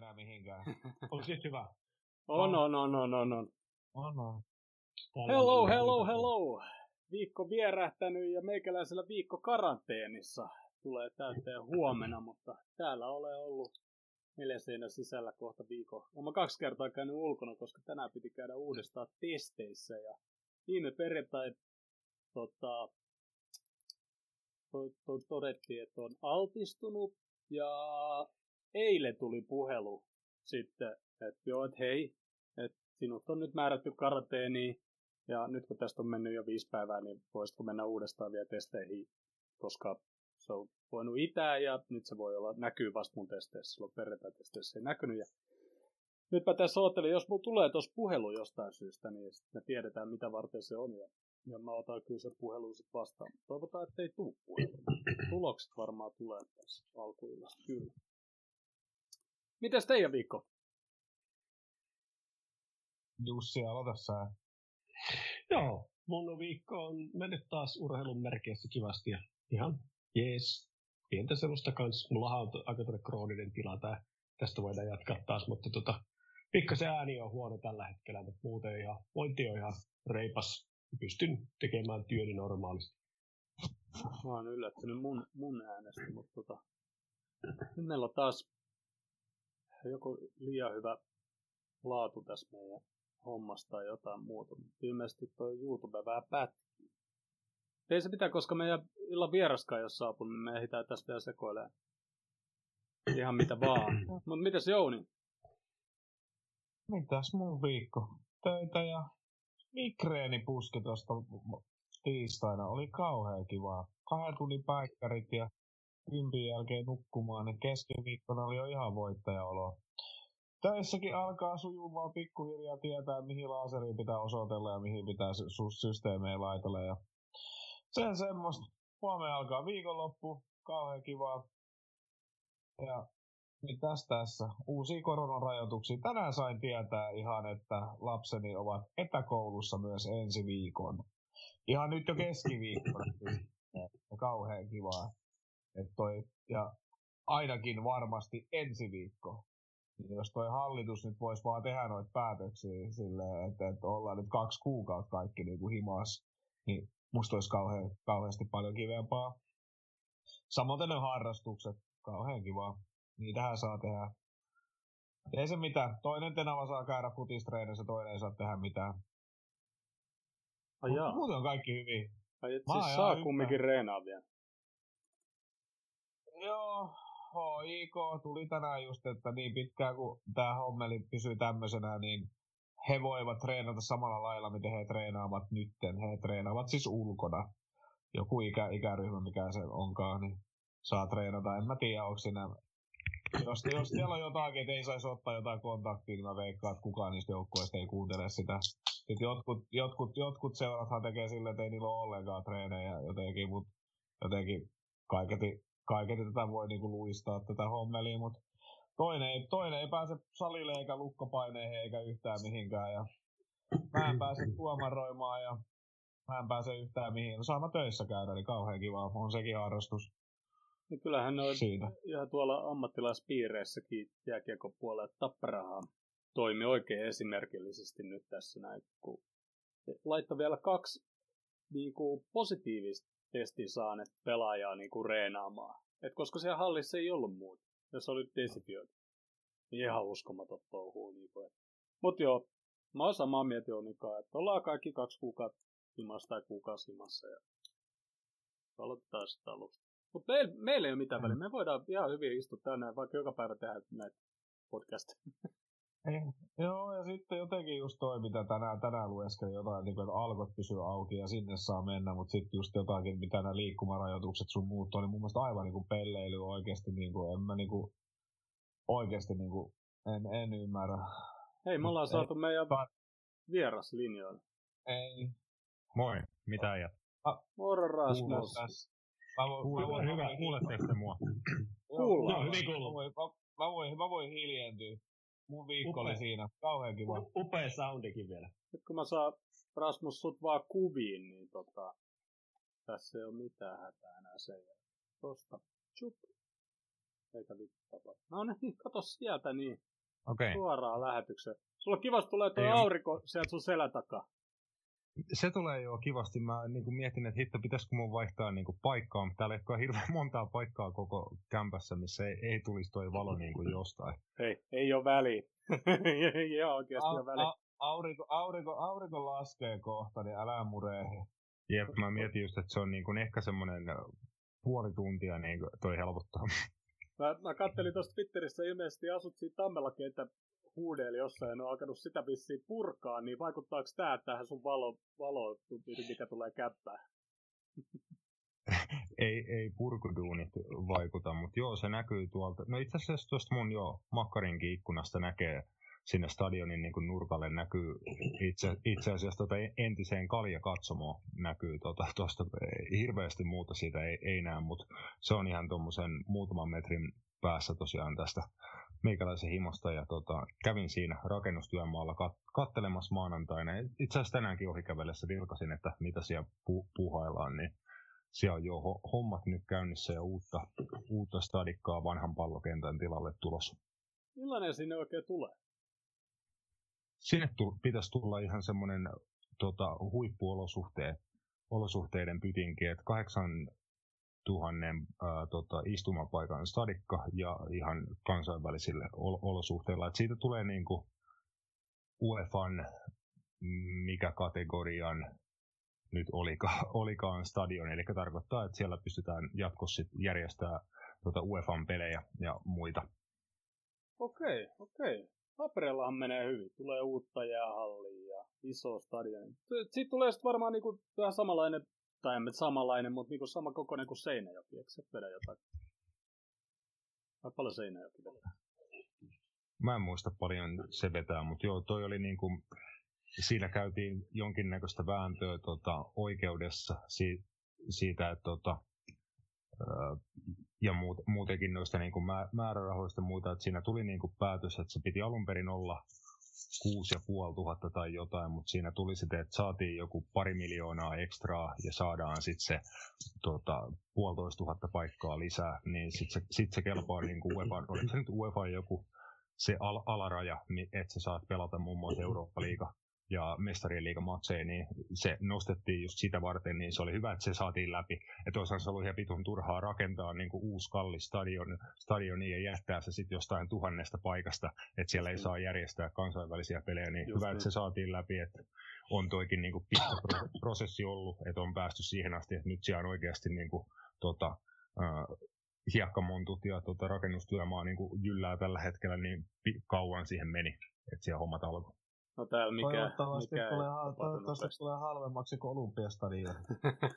enää mihinkään. Onko siis hyvä? On, on, on, on, on, on. On, on. Hello, hello, hello. Viikko vierähtänyt ja meikäläisellä viikko karanteenissa tulee täyteen huomenna, mutta täällä olen ollut neljä seinä sisällä kohta viikon. Olen kaksi kertaa käynyt ulkona, koska tänään piti käydä uudestaan testeissä ja viime perjantai tota, to, to, todettiin, että on altistunut ja eilen tuli puhelu sitten, että joo, että hei, että sinut on nyt määrätty karanteeniin ja nyt kun tästä on mennyt jo viisi päivää, niin voisitko mennä uudestaan vielä testeihin, koska se on voinut itää ja nyt se voi olla, näkyy vasta mun testeissä, silloin perjantai-testeissä ei näkynyt. Ja nytpä tässä oottelin, jos mulla tulee tuossa puhelu jostain syystä, niin me tiedetään mitä varten se on ja, ja mä otan kyllä sen puhelun sitten vastaan. Toivotaan, että ei tule puhelu. Tulokset varmaan tulee tässä alkuillasta, kyllä. Mites teidän viikko? Jussi, aloita sä. Joo, mun viikko on mennyt taas urheilun merkeissä kivasti ja ihan jees. Pientä sellaista kanssa. Mulla on aika tuonne krooninen tila tää. Tästä voidaan jatkaa taas, mutta tota, pikkasen ääni on huono tällä hetkellä, mutta muuten ihan, vointi on ihan reipas. Pystyn tekemään työni normaalisti. Mä oon yllättynyt mun, mun äänestä, mutta tota, meillä on taas joku liian hyvä laatu tässä meidän hommasta tai jotain muuta. Ilmeisesti tuo YouTube vähän pätkii. Ei se pitää, koska meidän illan vieraskaan ei ole saapunut, niin me ehditään tästä vielä sekoilemaan. Ihan mitä vaan. Mutta mitäs Jouni? Mitäs mun viikko? Töitä ja migreeni puski tuosta tiistaina. Oli kauhean kivaa. Kahden tunnin päikkärit ja kympin jälkeen nukkumaan, niin keskiviikkona oli jo ihan voittajaolo. Töissäkin alkaa sujumaan pikkuhiljaa tietää, mihin laaseriin pitää osoitella ja mihin pitää systeemejä laitella. Ja sen semmoista. Huomenna alkaa viikonloppu. Kauhean kivaa. Ja niin tästä tässä uusia koronarajoituksia. Tänään sain tietää ihan, että lapseni ovat etäkoulussa myös ensi viikon. Ihan nyt jo keskiviikkona. Kauhean kivaa. Et toi, ja ainakin varmasti ensi viikko. Niin jos toi hallitus nyt voisi vaan tehdä noita päätöksiä silleen, että, että ollaan nyt kaksi kuukautta kaikki niin kuin himas, niin musta olisi kauhean, kauheasti paljon kivempaa. Samoin ne harrastukset, kauhean kivaa. Niitähän saa tehdä. Ei se mitään. Toinen tenava saa käydä futistreenissä, toinen ei saa tehdä mitään. Ai jaa. Muuten on kaikki hyvin. Ai et siis saa kumminkin reenaa vielä. Joo, HIK tuli tänään just, että niin pitkään kuin tämä hommeli pysyy tämmöisenä, niin he voivat treenata samalla lailla, miten he treenaavat nytten. He treenaavat siis ulkona. Joku ikä, ikäryhmä, mikä se onkaan, niin saa treenata. En mä tiedä, onko siinä... Jos, jos siellä on jotakin, että ei saisi ottaa jotain kontaktia, niin mä veikkaan, että kukaan niistä joukkueista ei kuuntele sitä. Sitten jotkut, jotkut, jotkut seurathan tekee silleen, että ei niillä ole ollenkaan treenejä jotenkin, mutta jotenkin kaiketi, kaiketi tätä voi niinku luistaa tätä hommelia, mutta toinen ei, toinen ei pääse salille eikä lukkopaineihin eikä yhtään mihinkään. Ja mä en pääse tuomaroimaan ja mä en pääse yhtään mihin. No saan mä töissä käydä, niin kauhean kiva on sekin harrastus. Niin kyllähän ne on Siinä. ihan tuolla ammattilaispiireissäkin jääkiekon puolella tapparahan toimi oikein esimerkillisesti nyt tässä näin, kun laittoi vielä kaksi niin kuin, positiivista testin saaneet pelaajaa niin kuin, reenaamaan. Et koska siellä hallissa ei ollut muuta jos oli desifioitu. Niin ihan uskomaton touhuu. Niin kuin, Mut joo, mä oon samaa mieltä Jonikaan, että ollaan kaikki kaksi kuukautta himassa tai kuukausi himassa ja aloitetaan sitä alusta. Mutta meillä, meillä ei ole mitään väliä. Me voidaan ihan hyvin istua tänne, vaikka joka päivä tehdä näitä podcasteja. Joo, ja sitten jotenkin just toi, mitä tänään, tänään lueskelin jotain, niin kuin, että alkot pysyy auki ja sinne saa mennä, mutta sitten just jotakin, mitä nämä liikkumarajoitukset sun muut on, niin mun mielestä aivan niin kuin pelleily oikeasti, niin kuin, en mä niin kuin, oikeasti niin kuin, en, en ymmärrä. Hei, me ollaan saatu ei, meidän ta- vieras linjoille. Ei. Moi, mitä ajat? Moro Rasmus. Kuule, hyvä, kuuletteko te mua? Kuullaan. Joo, hyvin kuuluu. Mä voin, mä, mä voin, mä voin hiljentyä. Mun viikko Upea. oli siinä. Kauhean kiva. Upea soundikin vielä. Nyt kun mä saan Rasmus sut vaan kuviin, niin tota, tässä ei ole mitään hätää enää sen jälkeen. Tosta. Chup. Eikä vittu tapa. No niin, kato sieltä niin. Okay. Suoraan lähetykseen. Sulla kivasti tulee tuo aurinko sieltä sun selän takaa. Se tulee jo kivasti. Mä niin kuin mietin, että hitto, pitäisikö mun vaihtaa niin kuin paikkaa, mutta täällä ei ole hirveän montaa paikkaa koko kämpässä, missä ei, ei tulisi toi valo niin kuin jostain. Ei, ei ole väliä. ei ole oikeasti a, väliä. A, aurinko, aurinko, aurinko laskee kohta, niin älä mureehi. Jep, mä mietin just, että se on niin kuin ehkä semmoinen puoli tuntia niin toi helpottaa. Mä, mä kattelin tuosta Twitterissä, ilmeisesti asut siinä Tammellakin, että huudeeli jossain ja on alkanut sitä vissiin purkaa, niin vaikuttaako tämä tähän sun valo, valo mikä tulee käppään? ei, ei purkuduunit vaikuta, mutta joo, se näkyy tuolta. No itse asiassa tuosta mun jo makkarinkin ikkunasta näkee sinne stadionin niin nurkalle näkyy itse, itse asiassa tota entiseen kaljakatsomoon näkyy tuosta tota, hirveästi muuta siitä ei, ei näe, mutta se on ihan tuommoisen muutaman metrin päässä tosiaan tästä meikäläisen himosta ja tota, kävin siinä rakennustyömaalla kat- kattelemassa maanantaina. Itse asiassa tänäänkin ohikävellessä vilkasin, että mitä siellä pu- puhaillaan, niin siellä on jo hommat nyt käynnissä ja uutta, uutta stadikkaa vanhan pallokentän tilalle tulossa. Millainen sinne oikein tulee? Sinne tu- pitäisi tulla ihan semmoinen tota, huippuolosuhteet, olosuhteiden pytinki, että kahdeksan tuhannen ää, tota, istumapaikan stadikka ja ihan kansainvälisille ol- olosuhteilla. Et siitä tulee niin kuin UEFan mikä kategorian nyt olika, olikaan stadion, eli tarkoittaa, että siellä pystytään jatkossa järjestämään tuota UEFan pelejä ja muita. Okei, okei. Tampereellahan menee hyvin. Tulee uutta jäähallia ja iso stadion. Siitä tulee sitten varmaan niinku vähän samanlainen tai en samanlainen, mutta niinku sama kokoinen kuin Seinäjoki. Eikö se vedä jotain? Vai paljon Seinäjoki vetää? Mä en muista paljon se vetää, mutta joo, toi oli niinku, siinä käytiin jonkinnäköistä vääntöä tota, oikeudessa si, siitä, että tota, ja muut, muutenkin noista niin kuin määrärahoista ja muuta, että siinä tuli niin kuin päätös, että se piti alun perin olla kuusi ja puoli tuhatta tai jotain, mutta siinä tuli sitten, että saatiin joku pari miljoonaa ekstraa ja saadaan sitten se tota, puolitoista tuhatta paikkaa lisää, niin sitten se, sit se kelpaa niin kuin UEFA, oliko se nyt UEFA joku se al- alaraja, että sä saat pelata muun muassa Eurooppa-liiga ja mestarien liigamatseja, niin se nostettiin just sitä varten, niin se oli hyvä, että se saatiin läpi. Että olisihan se ollut ihan pitun turhaa rakentaa niin kuin uusi kallis stadion, stadioni ja jättää se sitten jostain tuhannesta paikasta, että siellä ei saa järjestää kansainvälisiä pelejä, niin just hyvä, niin. että se saatiin läpi, että on toikin niin kuin pitkä prosessi ollut, että on päästy siihen asti, että nyt siellä on oikeasti niin kuin, tota, äh, hiekkamontut ja tota, rakennustyömaa niin kuin jyllää tällä hetkellä, niin kauan siihen meni, että siellä hommat alkoi. No täällä mikä, toivottavasti mikä tulee, toivottavasti tulee halvemmaksi kuin Olympiastadion.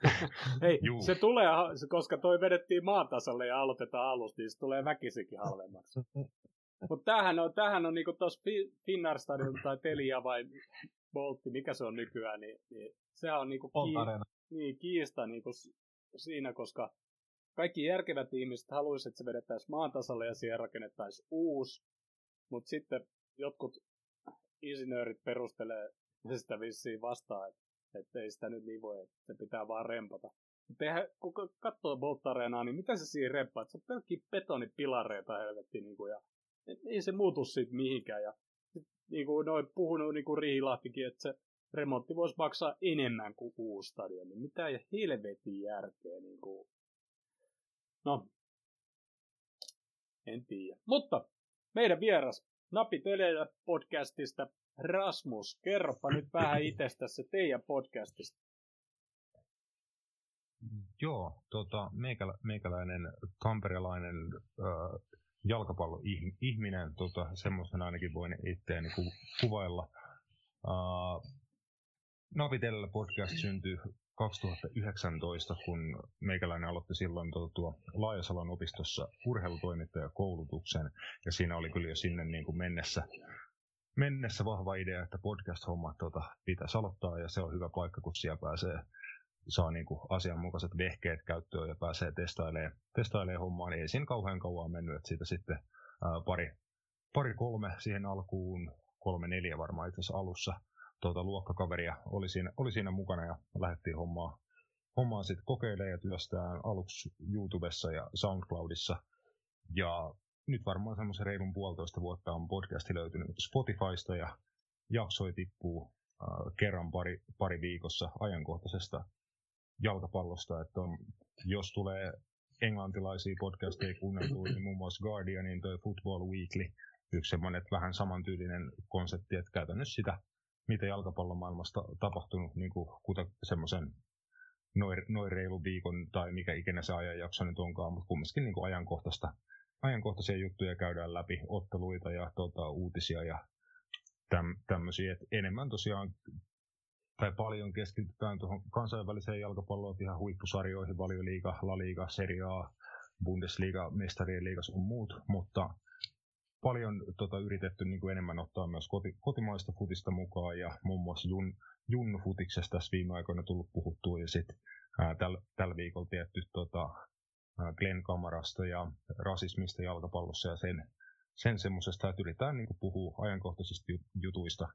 Hei, Juu. se tulee, koska toi vedettiin maan tasalle ja aloitetaan alusta, niin se tulee väkisikin halvemmaksi. Mutta tämähän on, tämähän on niinku tuossa Finnair Stadion tai Telia vai Boltti, mikä se on nykyään, niin, niin sehän on niinku ki- niin, kiista niinku siinä, koska kaikki järkevät ihmiset haluaisivat, että se vedettäisiin maan tasalle ja siihen rakennettaisiin uusi, mutta sitten jotkut insinöörit perustelee sitä vissiin vastaan, että, että ei sitä nyt niin voi, että se pitää vaan rempata. Mutta kun katsoo Bolt niin mitä se siinä rempaa? Se on pelkkiä betonipilareita helvetti, niin kuin, ja ei se muutu siitä mihinkään. Ja niin kuin noin puhunut niin kuin Riihilahtikin, että se remontti voisi maksaa enemmän kuin uusi stadion. Niin mitä ja helvetin järkeä. Niin kuin. No, en tiedä. Mutta meidän vieras Napitelejä podcastista. Rasmus, kerropa nyt vähän itsestäsi teidän podcastista. Joo, tota, meikälä, meikäläinen tamperelainen äh, jalkapalloihminen, tota, semmoisen ainakin voin itseäni ku, kuvailla. Äh, Napitellä podcast syntyi 2019, kun meikäläinen aloitti silloin tuo, tuo Laajasalon opistossa urheilutoimittajakoulutuksen, ja siinä oli kyllä jo sinne niin kuin mennessä, mennessä vahva idea, että podcast-hommat tuota, pitäisi aloittaa, ja se on hyvä paikka, kun siellä pääsee saa niin kuin asianmukaiset vehkeet käyttöön ja pääsee testailemaan, testailemaan hommaa, niin ei siinä kauhean kauan mennyt, että siitä sitten ää, pari, pari kolme siihen alkuun, kolme neljä varmaan itse asiassa alussa, tuota, luokkakaveria oli siinä, oli siinä mukana ja lähdettiin hommaa, hommaa sitten kokeilemaan ja työstään aluksi YouTubessa ja SoundCloudissa. Ja nyt varmaan semmoisen reilun puolitoista vuotta on podcasti löytynyt Spotifysta ja jaksoi tippuu äh, kerran pari, pari viikossa ajankohtaisesta jalkapallosta, että on, jos tulee englantilaisia podcasteja kuunneltua, niin muun muassa Guardianin toi Football Weekly, yksi semmoinen vähän samantyylinen konsepti, että käytännössä sitä, mitä jalkapallomaailmasta tapahtunut, niin kuin, kuten semmoisen noin, noin reilu viikon tai mikä ikinä se ajanjakso nyt onkaan, mutta kumminkin niin kuin ajankohtaista, ajankohtaisia juttuja käydään läpi, otteluita ja tota, uutisia ja täm, tämmöisiä, että enemmän tosiaan tai paljon keskitytään tuohon kansainväliseen jalkapalloon, ihan huippusarjoihin, valioliiga, La Liga, Serie A, Bundesliga, Mestarien liiga sun muut, mutta paljon tota, yritetty niin kuin enemmän ottaa myös koti, kotimaista futista mukaan ja muun muassa Jun, Junnu-futiksesta tässä viime aikoina tullut puhuttua ja sitten tällä täl viikolla tietty tota, Glenn Kamarasta ja rasismista jalkapallossa ja sen, sen semmoisesta, että yritetään niin kuin, puhua ajankohtaisista jutuista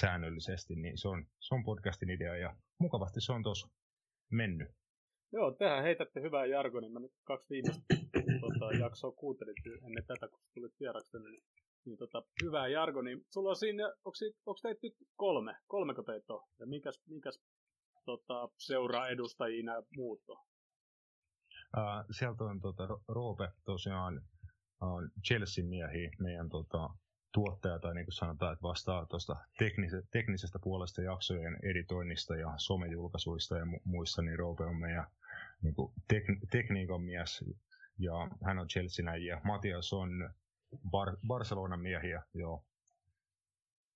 säännöllisesti, niin se on, se on podcastin idea ja mukavasti se on tuossa mennyt. Joo, tehän heitätte hyvää jargonia. Mä nyt kaksi viimeistä tota, jaksoa kuuntelin ennen tätä, kun tulit vieraksi niin, niin tota, hyvää jargonia. Sulla on siinä, onko teitä nyt kolme? Kolmeko teitä on? Ja minkäs, minkäs tota, seuraa edustajina ja muut on? Uh, sieltä on tota, Roope tosiaan on Chelsea miehiä meidän tota, tuottaja tai niin kuin sanotaan, että vastaa tuosta teknise, teknisestä puolesta jaksojen editoinnista ja somejulkaisuista ja mu- muissa, niin Roope on meidän niin kuin tek- tekniikan mies ja hän on Chelsea ja Matias on Bar- Barcelonan miehiä, joo.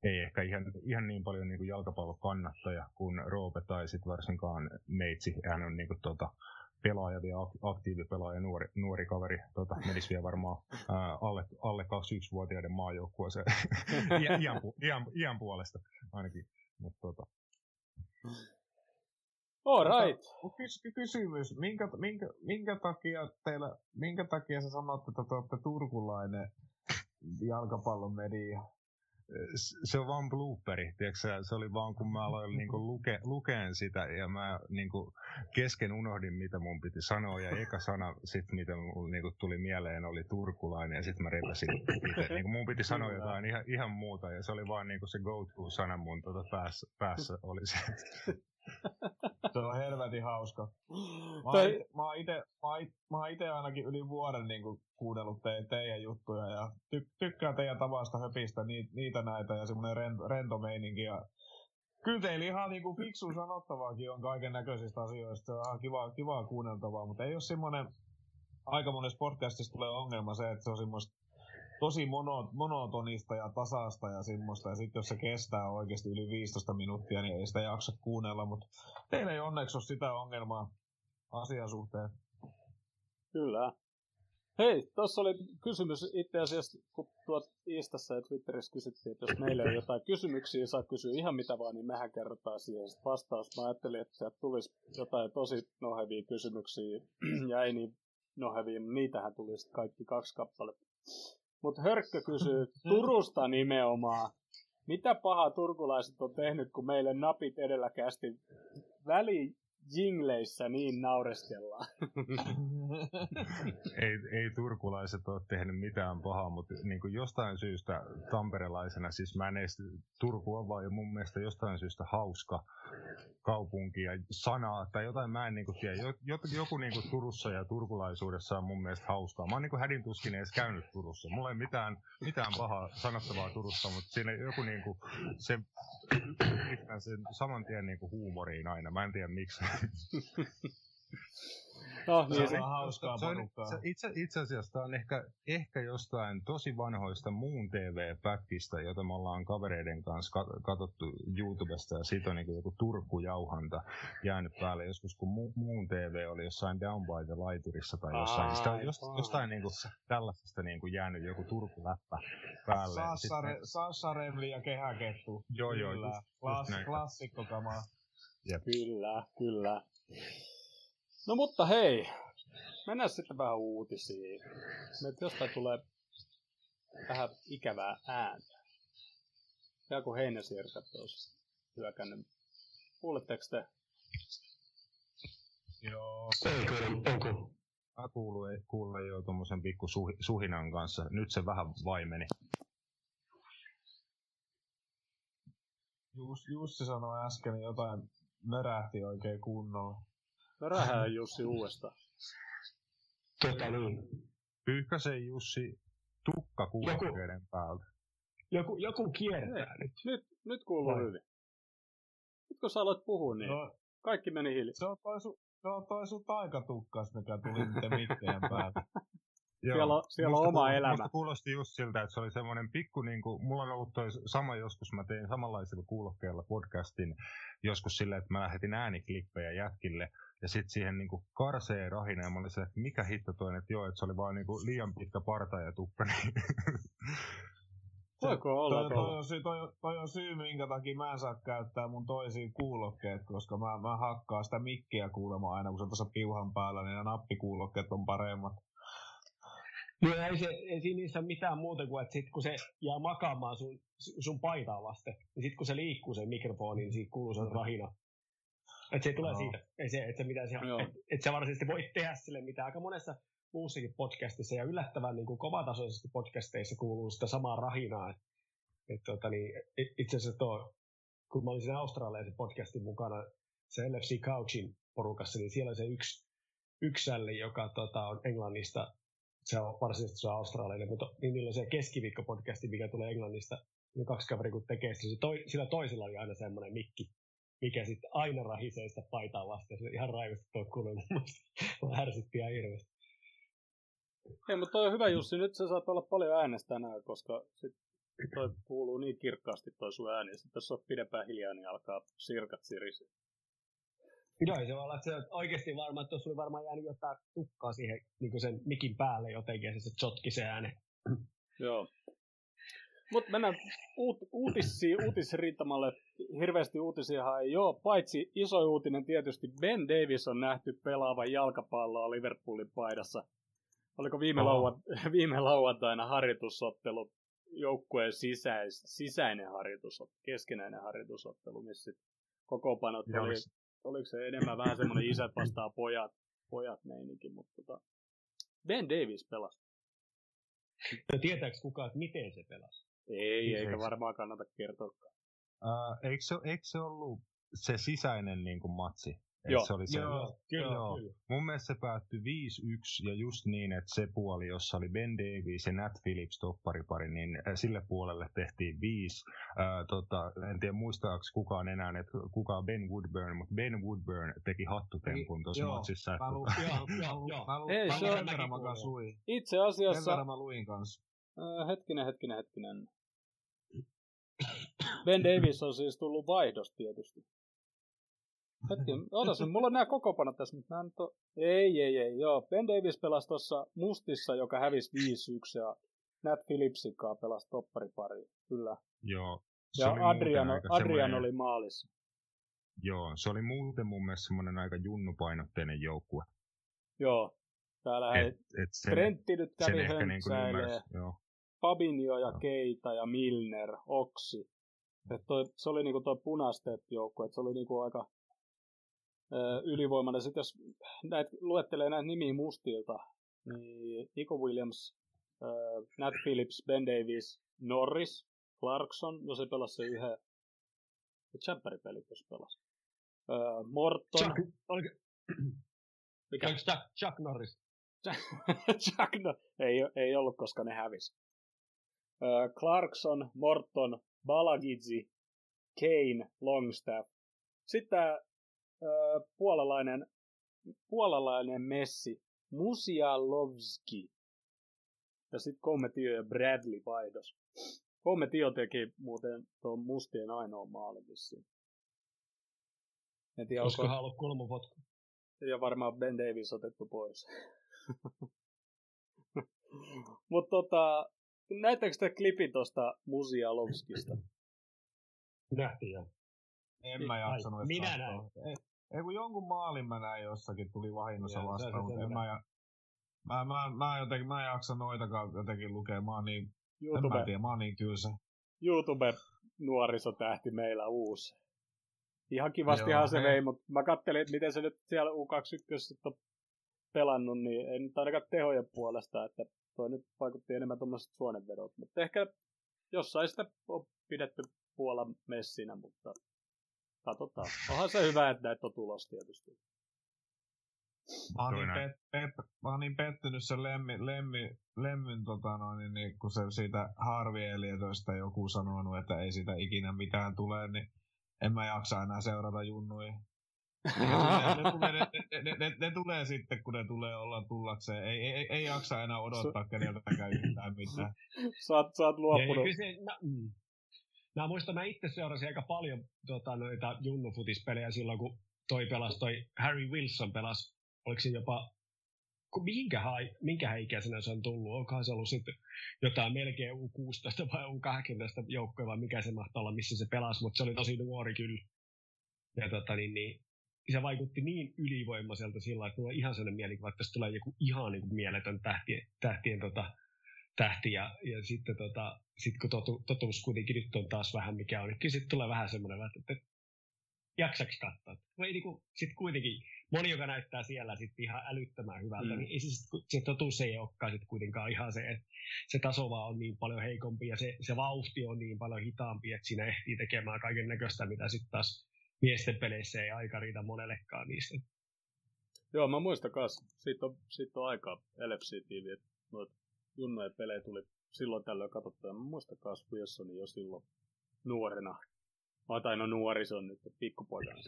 Ei ehkä ihan, ihan niin paljon niin kuin jalkapallokannattaja kuin Roope tai sitten varsinkaan Meitsi. Hän on niin kuin, tota, pelaaja vielä aktiivipelaaja, nuori, nuori kaveri, tota, menisi vielä varmaan ää, alle, alle 21-vuotiaiden maajoukkueeseen iän, iän, iän, puolesta ainakin. Mut, tota. All right. Kys- kysymys, minkä, minkä, minkä, takia teillä, minkä takia sä sanotte, että te olette turkulainen jalkapallon media? se on vaan blooperi, tiedätkö? se oli vaan kun mä aloin niinku luke, lukeen sitä ja mä niinku kesken unohdin mitä mun piti sanoa ja eka sana sit mitä mun niinku tuli mieleen oli turkulainen ja sitten mä repäsin itse. Niinku mun piti sanoa jotain ihan, ihan muuta ja se oli vaan niinku se go-to sana mun tota päässä, päässä oli se. Se on helvetin hauska. Mä oon, ite, mä oon ite, mä oon ite, mä oon ite ainakin yli vuoden niin kuin, kuunnellut te, teidän juttuja ja ty, tykkään teidän tavasta höpistä niitä, niitä näitä ja semmoinen rento, rento meininki. Ja kyllä teillä ihan niin kuin fiksu sanottavaakin on kaiken näköisistä asioista. Se on ihan kiva, kivaa kuunneltavaa, mutta ei ole semmoinen, aika monessa podcastissa tulee ongelma se, että se on semmoista tosi mono, monotonista ja tasasta ja semmoista. Ja sitten jos se kestää oikeasti yli 15 minuuttia, niin ei sitä jaksa kuunnella. Mutta teillä ei onneksi ole sitä ongelmaa asian suhteen. Kyllä. Hei, tuossa oli kysymys itse asiassa, kun tuot Instassa ja Twitterissä kysyttiin, että jos meillä on jotain kysymyksiä, saa kysyä ihan mitä vaan, niin mehän kerrotaan siihen sitten vastaus. Mä ajattelin, että sieltä tulisi jotain tosi nohevia kysymyksiä, ja ei niin nohevia, niitähän tulisi kaikki kaksi kappaletta. Mutta Hörkkö kysyy Turusta nimenomaan. Mitä pahaa turkulaiset on tehnyt, kun meille napit edelläkästi väli jingleissä niin naureskellaan. ei, ei turkulaiset ole tehnyt mitään pahaa, mutta niin kuin jostain syystä tamperelaisena, siis mä en edes, Turku on vaan jo mun mielestä jostain syystä hauska kaupunki ja sanaa tai jotain mä en niin kuin tiedä. Joku, niin kuin Turussa ja turkulaisuudessa on mun mielestä hauskaa. Mä oon niin kuin hädin tuskin edes käynyt Turussa. Mulla ei mitään, mitään pahaa sanottavaa Turussa, mutta siinä joku niin kuin, se, sen saman tien niin kuin huumoriin aina. Mä en tiedä miksi. No, niin se, se on hauskaa se, porukkaa. Se, itse, itse asiassa tämä on ehkä, ehkä jostain tosi vanhoista muun TV-pätkistä, jota me ollaan kavereiden kanssa katsottu YouTubesta, ja siitä on niin joku Turku-jauhanta jäänyt päälle joskus, kun mu, muun TV oli jossain Down by the Laiturissa tai jossain. Sitä on just, jostain niin kuin, tällaisesta niin kuin jäänyt joku Turku-läppä päälle. Sassa, re, Sassa Remli ja Kehäkettu. Joo, joo, just, Klass, just klassikko kamaa. Kyllä, kyllä. No mutta hei, mennään sitten vähän uutisiin. Meiltä jostain tulee vähän ikävää ääntä. Joku heinäsirkat olisi hyökännyt. Kuuletteko te? Joo. Onko? mä kuulin, kuulin jo tuommoisen pikku suhi, suhinan kanssa. Nyt se vähän vaimeni. Jus, Jussi sanoi äsken jotain, mörähti oikein kunnolla. Mörähää Jussi uudestaan. Tota niin. Pyyhkäse Jussi tukka kuulokkeiden päältä. Joku, joku kiertää nyt. Nyt, nyt kuuluu Vai? hyvin. Nyt kun sä aloit puhua, niin No, kaikki meni hiljaa. se on toi sun, se on toi sun taikatukkas, mikä tuli mikkeen päältä. Siellä on- siellä on oma kuulosti- elämä. Musta kuulosti just siltä, että se oli semmoinen pikku, niin kuin, mulla on ollut toi sama joskus, mä tein samanlaisilla kuulokkeilla podcastin, joskus silleen, että mä lähetin ääniklippejä jätkille, ja sitten siihen niin kuin karsee rahina, ja mä olin se, että mikä hitto toi, että joo, että se oli vaan niin kuin liian pitkä parta ja tukka, niin Voiko olla Toi, toi, on syy, toi, toi, on syy, minkä takia mä en saa käyttää mun toisia kuulokkeet, koska mä, mä hakkaan sitä mikkiä kuulemma aina, kun se on tuossa piuhan päällä, niin ne nappikuulokkeet on paremmat. No ei, se, ei siinä niissä mitään muuta kuin, että sit kun se jää makaamaan sun, sun paitaa vasten, niin sit kun se liikkuu se mikrofoni, niin siitä kuuluu se rahina. Että se tulee Joo. siitä, ei se, että mitä se, et, et sä varsinaisesti voi tehdä sille mitään. Aika monessa muussakin podcastissa ja yllättävän niin kuin kovatasoisesti podcasteissa kuuluu sitä samaa rahinaa. Et, et, tota, niin, it- itse asiassa tuo, kun mä olin siinä australialaisen podcastin mukana, se LFC Couchin porukassa, niin siellä on se yksi, yksi sälli, joka tota, on Englannista se on varsinaisesti se on australialainen, mutta niin niillä on se keskiviikko-podcasti, mikä tulee Englannista, ne kaksi kaveria kun tekee se toi, sillä toisella oli aina semmoinen mikki, mikä sitten aina rahisee sitä paitaa vasten, se ihan raivosti tuo kuulunut, mutta ärsytti ihan hirveästi. Ei, mutta toi on hyvä Jussi, nyt sä saat olla paljon äänestä tänään, koska sit toi kuuluu niin kirkkaasti toi sun ääni, ja sit jos oot pidempään hiljaa, niin alkaa sirkat sirisi. Joo, se voi olla, että se oikeasti varmaan, että tuossa oli varmaan jäänyt jotain tukkaa siihen niin sen mikin päälle jotenkin, ja se chotki se ääni. Joo. Mutta mennään uut, uutisiin, uutisrintamalle. Hirveästi uutisiahan ei ole, paitsi iso uutinen tietysti Ben Davis on nähty pelaavan jalkapalloa Liverpoolin paidassa. Oliko viime, lauant, viime lauantaina harjoitusottelu, joukkueen sisäis, sisäinen harjoitusottelu, keskinäinen harjoitusottelu, missä kokoonpanot Ja oli, oliko se enemmän vähän semmoinen isät vastaa pojat, pojat meininki, mutta tota, Ben Davis pelasi. Ja tietääkö kukaan, että miten se pelasi? Ei, eikä Eikö- varmaan kannata kertoa. Ää, eikö, se, eikö se ollut se sisäinen niin kuin, matsi? Joo. Se oli se, Joo, kyllä, Joo. kyllä. Mun mielestä se päättyi 5-1 ja just niin, että se puoli, jossa oli Ben Davies ja Nat Phillips topparipari, niin äh, sille puolelle tehtiin viisi. Ää, tota, en tiedä muistaako kukaan enää, että kuka on Ben Woodburn, mutta Ben Woodburn teki hattutempun tuossa Joo, matsissa. Että, Mä luin, Joo, joo, joo. mä luin, Ei, mä luin luin. Itse asiassa, mä luin kanssa. äh, hetkinen, hetkinen, hetkinen. Ben Davis on siis tullut vaihdosta tietysti. Hetkinen, ootas, nyt, mulla on nämä kokopanot tässä, mutta mä en to... Ei, ei, ei, joo. Ben Davis pelasi tuossa Mustissa, joka hävisi 5-1 ja Nat Phillipsin kanssa pelasi topparipari, kyllä. joo. se Ja oli Adrian, Adrian semmoinen- oli maalissa. Joo, se oli muuten mun mielestä semmoinen aika junnupainotteinen joukkue. Joo. Täällä Et, et sen, Trentti nyt kävi ehkä niin kuin höntsäilee. Fabinho ja Joo. Keita ja Milner, Oksi. Et toi, se oli niinku toi punastep-joukko, että se oli niinku aika ö, ylivoimainen. Sitten jos näit, luettelee näitä nimiä mustilta, niin Nico Williams, Nat Phillips, Ben Davis, Norris, Clarkson, no se pelasi se yhden Champeripeli, jos pelasi. Morton, Chuck, oliko, mikä? oliko Chuck, Chuck Norris? Chuck no, ei, ei ollut, koska ne hävisi. Clarkson, Morton, Balagidzi, Kane, Longstaff. Sitten tämä puolalainen, puolalainen messi, Musialovski. Ja sitten Kometio ja Bradley vaihdos. Kometio teki muuten tuon mustien ainoa maalin vissiin. En tiedä, Olisiko onko, hän ollut kulmapotku? ja varmaan Ben Davis otettu pois. Mutta tota, näettekö te klipin tuosta Musialovskista? Nähtiin jo. En mä jaksanut minä katsoa. Ei, kun jonkun maalin mä näin jossakin, tuli vahingossa vastaan, mutta en mä, ja- mä, mä, mä, jotenkin, mä en jaksa noitakaan jotenkin lukea, mä oon niin, en YouTube, mä tiedä, mä oon niin tylsä. YouTube-nuorisotähti meillä uusi. Ihan kivastihan Joo, se vei, mutta mä kattelin, että miten se nyt siellä U21 sitten on pelannut, niin ei nyt ainakaan tehojen puolesta, että toi nyt vaikutti enemmän tuommoiset suonenvedot. Mutta ehkä jossain sitä on pidetty Puolan messinä, mutta katsotaan. Onhan se hyvä, että näitä on tulos tietysti. Mä oon, niin, pet, pet, mä oon niin pettynyt sen lemmi, lemmi, lemmyn, tota noin, niin, niin, kun se siitä Harvi Elietoista joku sanonut, että ei siitä ikinä mitään tule, niin en mä jaksa enää seurata junnuja. ne, ne, tulee, ne, ne, ne, ne, tulee sitten, kun ne tulee olla tullakseen. Ei, ei, ei jaksa enää odottaa keneltäkään yhtään mitään. sä, oot, sä oot luopunut. Ja, se, no, mm. Mä muistan, mä itse seurasin aika paljon tota, noita junnufutispelejä silloin, kun toi pelasi, toi Harry Wilson pelasi, oliko se jopa, minkä, minkä ikäisenä se on tullut, onkohan se ollut sitten jotain melkein U16 vai U18 joukkoja vai mikä se mahtaa olla, missä se pelasi, mutta se oli tosi nuori kyllä. Ja tota, niin, niin, se vaikutti niin ylivoimaiselta sillä että mulla on ihan sellainen mielikuva, että tässä tulee joku ihan niin kuin mieletön tähtien, tähtien tota, tähti ja, ja sitten tota, sit kun totu, totuus kuitenkin nyt on taas vähän mikä on, niin sitten tulee vähän semmoinen, että, että jaksaks katsoa. Vai niin kuin, sit kuitenkin moni, joka näyttää siellä sitten ihan älyttömän hyvältä, mm. niin ei se, sit, se totuus ei olekaan sit kuitenkaan ihan se, että se taso vaan on niin paljon heikompi ja se, se vauhti on niin paljon hitaampi, että siinä ehtii tekemään kaiken näköistä, mitä sitten taas miesten peleissä ei aika riitä monellekaan niistä. Joo, mä muistan kanssa. Siitä on, siitä on aikaa LFC-tiivi, että noita junnojen pelejä tuli silloin tällöin katsottua. Mä muistan kanssa Wilsonin jo silloin nuorena. Mä tai no nuori se on nyt, pikkupoikana.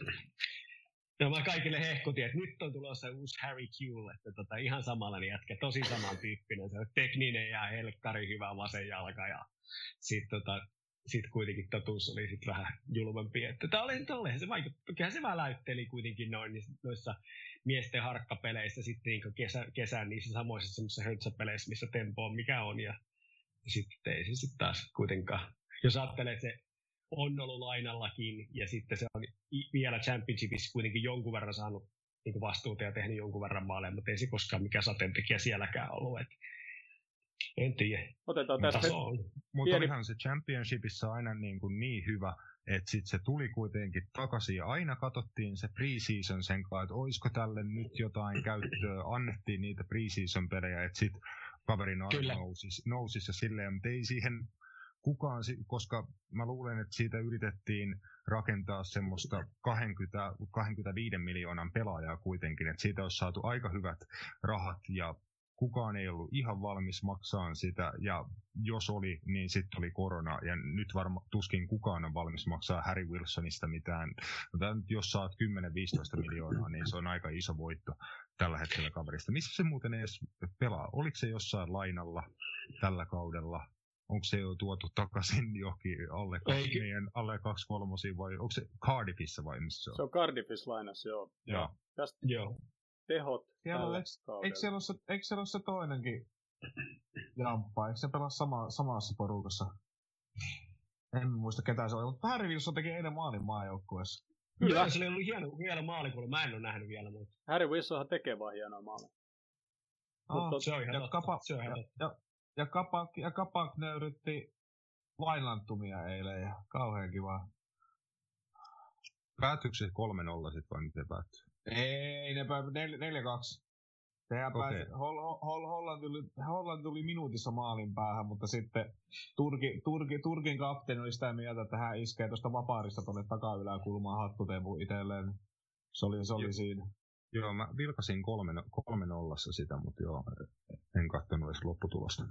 No mä kaikille hehkutin, että nyt on tulossa uusi Harry Q, että tota, ihan samanlainen jätkä, tosi samantyyppinen, se on tekninen ja helkkari hyvä vasen jalka ja sitten tota, sit kuitenkin totuus oli sit vähän julmempi. Että tää oli, tolleen, se vaikutti, se väläytteli kuitenkin noin, noissa miesten harkkapeleissä sitten niin kesä, kesän niissä samoissa semmoisissa höntsäpeleissä, missä tempo on mikä on ja sitten ei se sitten taas kuitenkaan, jos ajattelee, että se on ollut lainallakin ja sitten se on vielä championshipissa kuitenkin jonkun verran saanut niin vastuuta ja tehnyt jonkun verran maaleja, mutta ei se koskaan mikään sateentekijä sielläkään ollut. Et en tiedä. Otetaan tästä Mutta olihan se championshipissa aina niin, kuin niin hyvä, että sitten se tuli kuitenkin takaisin ja aina katsottiin se preseason sen kanssa, että olisiko tälle nyt jotain käyttöä, annettiin niitä preseason pelejä, että sitten kaverin arvo nousisi, nousisi ja silleen, mutta ei siihen kukaan, koska mä luulen, että siitä yritettiin rakentaa semmoista 20, 25 miljoonan pelaajaa kuitenkin, että siitä olisi saatu aika hyvät rahat ja kukaan ei ollut ihan valmis maksaa sitä, ja jos oli, niin sitten oli korona, ja nyt varmaan tuskin kukaan on valmis maksaa Harry Wilsonista mitään. Mutta jos saat 10-15 miljoonaa, niin se on aika iso voitto tällä hetkellä kaverista. Missä se muuten edes pelaa? Oliko se jossain lainalla tällä kaudella? Onko se jo tuotu takaisin johonkin alle, kaksi, meidän, alle kaksi kolmosia vai onko se Cardiffissa vai missä se on? Se on Cardiffissa lainassa, joo. joo. Tästä, joo tehot siellä tällä eikö, eikö, siellä ole se, eikö siellä ole se toinenkin jamppa? Eikö se pelaa sama, samassa porukassa? En muista ketään se oli, mutta Harry Wilson teki eilen maalin maajoukkueessa. Kyllä, se oli hieno, hieno maali, kun mä en ole nähnyt vielä. Mutta... Harry Wilsonhan tekee vaan hienoa maaleja. Ah, mutta se on ihan ja totta. Kapa, se on ihan totta. Ja, ja, ja, Kapak, ja Kapak nöyrytti vainlantumia eilen ja kauhean kiva. Päätyykö se 3-0 sitten vai miten päättyy? Ei, ne päivät 4-2. Sehän okay. pääsi, Hol, Hol, Hollanti, tuli, Hollanti tuli minuutissa maalin päähän, mutta sitten Turki, Turki, Turkin kapteeni oli sitä mieltä, että hän iskee tuosta vapaarista tuonne takayläkulmaan hattutevu itselleen. Se oli, se oli joo. siinä. Joo, mä vilkasin kolme, kolme nollassa sitä, mutta joo, en katsonut edes lopputulosta.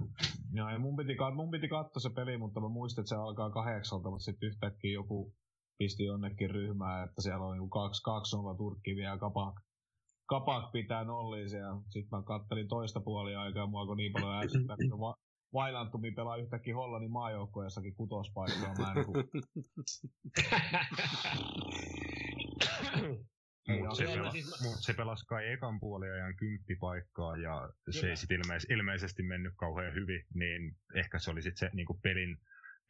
Joo, ja mun piti, mun piti katsoa se peli, mutta mä muistin, että se alkaa kahdeksalta, mutta sitten yhtäkkiä joku pisti jonnekin ryhmään, että siellä on niinku kaksi, kaksi nolla Turkki vielä kapak. Kapak pitää nolliin ja sitten mä kattelin toista puolia aikaa, mua kun niin paljon ärsyttää, kun va- Vailantumi pelaa yhtäkkiä Hollannin maajoukkoessakin kutospaikkaa. Mä en niinku... Mutta se, pelas, siis mut se pelasi kai ekan puoliajan kymppipaikkaa ja se ei sitten ilmeis, ilmeisesti mennyt kauhean hyvin, niin ehkä se oli sitten se niinku pelin,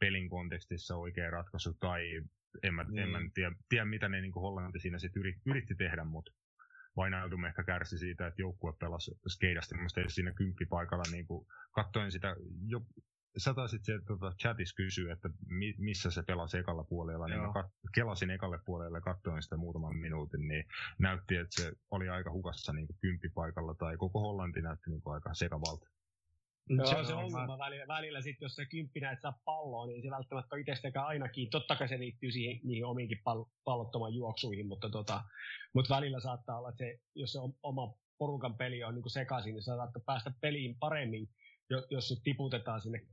pelin kontekstissa oikea ratkaisu tai en mä, niin. en mä niin. tiedä, tiedä, mitä ne niin Hollanti siinä sitten yritti, yritti tehdä, mutta Vainaudum ehkä kärsi siitä, että joukkue pelasi skeidasti mun siinä kymppipaikalla. Niin kuin, katsoin sitä jo sä taisit se tota, chatissa kysyä, että mi, missä se pelasi ekalla puolella, niin mä kat, kelasin ekalle puolelle ja katsoin sitä muutaman minuutin, niin näytti, että se oli aika hukassa niin kymppipaikalla, tai koko Hollanti näytti niin aika sekavalta. Joo, se on se ongelma mä... välillä, välillä sit, jos se kymppinä et saa palloa, niin se välttämättä itsestäkään ainakin. Totta kai se liittyy siihen, niihin omiinkin pall- pallottoman juoksuihin, mutta, tota, mutta välillä saattaa olla, että se, jos se oma porukan peli on niin sekaisin, niin saattaa päästä peliin paremmin, jos se tiputetaan sinne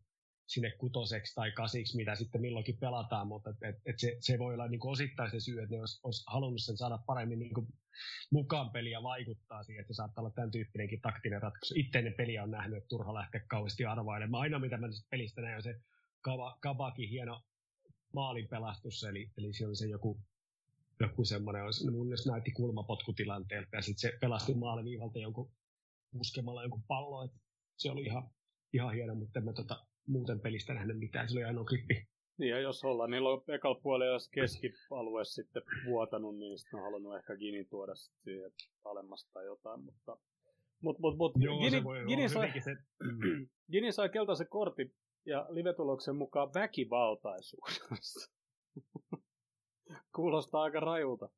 sinne kutoseksi tai kasiksi, mitä sitten milloinkin pelataan, mutta et, et, et se, se, voi olla niin kuin osittain se syy, että ne olisi, olisi halunnut sen saada paremmin niin kuin mukaan peliä vaikuttaa siihen, että saattaa olla tämän tyyppinenkin taktinen ratkaisu. Itse ne peliä on nähnyt, että turha lähteä kauheasti arvailemaan. Aina mitä mä pelistä näin on se Kabakin hieno maalinpelastus, eli, eli se on se joku joku semmoinen, mun mielestä näytti kulmapotkutilanteelta ja sitten se pelasti maaliviivalta jonkun puskemalla jonkun pallo, että se oli ihan, ihan hieno, mutta mä tota, muuten pelistä nähnyt mitään, se oli ainoa klippi. Niin ja jos ollaan niillä on ekalla puolella keskialue sitten vuotanut, niin sitten on halunnut ehkä Gini tuoda siihen alemmasta tai jotain, mutta Mut, mut, mut, Joo, Gini, Gini, sai, se... Gini sai keltaisen kortin ja livetuloksen mukaan väkivaltaisuudessa. Kuulostaa aika rajulta.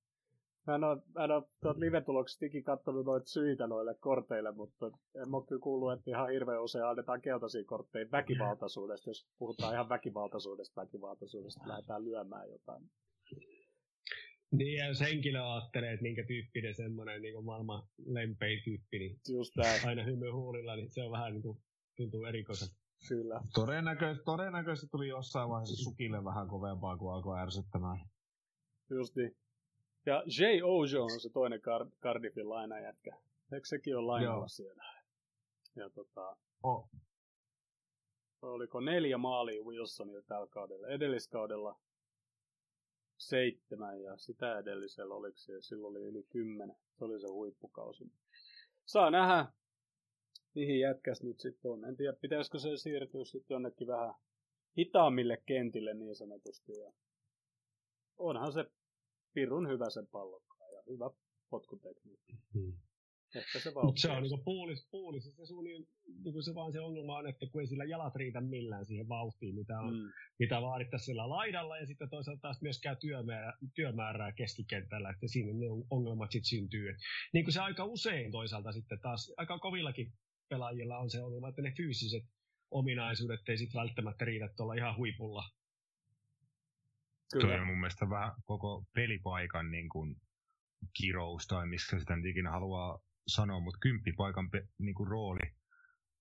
Mä en ole, mä en ole live-tuloksista ikin katsonut noita syitä noille korteille, mutta en ole kyllä kuullut, että ihan hirveän usein annetaan keltaisia kortteja väkivaltaisuudesta, jos puhutaan ihan väkivaltaisuudesta, väkivaltaisuudesta, lähdetään lyömään jotain. Niin, ja jos henkilö ajattelee, että minkä tyyppinen semmoinen niin maailman lempein tyyppi, niin Just aina hymy huulilla, niin se on vähän niin kuin, tuntuu erikoiselta. Kyllä. Todennäköisesti, todennäköisesti tuli jossain vaiheessa sukille vähän kovempaa, kun alkoi ärsyttämään. Just niin. Ja J. Ojo on se toinen Car- Cardiffin lainajätkä. Eikö sekin ole lainalla siellä? Ja tota, oh. oliko neljä maalia Wilsonilla tällä kaudella. Edelliskaudella seitsemän ja sitä edellisellä oliko se, silloin oli yli kymmenen. Se oli se huippukausi. Saa nähdä, mihin jätkäs nyt sitten on. En tiedä, pitäisikö se siirtyä sitten jonnekin vähän hitaammille kentille niin sanotusti. Ja onhan se pirun hyvä sen pallokkaan ja hyvä potkutekniikka. Hmm. Ehkä se Mut se on niinku puulis, puulis. Se, sun, niinku se vaan se ongelma on, että kun ei sillä jalat riitä millään siihen vauhtiin, mitä, on, mm. mitä vaadittaisiin sillä laidalla, ja sitten toisaalta taas myöskään työmäärää, työmäärää keskikentällä, että siinä ne ongelmat sitten syntyy. Et, niin kuin se aika usein toisaalta sitten taas, aika kovillakin pelaajilla on se ongelma, että ne fyysiset ominaisuudet ei sitten välttämättä riitä tuolla ihan huipulla Kyllä. Tuo on mun mielestä vähän koko pelipaikan niin kuin, kirous tai missä sitä nyt ikinä haluaa sanoa, mutta kymppipaikan pe, niin kuin, rooli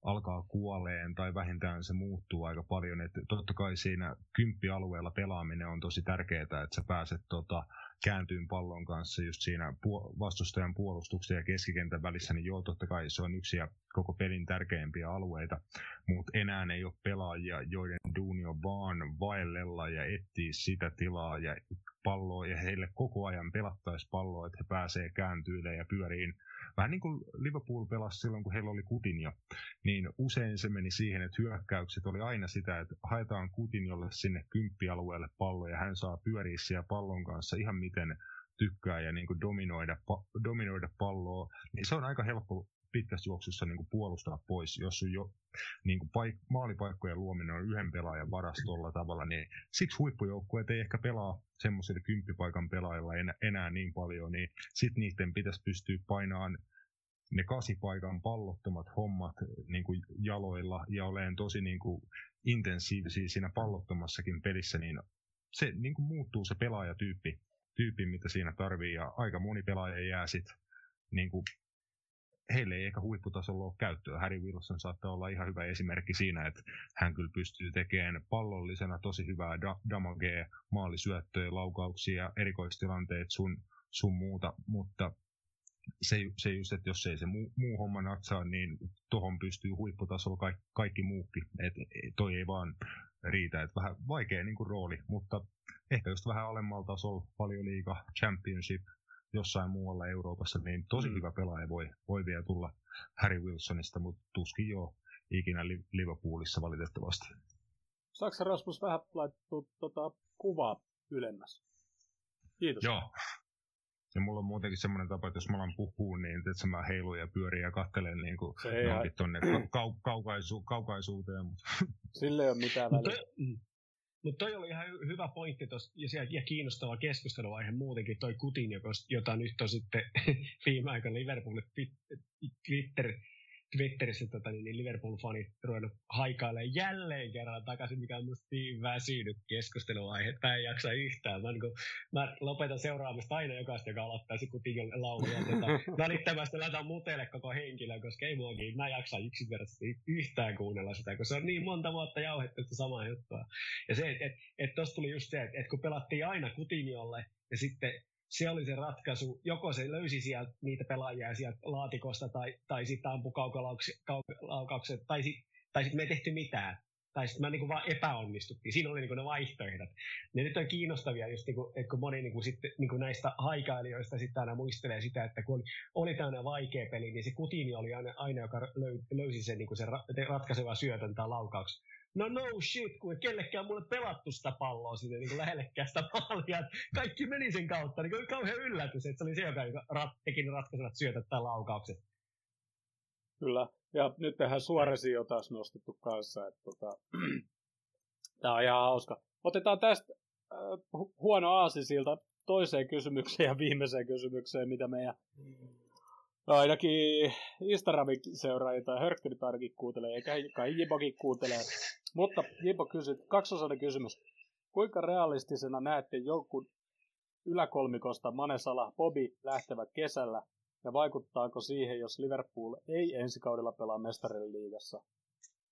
alkaa kuoleen tai vähintään se muuttuu aika paljon. Et totta kai siinä kymppialueella pelaaminen on tosi tärkeää, että sä pääset tota, kääntyyn pallon kanssa just siinä vastustajan puolustuksen ja keskikentän välissä, niin joo, totta kai se on yksi ja koko pelin tärkeimpiä alueita, mutta enää ei ole pelaajia, joiden duuni on vaan vaellella ja etsiä sitä tilaa ja palloa, ja heille koko ajan pelattaisi palloa, että he pääsee kääntyille ja pyöriin vähän niin kuin Liverpool pelasi silloin, kun heillä oli Kutinja, niin usein se meni siihen, että hyökkäykset oli aina sitä, että haetaan Kutinjolle sinne kymppialueelle pallo ja hän saa pyöriä siellä pallon kanssa ihan miten tykkää ja niin kuin dominoida, dominoida palloa, niin se on aika helppo pitkässä juoksussa niin kuin puolustaa pois, jos on jo niin kuin paik- maalipaikkojen luominen on yhden pelaajan varastolla tavalla, niin siksi huippujoukkueet ei ehkä pelaa semmoisille kymppipaikan pelaajilla enää, enää niin paljon, niin sitten niiden pitäisi pystyä painaan ne kasipaikan pallottomat hommat niin kuin jaloilla ja oleen tosi niin kuin intensiivisiä siinä pallottomassakin pelissä, niin se niin kuin muuttuu se pelaajatyyppi, tyyppi, mitä siinä tarvii, ja aika moni pelaaja jää sitten niin kuin heille ei ehkä huipputasolla ole käyttöä. Harry Wilson saattaa olla ihan hyvä esimerkki siinä, että hän kyllä pystyy tekemään pallollisena tosi hyvää da- damagea, maalisyöttöjä, laukauksia, erikoistilanteet sun, sun muuta, mutta se, se just, että jos ei se muu, muu homma natsaa, niin tuohon pystyy huipputasolla kaikki, kaikki muukin. Et, toi ei vaan riitä, että vähän vaikea niin kuin rooli, mutta ehkä just vähän alemmalla tasolla, paljon liiga, championship, jossain muualla Euroopassa, niin tosi mm. hyvä pelaaja voi, voi vielä tulla Harry Wilsonista, mutta tuskin jo ikinä Liverpoolissa valitettavasti. Saksa Rasmus vähän laittu tota, kuvaa ylemmäs? Kiitos. Joo. Ja mulla on muutenkin semmoinen tapa, että jos mä alan puhua, niin että mä heilun ja pyörin ja kattelen niin kuin johonkin tonne kau- kaukaisu- kaukaisuuteen. Sille ei ole mitään väliä. Mutta toi oli ihan hyvä pointti tosta, ja, ja kiinnostava keskusteluaihe muutenkin, toi Kutin, jota nyt on sitten viime aikoina Liverpoolin Twitter Twitterissä tota, niin, niin Liverpool-fanit ruvennut haikailemaan jälleen kerran takaisin, mikä on musta niin väsynyt keskusteluaihe. Mä en jaksa yhtään. Mä, niin kuin, mä lopetan seuraamista aina jokaista, joka aloittaa se kutin lauluja. Tota, välittömästi laitan mutelle koko henkilö, koska ei muakin, mä jaksa yksinkertaisesti yhtään kuunnella sitä, kun se on niin monta vuotta jauhettu sitä samaa juttua. Ja se, että et, et tossa tuli just se, että et kun pelattiin aina Kutiniolle, ja sitten se oli se ratkaisu. Joko se löysi sieltä niitä pelaajia sieltä laatikosta tai, tai sitten ampui kaukalaukaukset tai sitten tai sit me ei tehty mitään. Tai sitten me niin kuin vaan epäonnistuttiin. Siinä oli niin kuin ne vaihtoehdot. Ne nyt on kiinnostavia, just niin kuin, että kun moni niin kuin sitten, niin kuin näistä haikailijoista sitten aina muistelee sitä, että kun oli tämmöinen vaikea peli, niin se Kutini oli aina, aina joka löysi sen, niin kuin sen ratkaiseva syötön tai laukauksen no no shit, kun kellekään mulle pelattu sitä palloa sinne niin lähellekään sitä maalia. Kaikki meni sen kautta, niin kuin kauhean yllätys, että se oli se, joka rat, teki ne ratkaisevat syötät tai laukaukset. Kyllä, ja nyt tehdään suoresi taas nostettu kanssa, että tota, tämä on ihan hauska. Otetaan tästä äh, huono aasi siltä toiseen kysymykseen ja viimeiseen kysymykseen, mitä meidän ainakin Instagramin seuraajia tai Hörkkyrit ainakin kuuntelee, eikä kai Jibokin kuuntelee. Mutta Jibo kysyy, kaksosainen kysymys. Kuinka realistisena näette jonkun yläkolmikosta Manesala Bobi lähtevä kesällä ja vaikuttaako siihen, jos Liverpool ei ensi kaudella pelaa mestarien liigassa?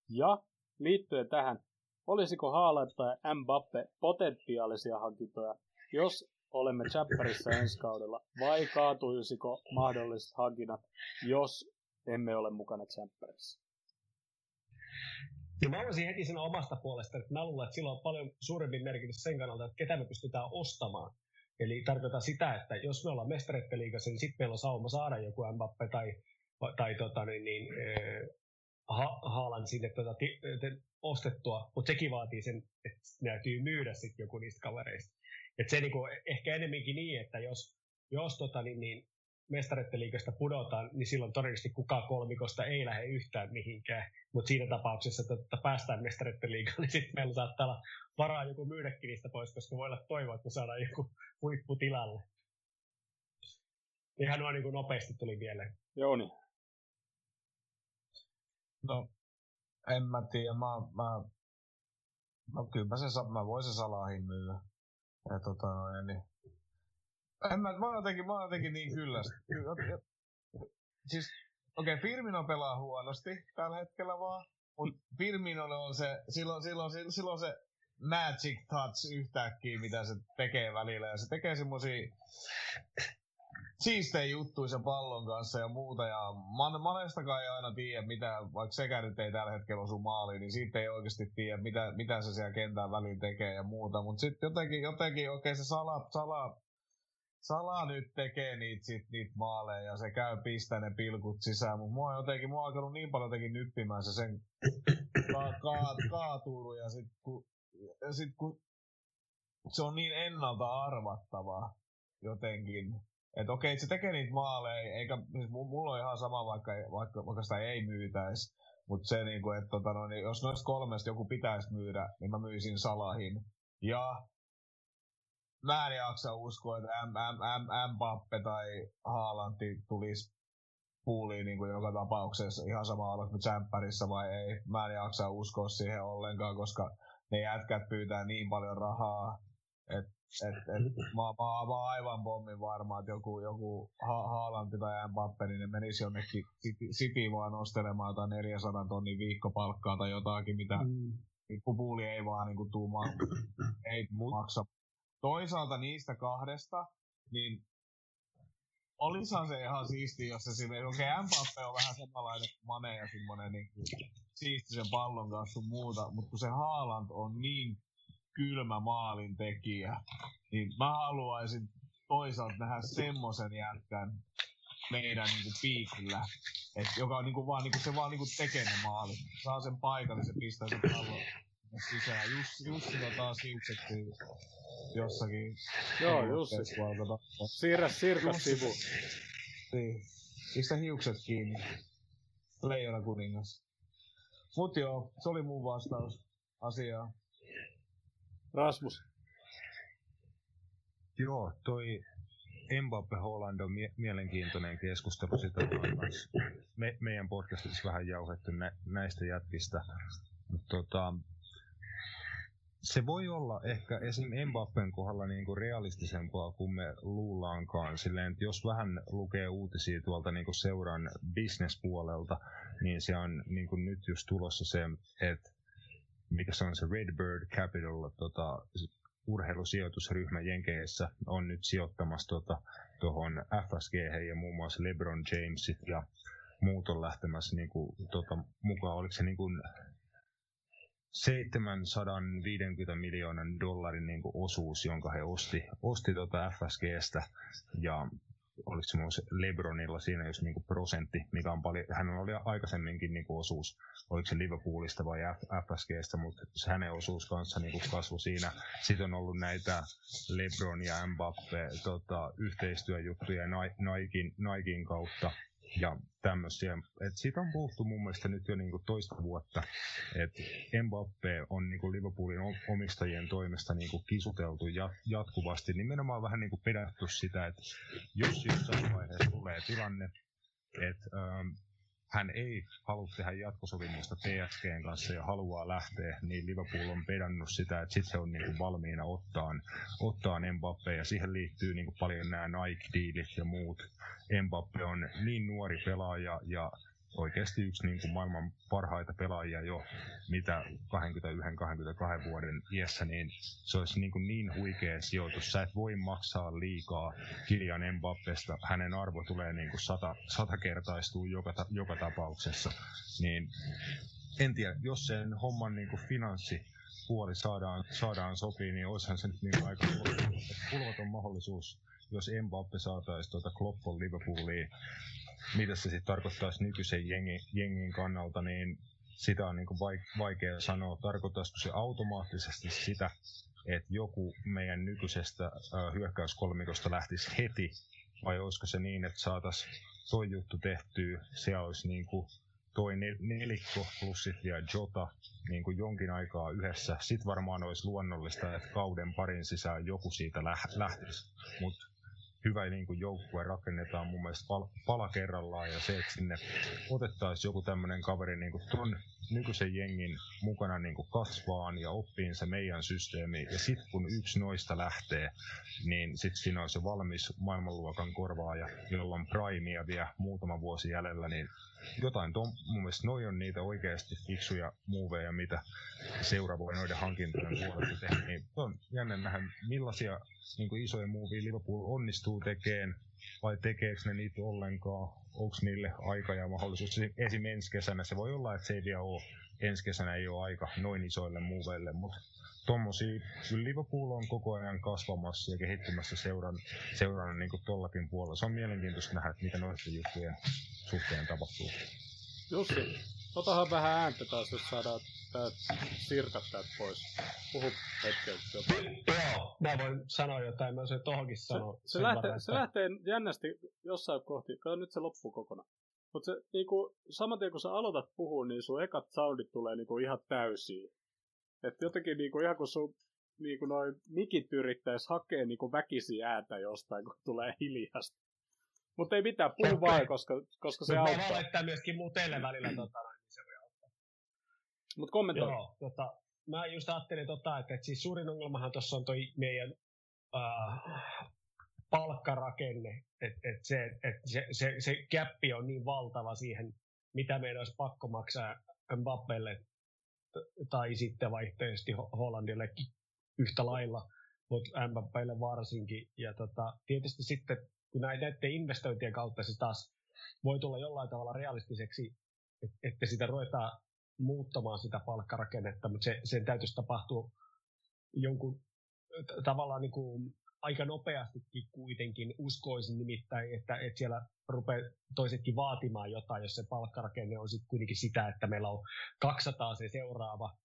Ja liittyen tähän, olisiko Haaland tai Mbappe potentiaalisia hankintoja, jos olemme Chapperissa ensi kaudella, vai kaatuisiko mahdolliset hankinnat, jos emme ole mukana Chapperissa? Ja mä haluaisin heti sanoa omasta puolesta, että mä luulen, että sillä on paljon suurempi merkitys sen kannalta, että ketä me pystytään ostamaan. Eli tarkoitan sitä, että jos me ollaan mestaretteliikassa, niin sitten meillä on sauma saada joku Mbappe tai, tai tota, niin, niin, eh, ha, Haaland sinne tota, t, t, ostettua, mutta sekin vaatii sen, että ne täytyy myydä sitten joku niistä kavereista. Et se niinku, ehkä enemmänkin niin, että jos, jos tota, niin, niin mestaretteliikasta pudotaan, niin silloin todennäköisesti kukaan kolmikosta ei lähde yhtään mihinkään. Mutta siinä tapauksessa, että päästään mestaretteliigaan, niin sitten meillä saattaa olla varaa joku myydäkin niistä pois, koska voi olla toivoa, että me saadaan joku huippu tilalle. Ihan noin niin nopeasti tuli mieleen. Joo niin. No, en mä tiedä. Mä, mä, no kyllä mä, se, mä voisin Salahin myydä. Ja tota, niin, en mä, mä jotenkin, mä jotenkin niin kyllästä. Kyllä, siis, okei, okay, Firmino pelaa huonosti tällä hetkellä vaan, mutta Firminolle on se, silloin, silloin, silloin se magic touch yhtäkkiä, mitä se tekee välillä. Ja se tekee semmosia siistejä juttuja sen pallon kanssa ja muuta. Ja man, Manestakaan ei aina tiedä, mitä, vaikka sekä nyt ei tällä hetkellä osu maaliin, niin siitä ei oikeasti tiedä, mitä, mitä se siellä kentän väliin tekee ja muuta. Mutta sitten jotenkin, jotenkin okei okay, se Sala, Sala Sala nyt tekee niitä, sit, niitä maaleja ja se käy pistää ne pilkut sisään, mutta mua jotenkin, mua on alkanut niin paljon jotenkin nyppimään se sen ka, ka, kaatuilu ja sit kun, ja sit kun se on niin ennalta arvattavaa jotenkin, että okei, se tekee niitä maaleja, eikä, siis mulla on ihan sama, vaikka, vaikka, vaikka sitä ei myytäisi, mutta se, niinku, että tota, no, niin jos noista kolmesta joku pitäisi myydä, niin mä myisin Salahin. Ja mä en jaksa uskoa, että M, M, M, Mbappe tai Haalanti tulisi puuliin niin kuin joka tapauksessa ihan sama olet Champerissa vai ei. Mä en jaksa uskoa siihen ollenkaan, koska ne jätkät pyytää niin paljon rahaa, että et, et, mä, mä, mä oon aivan pommin varma, että joku, joku ha- Haalanti tai Mbappe, niin ne menisi jonnekin City vaan nostelemaan jotain 400 tonnin viikkopalkkaa tai jotakin, mitä mm. puuli ei vaan niin kuin, tuu ma- ei maksa toisaalta niistä kahdesta, niin olisihan se ihan siisti, jos se sille, okei, okay, Mbappe on vähän samanlainen kuin Mane ja semmoinen niin kuin, siisti sen pallon kanssa sun muuta, mutta kun se Haaland on niin kylmä maalintekijä, niin mä haluaisin toisaalta nähdä semmoisen jätkän meidän niin kuin, piikillä, et, joka on niin kuin, vaan, niin kuin, se vaan niin kuin, tekee ne maalin. Saa sen paikallisen, pistää sen pallon sisään. Just, just sitä taas hiukset jossakin. Joo, Jussi. Siirrä sirkas sivu. Niin. Pistä hiukset kiinni. Leijona kuningas. Mut joo, se oli mun vastaus asiaan. Rasmus. Joo, toi Mbappe Holland on mie- mielenkiintoinen keskustelu. Sitä on me- meidän podcastissa vähän jauhettu nä- näistä jätkistä. Mutta tota, se voi olla ehkä esim. Mbappen kohdalla niinku realistisempaa kuin me luullaankaan. Silleen, että jos vähän lukee uutisia tuolta niinku seuran business-puolelta, niin se on niinku nyt just tulossa se, että mikä se on se Redbird Capital tota, urheilusijoitusryhmä Jenkeissä on nyt sijoittamassa tuota, tuohon FSG ja muun muassa LeBron Jamesit ja muut on lähtemässä niin kuin, tota, mukaan. Oliko se niin kuin 750 miljoonan dollarin niin kuin osuus, jonka he osti, osti tuota FSGstä ja oliko se myös Lebronilla siinä jos niinku prosentti, mikä on paljon, hän oli aikaisemminkin niinku osuus, oliko se Liverpoolista vai FSGstä, mutta se hänen osuus kanssa niinku kasvoi siinä. Sitten on ollut näitä Lebron ja Mbappe tota, yhteistyöjuttuja Nikein, Nikein kautta, ja tämmöisiä. Et siitä on puhuttu mun mielestä nyt jo niinku toista vuotta, että Mbappe on niinku Liverpoolin omistajien toimesta niinku kisuteltu jat- jatkuvasti. Nimenomaan vähän niinku pedattu sitä, että jos jossain vaiheessa tulee tilanne, että ähm, hän ei halua tehdä jatkosopimusta PSGn kanssa ja haluaa lähteä, niin Liverpool on pedannut sitä, että sitten se on niinku valmiina ottaa, ottaa Mbappe ja siihen liittyy niinku paljon nämä Nike-diilit ja muut. Mbappe on niin nuori pelaaja ja oikeasti yksi niin kuin maailman parhaita pelaajia jo mitä 21-22 vuoden iässä, niin se olisi niin, kuin niin huikea sijoitus. Sä et voi maksaa liikaa Kilian Mbappesta. Hänen arvo tulee niin kuin sata, sata kertaistuu joka, joka tapauksessa. Niin en tiedä, jos sen homman niin kuin finanssi puoli saadaan, saadaan sopii, niin olisihan se nyt niin aika pulvaton mahdollisuus, jos Mbappe saataisiin tuota Kloppon Liverpooliin mitä se sitten tarkoittaisi nykyisen jengi, jengin kannalta, niin sitä on niin vaikea sanoa. Tarkoittaisiko se automaattisesti sitä, että joku meidän nykyisestä hyökkäyskolmikosta lähtisi heti, vai olisiko se niin, että saataisiin toi juttu tehtyä, se olisi niin kuin toi nelikko plus sit vielä Jota niin kuin jonkin aikaa yhdessä. Sitten varmaan olisi luonnollista, että kauden parin sisään joku siitä lähtisi. Mutta hyvä niin kuin joukkue rakennetaan mun mielestä pala, pala kerrallaan ja se, että sinne otettaisiin joku tämmöinen kaveri niin kuin ton nykyisen jengin mukana niin kuin kasvaan ja oppiin se meidän systeemi. Ja sitten kun yksi noista lähtee, niin sitten siinä on se valmis maailmanluokan korvaaja, jolla on primea vielä muutama vuosi jäljellä, niin jotain, ton, mun mielestä noi on niitä oikeasti fiksuja muoveja, mitä seura voi noiden hankintojen puolesta tehdä. Niin on jännä nähdä, millaisia niin kuin isoja muovia Liverpool onnistuu tekemään, vai tekeekö ne niitä ollenkaan, onko niille aika ja mahdollisuus. Esim. ensi kesänä se voi olla, että se ei vielä ole, ensi kesänä ei ole aika noin isoille muuveille, mutta tommosia, kyllä Liverpool on koko ajan kasvamassa ja kehittymässä seuran, seuran niin kuin tollakin puolella. Se on mielenkiintoista nähdä, että mitä noiden juttujen suhteen tapahtuu. Jussi, otahan vähän ääntä taas, jos saadaan tää sirkat täältä pois. Puhu hetken jotain. Joo, mä voin sanoa jotain, mä se tohonkin sanoa. Se, se, lähtee, että... se lähtee jännästi jossain kohti, kato nyt se loppuu kokonaan. Mutta se, niinku, saman tien kun sä aloitat puhua, niin sun ekat soundit tulee niinku ihan täysiä. Että jotenkin niinku, ihan kun sun niinku noin mikit yrittäis hakea niinku väkisi ääntä jostain, kun tulee hiljasta. Mutta ei mitään, puhu vaan, koska, koska se auttaa. Mä laittaa myöskin teille välillä tota, niin se voi auttaa. Mutta kommentoi. Joo, tota, mä just ajattelin, tota, että, että siis suurin ongelmahan tuossa on toi meidän äh, palkkarakenne, että et se, et se, se, se käppi on niin valtava siihen, mitä meidän olisi pakko maksaa Mbappelle tai sitten vaihtoehtoisesti Hollandillekin yhtä lailla, mutta Mbappelle varsinkin. Ja tota, tietysti sitten näiden investointien kautta se taas voi tulla jollain tavalla realistiseksi, että sitä ruvetaan muuttamaan sitä palkkarakennetta, mutta se, sen täytyisi tapahtua jonkun tavallaan niin kuin aika nopeastikin kuitenkin uskoisin nimittäin, että, että siellä rupeaa toisetkin vaatimaan jotain, jos se palkkarakenne on sitten kuitenkin sitä, että meillä on 200 se seuraava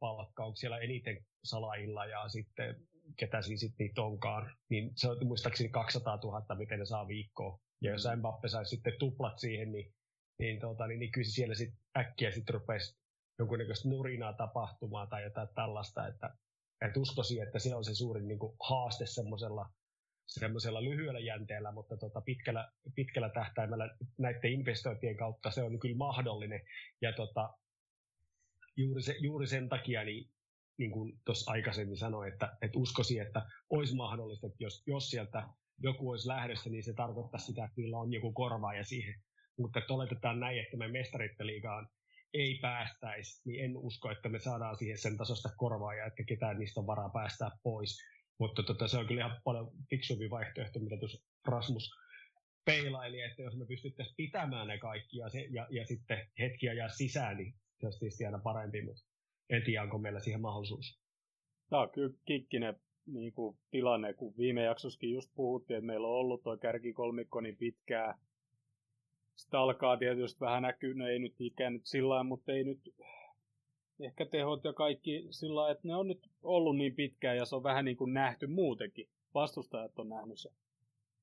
palkka, onko siellä eniten salailla ja sitten ketä siinä sitten niitä onkaan, niin se on muistaakseni 200 000, miten ne saa viikkoa. Ja jos Mbappe saisi sitten tuplat siihen, niin, niin, tota, niin, niin kyllä siellä sitten äkkiä sitten rupesi jonkunnäköistä nurinaa tapahtumaan tai jotain tällaista, että, että uskoisin, että se on se suurin niin kuin, haaste semmoisella semmoisella lyhyellä jänteellä, mutta tota, pitkällä, pitkällä tähtäimellä näiden investointien kautta se on kyllä mahdollinen. Ja tota, juuri, se, juuri sen takia niin, niin kuin tuossa aikaisemmin sanoin, että, että uskoisin, että olisi mahdollista, että jos, jos sieltä joku olisi lähdössä, niin se tarkoittaa sitä, että niillä on joku korvaaja siihen. Mutta että oletetaan näin, että me mestaritteliigaan ei päästäisi, niin en usko, että me saadaan siihen sen tasosta korvaajaa, että ketään niistä on varaa päästää pois. Mutta tota, se on kyllä ihan paljon fiksumpi vaihtoehto, mitä tuossa Rasmus peilaili, että jos me pystyttäisiin pitämään ne kaikki ja, se, ja, ja sitten hetkiä jää sisään, niin se olisi tietysti aina parempi, mutta en tiedä, onko meillä siihen mahdollisuus. Tämä on kyllä kikkinen niin kuin, tilanne, kun viime jaksossakin just puhuttiin, että meillä on ollut tuo kärkikolmikko niin pitkään. Sitten alkaa tietysti vähän näkyä, no ei nyt ikään nyt sillä mutta ei nyt ehkä tehot ja kaikki sillä että ne on nyt ollut niin pitkään ja se on vähän niin kuin nähty muutenkin. Vastustajat on nähnyt se.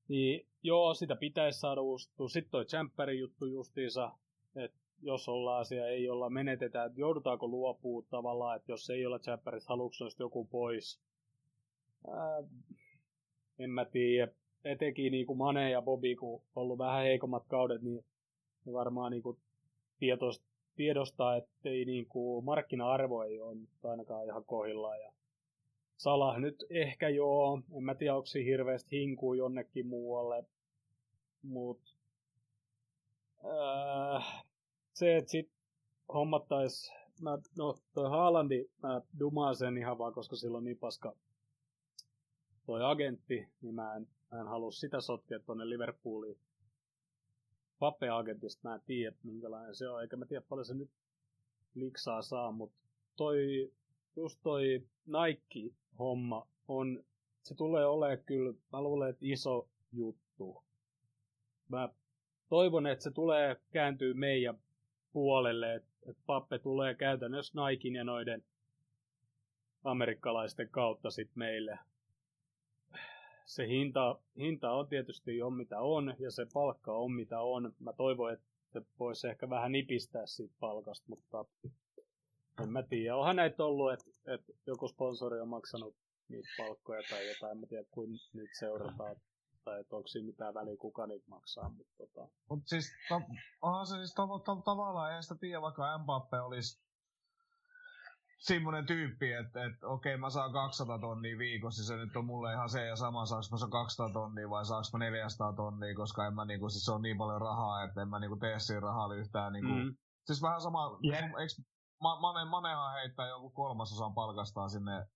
Niin joo, sitä pitäisi saada uusittua. Sitten toi Champerin juttu justiinsa, että jos ollaan asia ei olla menetetään, että joudutaanko luopua tavallaan, että jos ei ole Champerissa, haluatko joku pois. Ää, en mä tiedä. Etenkin niin kuin Mane ja Bobby, kun ollut vähän heikommat kaudet, niin ne varmaan niin kuin tietoista tiedostaa, että ei niin kuin, markkina-arvo ei ole ainakaan ihan kohillaan. Ja Salah nyt ehkä joo, en mä tiedä, onko hirveästi hinkuu jonnekin muualle, mutta äh, se, että sit hommattais, mä, no toi Haalandi, mä dumaan sen ihan vaan, koska sillä on niin paska toi agentti, niin mä en, mä en halua sitä sotkea tonne Liverpooliin. Pape-agentista mä en tiedä, minkälainen se on, eikä mä tiedä paljon se nyt liksaa saa, mutta toi, just toi Nike-homma on, se tulee olemaan kyllä, mä luulen, että iso juttu. Mä toivon, että se tulee kääntyy meidän puolelle, että, että Pappe tulee käytännössä Naikin ja noiden amerikkalaisten kautta sitten meille se hinta, hinta on tietysti on mitä on, ja se palkka on mitä on. Mä toivon, että voisi ehkä vähän nipistää siitä palkasta, mutta en mä tiedä. Onhan näitä ollut, että, että joku sponsori on maksanut niitä palkkoja tai jotain, en mä tiedä, kuin niitä seurataan tai että onko siinä mitään väliä, kuka niitä maksaa. Mutta tota. Mut siis, to, onhan se siis tav- tav- tavallaan, eihän sitä tiedä, vaikka Mbappe olisi semmoinen tyyppi, että, että okei mä saan 200 tonnia viikossa, se nyt on mulle ihan se ja sama, saanko mä 200 tonnia vai saanko mä 400 tonnia, koska en mä niinku, siis se on niin paljon rahaa, että en mä niinku tee siinä rahaa yhtään niinku, mm. siis vähän sama, yeah. eikö Mane, Manehan heittää joku kolmasosan palkastaan sinne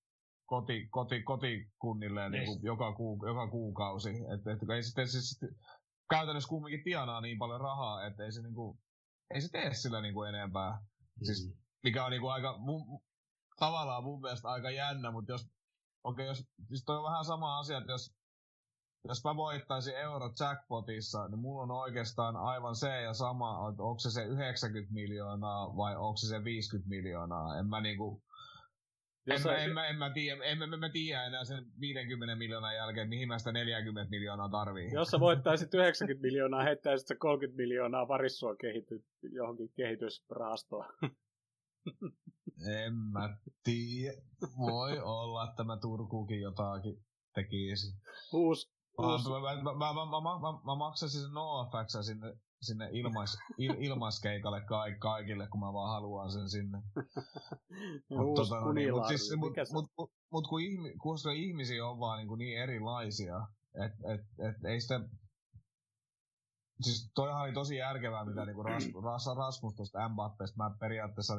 koti, koti, kotikunnille yes. niin joka, kuu, joka kuukausi. Et, et, ei sitten siis, käytännössä kumminkin tienaa niin paljon rahaa, että ei se, niinku, ei se tee sillä niinku enempää. Mm. Siis, mikä on niinku aika, mun, tavallaan mun mielestä aika jännä, mutta jos, okei, okay, jos, siis toi on vähän sama asia, että jos, jos mä voittaisin euro jackpotissa, niin mulla on oikeastaan aivan se ja sama, että onko se se 90 miljoonaa vai onko se se 50 miljoonaa. En mä niinku, en, mä, en, mä, en, mä tiedä, en, mä, mä tiedä enää sen 50 miljoonan jälkeen, mihin mä sitä 40 miljoonaa tarvii. Jos sä voittaisit 90 miljoonaa, heittäisit sä 30 miljoonaa varissua kehity, johonkin kehitysrahastoon. En mä tiedä. Voi olla, että mä Turkuukin jotakin tekisi. Uusi Uusi. Mä, mä, mä, mä, mä, mä, mä maksasin sen NoFX sinne, sinne ilmais, il, ilmaiskeikalle kaik, kaikille, kun mä vaan haluan sen sinne. mut, tota, no, niin, mut, siis, mut, mut, mut, mut, kun, ihmi, koska ihmisiä on vaan niin, niin erilaisia, että et, et, ei sitä siis toihan oli tosi järkevää, mitä niinku Ras, Ras, Rasmus tuosta Mbappesta. Mä periaatteessa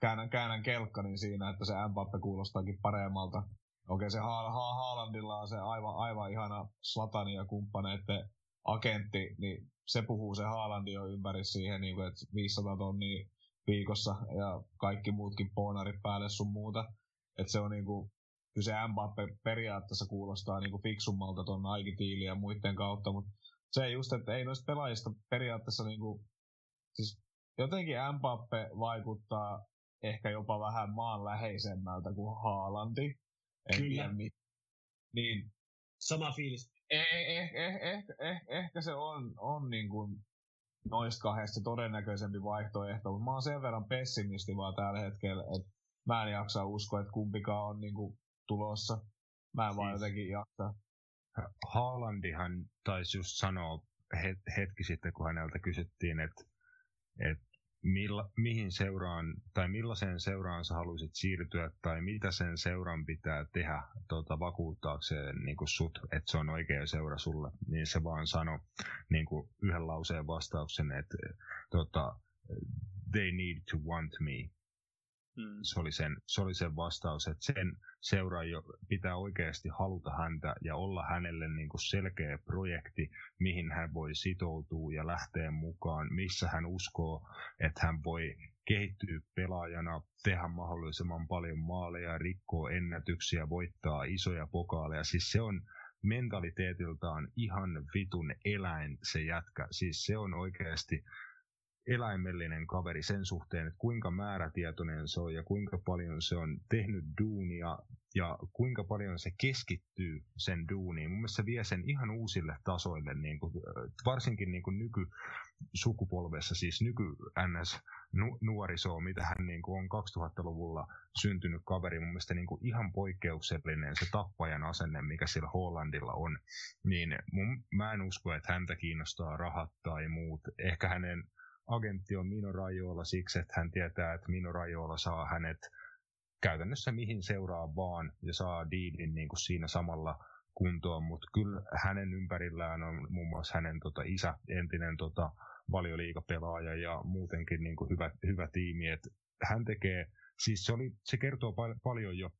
käännän, käännän kelkkani siinä, että se Mbappe kuulostaakin paremmalta. Okei, se ha- ha- Haalandilla on se aivan, aivan ihana Slatani ja kumppaneiden agentti, niin se puhuu se Haalandi jo ympäri siihen, niin kuin, että 500 tonnia viikossa ja kaikki muutkin bonarit päälle sun muuta. Että se on niin kuin, kyllä se Mbappe periaatteessa kuulostaa niin kuin fiksummalta ton Nike ja muiden kautta, mutta se just, että ei noista pelaajista periaatteessa niin kuin, siis jotenkin Mbappe vaikuttaa ehkä jopa vähän maanläheisemmältä kuin Haalandi. En Kyllä. tiedä, niin Sama fiilis. Eh, eh, eh, eh, eh, ehkä se on, on niin kuin noista kahdesta se todennäköisempi vaihtoehto, mutta mä oon sen verran pessimisti vaan tällä hetkellä, että mä en jaksa uskoa, että kumpikaan on niin kuin tulossa. Mä en vaan Siis- jotenkin jaksa. Haalandihan taisi just sanoa het- hetki sitten, kun häneltä kysyttiin, että et milla, mihin seuraan tai millaiseen seuraan sä haluaisit siirtyä tai mitä sen seuran pitää tehdä tota, vakuuttaakseen niin kuin sut, että se on oikea seura sulle, niin se vaan sanoi niin kuin yhden lauseen vastauksen, että tota, they need to want me, Mm. se oli sen, se oli sen vastaus, että sen seuraaja pitää oikeasti haluta häntä ja olla hänelle niin kuin selkeä projekti, mihin hän voi sitoutua ja lähteä mukaan, missä hän uskoo, että hän voi kehittyä pelaajana, tehdä mahdollisimman paljon maaleja, rikkoa ennätyksiä, voittaa isoja pokaaleja. Siis se on mentaliteetiltaan ihan vitun eläin se jätkä. Siis se on oikeasti eläimellinen kaveri sen suhteen, että kuinka määrätietoinen se on ja kuinka paljon se on tehnyt duunia ja kuinka paljon se keskittyy sen duuniin. Mun mielestä se vie sen ihan uusille tasoille, niin kuin, varsinkin niin kuin nykysukupolvessa, siis nyky NS nu- nuorisoa, mitä hän niin kuin on 2000-luvulla syntynyt kaveri, mun mielestä niin kuin ihan poikkeuksellinen se tappajan asenne, mikä sillä Hollandilla on, niin mun, mä en usko, että häntä kiinnostaa rahat tai muut. Ehkä hänen agentti on Mino Rajoilla siksi, että hän tietää, että Mino Rajoilla saa hänet käytännössä mihin seuraa vaan ja saa diilin niin kuin siinä samalla kuntoon, mutta kyllä hänen ympärillään on muun muassa hänen tota, isä, entinen tota, valioliikapelaaja ja muutenkin niin kuin hyvä, hyvä tiimi, että hän tekee, siis se, oli, se kertoo pal- paljon jo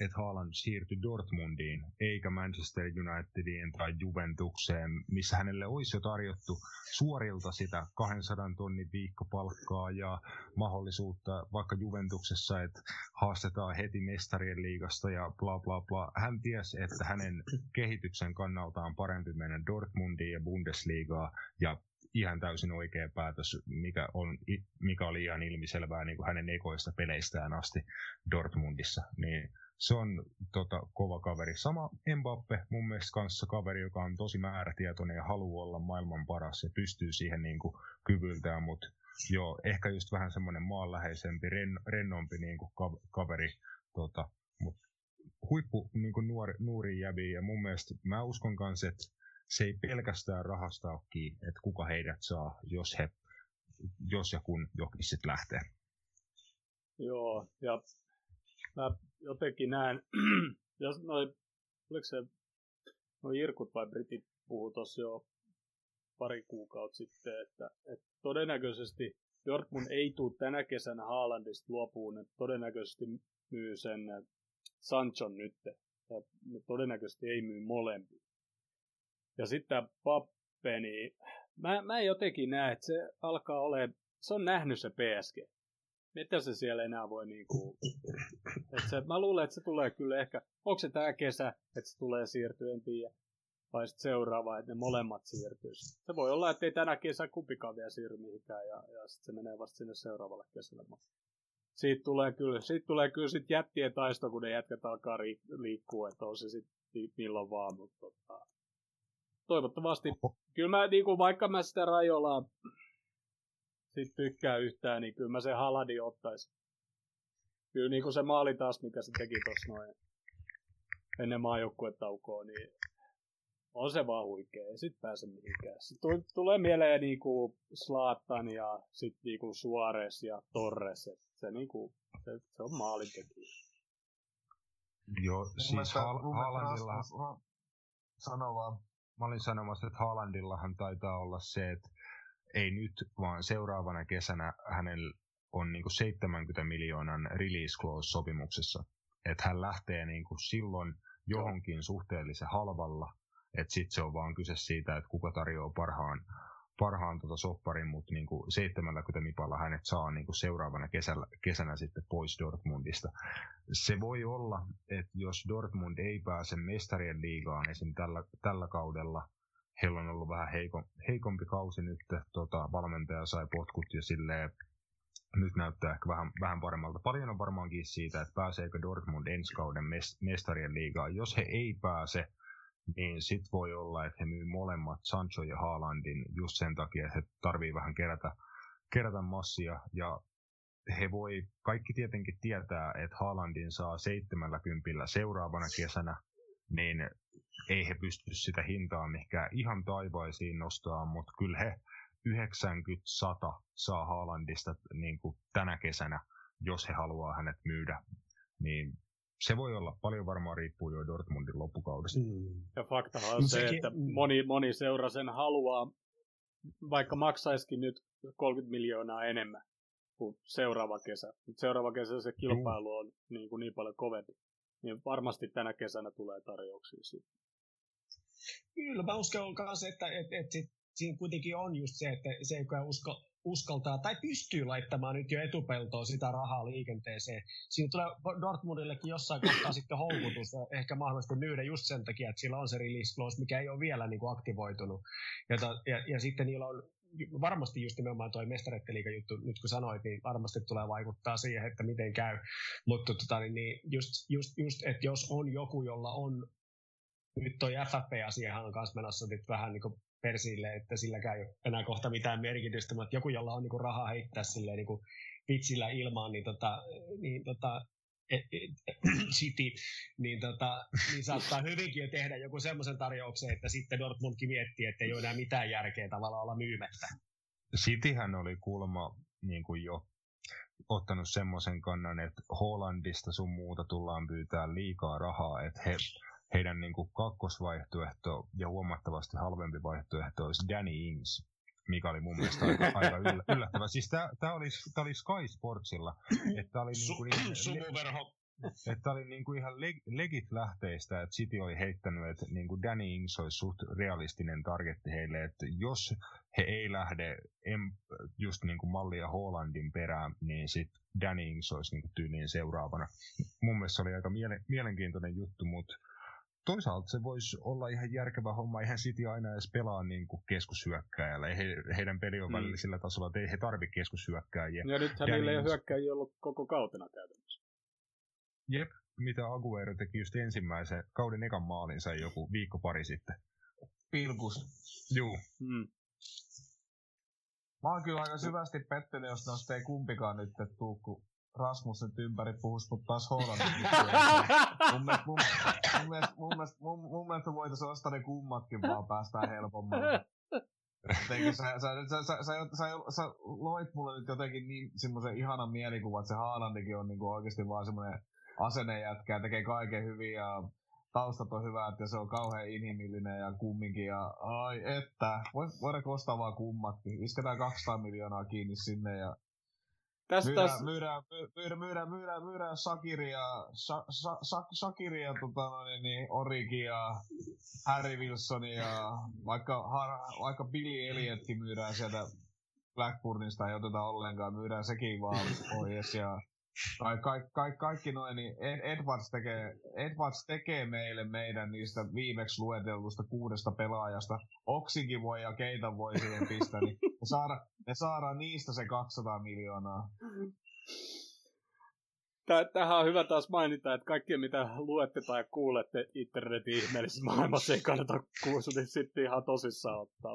että Haaland siirtyi Dortmundiin, eikä Manchester Unitediin tai Juventukseen, missä hänelle olisi jo tarjottu suorilta sitä 200 tonnin viikkopalkkaa ja mahdollisuutta vaikka Juventuksessa, että haastetaan heti mestarien liigasta ja bla bla bla. Hän tiesi, että hänen kehityksen kannalta on parempi mennä Dortmundiin ja Bundesliigaa ja ihan täysin oikea päätös, mikä, on, mikä oli ihan ilmiselvää niin kuin hänen ekoista peleistään asti Dortmundissa. Niin se on tota, kova kaveri. Sama Mbappe mun mielestä kanssa kaveri, joka on tosi määrätietoinen ja haluaa olla maailman paras ja pystyy siihen niin kuin, kyvyltään, mutta joo, ehkä just vähän semmoinen maanläheisempi, ren, rennompi niin kuin, kaveri, tota, mutta huippu niin kuin nuori, nuori jävi ja mun mielestä mä uskon kanssa, että se ei pelkästään rahasta ole kiinni, että kuka heidät saa, jos, he, jos ja kun jokin sitten lähtee. Joo, ja mä jotenkin näen, jos noi, oliko se, noi Irkut vai Britit puhu tuossa jo pari kuukautta sitten, että, että todennäköisesti Dortmund ei tule tänä kesänä Haalandista luopuun, että todennäköisesti myy sen Sanchon nyt, ja ne todennäköisesti ei myy molempia. Ja sitten Pappe, niin mä, mä jotenkin näen, että se alkaa olemaan, se on nähnyt se PSG. Mitä se siellä enää voi niinku... Et se, mä luulen, että se tulee kyllä ehkä... Onko se tää kesä, että se tulee siirtyä, en tiedä. Vai sitten seuraava, että ne molemmat siirtyis. Se voi olla, että ei tänä kesä kumpikaan vielä siirry mihinkään ja, ja sitten se menee vasta sinne seuraavalle kesälle. Siitä tulee kyllä, siitä tulee kyllä sit jättien taisto, kun ne jätkät alkaa ri- liikkua, että on se sitten milloin vaan, mutta tota, toivottavasti, kyllä mä niinku, vaikka mä sitä Rajolaa sit tykkää yhtään, niin kyllä mä se Haladi ottaisin. Kyllä niin kuin se maali taas, mikä se teki tuossa noin ennen maajoukkuetaukoa, niin on se vaan huikea. Ei sit pääse mihinkään. Sitten tulee mieleen niinku Slaattan ja sit niinku Suarez ja Torres. Et se, niinku, se, se on maalintekijä. Joo, siis Haal- Haalandilla... Haalandilla... Sano vaan. Mä olin sanomassa, että Haalandillahan taitaa olla se, että ei nyt, vaan seuraavana kesänä hänellä on niin kuin 70 miljoonan release clause sopimuksessa. Että hän lähtee niin kuin silloin johonkin suhteellisen halvalla, että sitten se on vaan kyse siitä, että kuka tarjoaa parhaan, parhaan tota sopparin, mutta niin kuin 70 mipalla hänet saa niin kuin seuraavana kesällä, kesänä sitten pois Dortmundista. Se voi olla, että jos Dortmund ei pääse mestarien liigaan esim. tällä, tällä kaudella, heillä on ollut vähän heiko, heikompi kausi nyt, tota, valmentaja sai potkut ja silleen nyt näyttää ehkä vähän, vähän paremmalta. Paljon on varmaankin siitä, että pääseekö Dortmund ensi kauden mestarien liigaan. Jos he ei pääse, niin sit voi olla, että he myy molemmat Sancho ja Haalandin just sen takia, että he tarvii vähän kerätä, kerätä massia. Ja he voi, kaikki tietenkin tietää, että Haalandin saa 70 seuraavana kesänä, niin ei he pysty sitä hintaa mihinkään ihan taivaisiin nostaa, mutta kyllä he 90-100 saa Haalandista niin kuin tänä kesänä, jos he haluaa hänet myydä. Niin se voi olla, paljon varmaan riippuu jo Dortmundin loppukaudesta. Mm. Ja faktahan on no, se, sekin... että moni, moni seura sen haluaa, vaikka maksaisikin nyt 30 miljoonaa enemmän kuin seuraava kesä. Seuraava kesä se kilpailu on niin, kuin niin paljon kovempi. Niin varmasti tänä kesänä tulee tarjouksia siitä. Kyllä, mä uskon että, että, että sit, siinä kuitenkin on just se, että se, joka usko, uskaltaa tai pystyy laittamaan nyt jo etupeltoon sitä rahaa liikenteeseen. Siinä tulee Dortmundillekin jossain kohtaa sitten houkutus ehkä mahdollisesti myydä just sen takia, että sillä on se release clause, mikä ei ole vielä niin kuin aktivoitunut. Ja, ja, ja sitten niillä on varmasti just nimenomaan toi mestaretteliiga juttu, nyt kun sanoit, niin varmasti tulee vaikuttaa siihen, että miten käy. Mutta tota, niin, niin just, just, just, että jos on joku, jolla on nyt toi FFP-asiahan on kanssa menossa nyt vähän niin kuin persille, että silläkään ei ole enää kohta mitään merkitystä, mutta joku, jolla on niin kuin rahaa heittää silleen niin kuin vitsillä ilmaan, niin, tota, niin tota, e, e, City, niin, tota, niin saattaa hyvinkin jo tehdä joku semmoisen tarjouksen, että sitten Dortmundkin miettii, että ei ole enää mitään järkeä tavallaan olla myymättä. Cityhän oli kuulemma niin kuin jo ottanut semmoisen kannan, että Hollandista sun muuta tullaan pyytää liikaa rahaa, että he heidän niin kuin kakkosvaihtoehto ja huomattavasti halvempi vaihtoehto olisi Danny Ings, mikä oli mun mielestä aika, aika yllättävä. Siis tämä oli, tää oli Sky Sportsilla. Että oli niin kuin, Su- että oli niin kuin ihan legit lähteistä, että City oli heittänyt, että niin kuin Danny Ings olisi suht realistinen targetti heille, että jos he ei lähde em, just niin kuin mallia Hollandin perään, niin sitten Danny Ings olisi niin kuin tyyliin seuraavana. Mun mielestä se oli aika miele- mielenkiintoinen juttu, mutta toisaalta se voisi olla ihan järkevä homma. Eihän City aina edes pelaa niin kuin keskushyökkääjällä. He, heidän peli on mm. välillä sillä tasolla, että ei he tarvi keskushyökkääjiä. Ja nythän niillä ei ole hyökkääjiä ollut koko kautena käytännössä. Jep, mitä Aguero teki just ensimmäisen kauden ekan maalinsa joku viikko pari sitten. Pilkus. Juu. Mm. Mä oon kyllä aika syvästi pettynyt, jos noista ei kumpikaan nyt tuu, kun Rasmus nyt ympäri puhus, mutta taas Hollannin mun, mielestä, mun, mun, mielestä, mun, mielestä, mun, mun mielestä voitaisiin ostaa ne kummatkin vaan päästään helpommalla. Jotenkin sä, sä, sä, sä, sä, sä, sä, loit mulle nyt jotenkin niin semmoisen ihanan mielikuvan, että se Haalandikin on niinku oikeasti vaan semmoinen asennejätkä ja tekee kaiken hyvin ja taustat on hyvät ja se on kauhean inhimillinen ja kumminkin ja ai että, voidaanko ostaa vaan kummatkin. Isketään 200 miljoonaa kiinni sinne ja Tästä myydään, taas... myydään, myydään, myydään, myydään, myydään Sakiria, sa, sa, sa, Sakiria tota, no, niin, niin, Origia, Harry Wilsonia, ja vaikka, har, vaikka Billy Elliottkin myydään sieltä Blackburnista ei oteta ollenkaan, myydään sekin vaan pois ja Kai, kai, kai, kaikki noin, niin Edwards tekee, Edwards tekee meille meidän niistä viimeksi luetellusta kuudesta pelaajasta. Oksikin voi ja keitä voi siihen pistää, niin me, saada, me saadaan niistä se 200 miljoonaa. Tähän on hyvä taas mainita, että kaikki mitä luette tai kuulette internetin ihmeellisessä maailmassa ei kannata kuulla, niin sitten ihan tosissaan ottaa.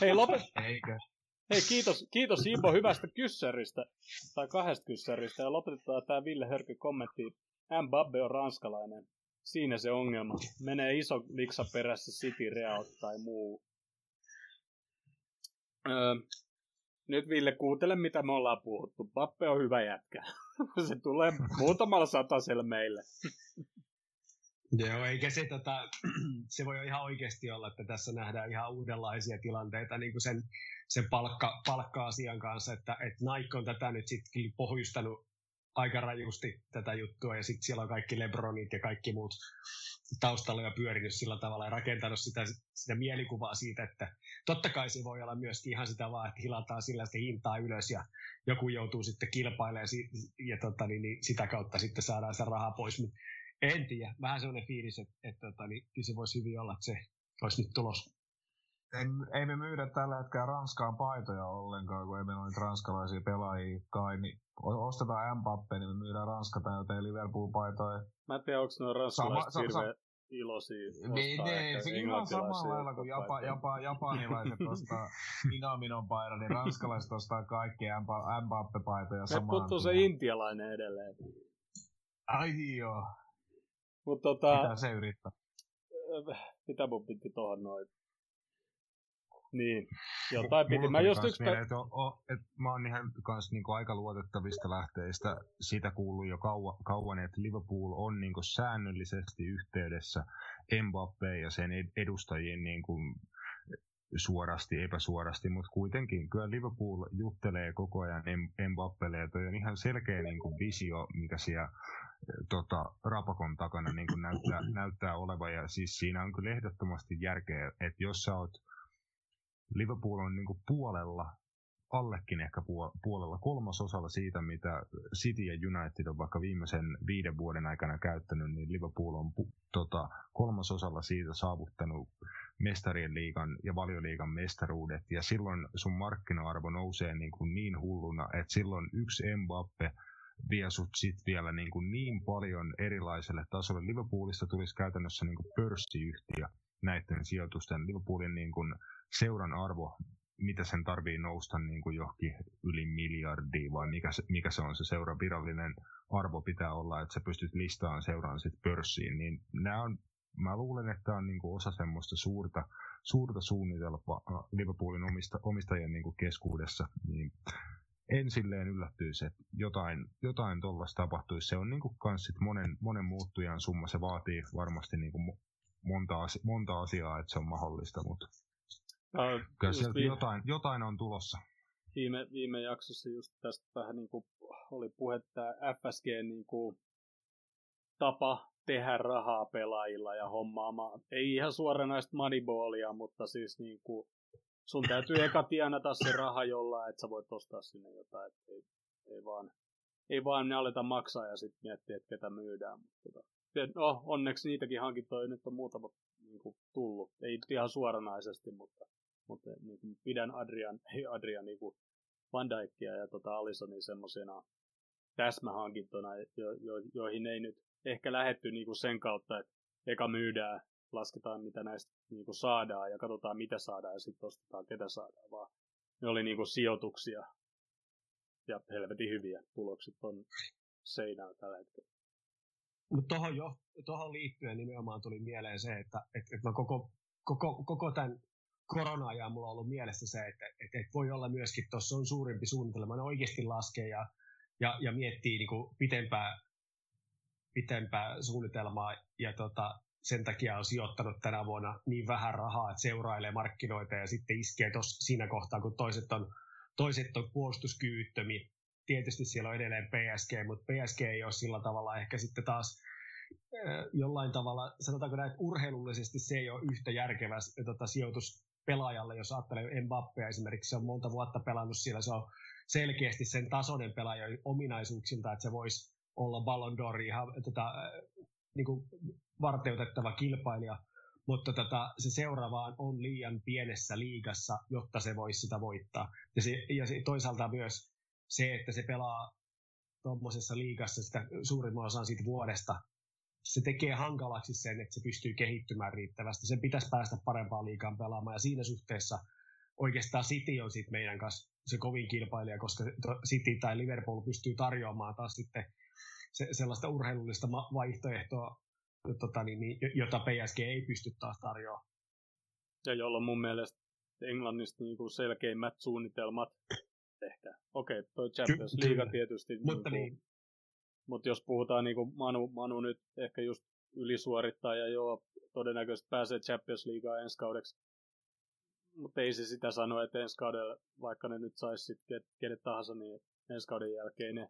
Hei, lopet... Eikö? Hei, kiitos, kiitos Ibo hyvästä kyssäristä, tai kahdesta kyssäristä, ja lopetetaan tämä Ville Hörky kommentti. Mbappe on ranskalainen. Siinä se ongelma. Menee iso liksa perässä City, Real tai muu. Öö, nyt Ville, kuuntele mitä me ollaan puhuttu. Pappe on hyvä jätkä. se tulee muutamalla satasella meille. Joo, eikä se, tota, se voi ihan oikeasti olla, että tässä nähdään ihan uudenlaisia tilanteita niin kuin sen, sen palkka, palkka-asian kanssa, että, että Nike on tätä nyt sitten pohjustanut aika rajusti tätä juttua ja sitten siellä on kaikki Lebronit ja kaikki muut taustalla ja pyörinyt sillä tavalla ja rakentanut sitä, sitä mielikuvaa siitä, että totta kai se voi olla myöskin ihan sitä vaan, että hilataan sillä sitä hintaa ylös ja joku joutuu sitten kilpailemaan ja, ja tota, niin, niin sitä kautta sitten saadaan sitä rahaa pois, mutta en tiedä, vähän sellainen fiilis, että, että, että niin, se voisi hyvin olla, että se olisi nyt tulos. Ei, ei me myydä tällä hetkellä Ranskaan paitoja ollenkaan, kun ei meillä ole ranskalaisia pelaajia kai, niin ostetaan Mbappe, niin me myydään Ranska tai Liverpool-paitoja. Mä en tiedä, onko nuo ranskalaiset sama, hirveän iloisia Niin, niin se ihan samalla lailla kuin japa, japa, japanilaiset ostaa Minaminon paita, niin ranskalaiset ostaa kaikki Mbappe-paitoja samaan. Me puuttuu se intialainen edelleen. Ai joo. Mut tota... Mitä se yrittää? Mitä mun piti tohon noin? Niin, jotain piti. Mä just yksi... Mieleen, että, o, et mä oon ihan kans niinku aika luotettavista lähteistä sitä kuullut jo kauan, kauan että Liverpool on niinku säännöllisesti yhteydessä Mbappé ja sen edustajien niinku suorasti, epäsuorasti, mutta kuitenkin kyllä Liverpool juttelee koko ajan Mbappelle ja toi on ihan selkeä niin kuin visio, mikä siellä tota, rapakon takana niin kuin näyttää, näyttää olevan ja siis siinä on kyllä ehdottomasti järkeä, että jos sä oot Liverpool on niin kuin puolella, allekin ehkä puolella, kolmasosalla siitä, mitä City ja United on vaikka viimeisen viiden vuoden aikana käyttänyt, niin Liverpool on pu, tota, kolmasosalla siitä saavuttanut mestarien liigan ja valioliigan mestaruudet, ja silloin sun markkina-arvo nousee niin, kuin niin hulluna, että silloin yksi Mbappe vie sut sit vielä niin, kuin niin paljon erilaiselle tasolle. Liverpoolista tulisi käytännössä niin kuin pörssiyhtiö näiden sijoitusten. Liverpoolin niin kuin seuran arvo, mitä sen tarvii nousta niin kuin johonkin yli miljardia, vai mikä se, mikä se on se seuran virallinen arvo pitää olla, että sä pystyt listaamaan seuraan sitten pörssiin, niin nämä on, mä luulen, että tämä on niin kuin osa semmoista suurta, suurta suunnitelmaa Liverpoolin omista, omistajien niin kuin keskuudessa, niin en silleen yllättyisi, että jotain, jotain tuollaista tapahtuisi. Se on niin kuin kans sit monen, monen muuttujan summa, se vaatii varmasti niin kuin monta, monta asiaa, että se on mahdollista, mutta Uh, Kyllä sieltä viime, jotain, jotain on tulossa. Viime, viime jaksossa just tästä vähän niin kuin oli puhetta FSG niin kuin tapa tehdä rahaa pelaajilla ja hommaamaan. Ei ihan suoranaista moneyballia, mutta siis niin kuin sun täytyy eka tienata se raha jollain, että sä voit ostaa sinne jotain. Ei, ei, vaan, ei vaan ne aleta maksaa ja sitten miettiä, että ketä myydään. Mutta tota, no, onneksi niitäkin hankintoja nyt on muutama niin kuin, tullut. Ei ihan suoranaisesti, mutta mutta niin kuin pidän Adrian, ei Adrian niin kuin Van Dijkia ja tota Alisonin semmoisena täsmähankintoina, jo, jo, joihin ei nyt ehkä lähetty niin kuin sen kautta, että eka myydään, lasketaan mitä näistä niin kuin saadaan ja katsotaan mitä saadaan ja sitten ostetaan ketä saadaan, vaan ne oli niin kuin sijoituksia ja helvetin hyviä tulokset on seinää tällä hetkellä. Mutta tuohon, jo, tuohon liittyen nimenomaan tuli mieleen se, että, että, että mä koko, koko, koko tämän korona-ajan mulla on ollut mielessä se, että, että, että voi olla myöskin tuossa on suurempi suunnitelma, ne oikeasti laskee ja, ja, ja miettii niin kuin pitempää, pitempää suunnitelmaa ja tota, sen takia on sijoittanut tänä vuonna niin vähän rahaa, että seurailee markkinoita ja sitten iskee tos, siinä kohtaa, kun toiset on, toiset on puolustuskyvyttömiä. Tietysti siellä on edelleen PSG, mutta PSG ei ole sillä tavalla ehkä sitten taas jollain tavalla, sanotaanko näin, että urheilullisesti se ei ole yhtä järkevä tota, sijoitus pelaajalle, jos ajattelee Mbappea esimerkiksi, se on monta vuotta pelannut siellä, se on selkeästi sen tasoinen pelaaja ominaisuuksilta, että se voisi olla Ballon d'Or ihan tota, niin kuin varteutettava kilpailija, mutta tota, se seuraavaan on liian pienessä liigassa, jotta se voisi sitä voittaa. Ja, se, ja se, toisaalta myös se, että se pelaa tuommoisessa liigassa sitä suurimman osan siitä vuodesta, se tekee hankalaksi sen, että se pystyy kehittymään riittävästi. Sen pitäisi päästä parempaan liikaan pelaamaan ja siinä suhteessa oikeastaan City on sitten meidän kanssa se kovin kilpailija, koska City tai Liverpool pystyy tarjoamaan taas sitten se, sellaista urheilullista vaihtoehtoa, tota, niin, niin, jota PSG ei pysty taas tarjoamaan. Ja jolla mun mielestä Englannista niin kuin selkeimmät suunnitelmat ehkä. Okei, okay, toi Champions League tietysti. Mutta niin, niin, mutta jos puhutaan niin kuin Manu, Manu nyt ehkä just ylisuorittaa ja joo, todennäköisesti pääsee Champions Leaguea ensi kaudeksi. Mutta ei se sitä sano, että ensi kaudella, vaikka ne nyt saisi sitten kenet tahansa, niin ensi kauden jälkeen ne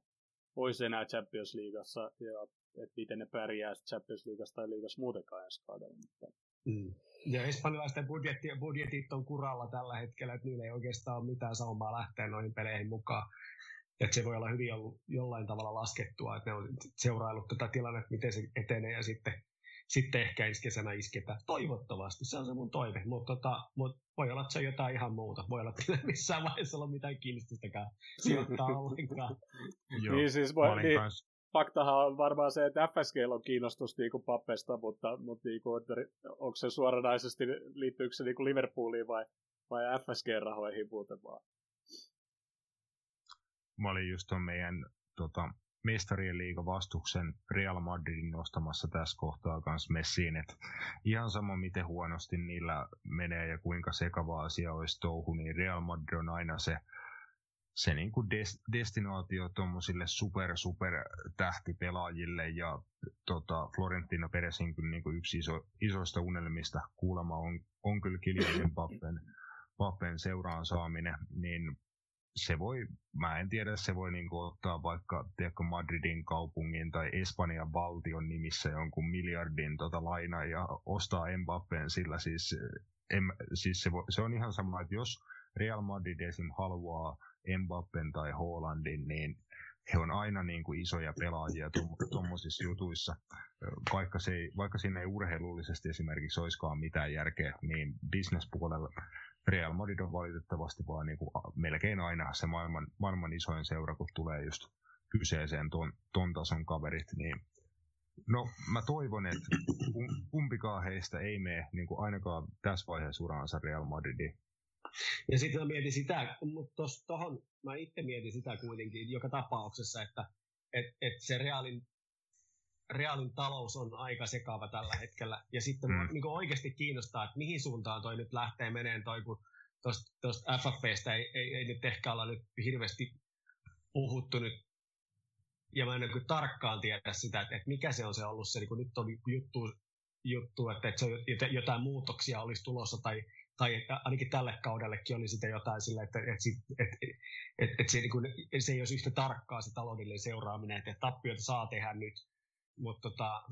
olisi enää Champions Leagueassa ja että miten ne pärjää Champions Leagueassa tai liigassa muutenkaan ensi kaudella. Mutta... Mm. Ja espanjalaisten budjetti, budjetit on kuralla tällä hetkellä, että niillä ei oikeastaan ole mitään saumaa lähteä noihin peleihin mukaan että se voi olla hyvin ollut jollain tavalla laskettua, että ne on seuraillut tätä tilannetta, miten se etenee ja sitten sitten ehkä ensi kesänä isketään. Toivottavasti, se on se mun toive, mutta tota, mut voi olla, että se on jotain ihan muuta. Voi olla, että missään vaiheessa olla mitään kiinnostustakaan sijoittaa ollenkaan. Joo, niin siis voi, niin, kans... faktahan on varmaan se, että FSG on kiinnostus niin kuin pappesta, mutta, mutta niin kuin, että onko se suoranaisesti, liittyykö se niin kuin Liverpooliin vai, vai FSG-rahoihin muuten vaan? Mä olin just tuon meidän tota, mestarien liiga vastuksen Real Madridin nostamassa tässä kohtaa kanssa messiin, että ihan sama miten huonosti niillä menee ja kuinka sekava asia olisi touhu, niin Real Madrid on aina se, se niin kuin des, destinaatio tuommoisille super super tähtipelaajille ja tota, Florentino Peresin kyllä niin kuin yksi iso, isoista unelmista kuulemma on, on kyllä Kylian Pappen, Pappen seuraan saaminen, niin se voi, mä en tiedä, se voi niinku ottaa vaikka tiedätkö, Madridin kaupungin tai Espanjan valtion nimissä jonkun miljardin tota laina ja ostaa Mbappeen sillä siis, em, siis se, voi, se, on ihan sama, että jos Real Madrid esim. haluaa Mbappen tai Hollandin, niin he on aina niin kuin isoja pelaajia tuommoisissa jutuissa. Vaikka, se ei, vaikka siinä ei urheilullisesti esimerkiksi olisikaan mitään järkeä, niin bisnespuolella Real Madrid on valitettavasti vaan niin kuin melkein aina se maailman, maailman isoin seura, kun tulee just kyseeseen ton, ton tason kaverit, niin No, mä toivon, että kumpikaan heistä ei mene niin kuin ainakaan tässä vaiheessa uraansa Real Madridiin. Ja sitten mä mietin sitä, mutta tuohon mä itse mietin sitä kuitenkin joka tapauksessa, että et, et se Realin Realin talous on aika sekava tällä hetkellä. Ja sitten mm. niin oikeasti kiinnostaa, että mihin suuntaan toi nyt lähtee meneen toi, kun tuosta FFPstä ei, ei, ei, nyt ehkä olla nyt hirveästi puhuttu nyt. Ja mä en niin tarkkaan tiedä sitä, että, että mikä se on se ollut se, niin kun nyt on juttu, juttu että, että se on, jotain muutoksia olisi tulossa tai tai että ainakin tälle kaudellekin oli sitä jotain sillä, että, että, että, että, että, että se, niin kuin, se ei olisi yhtä tarkkaa se taloudellinen seuraaminen, että tappioita saa tehdä nyt, mutta tota,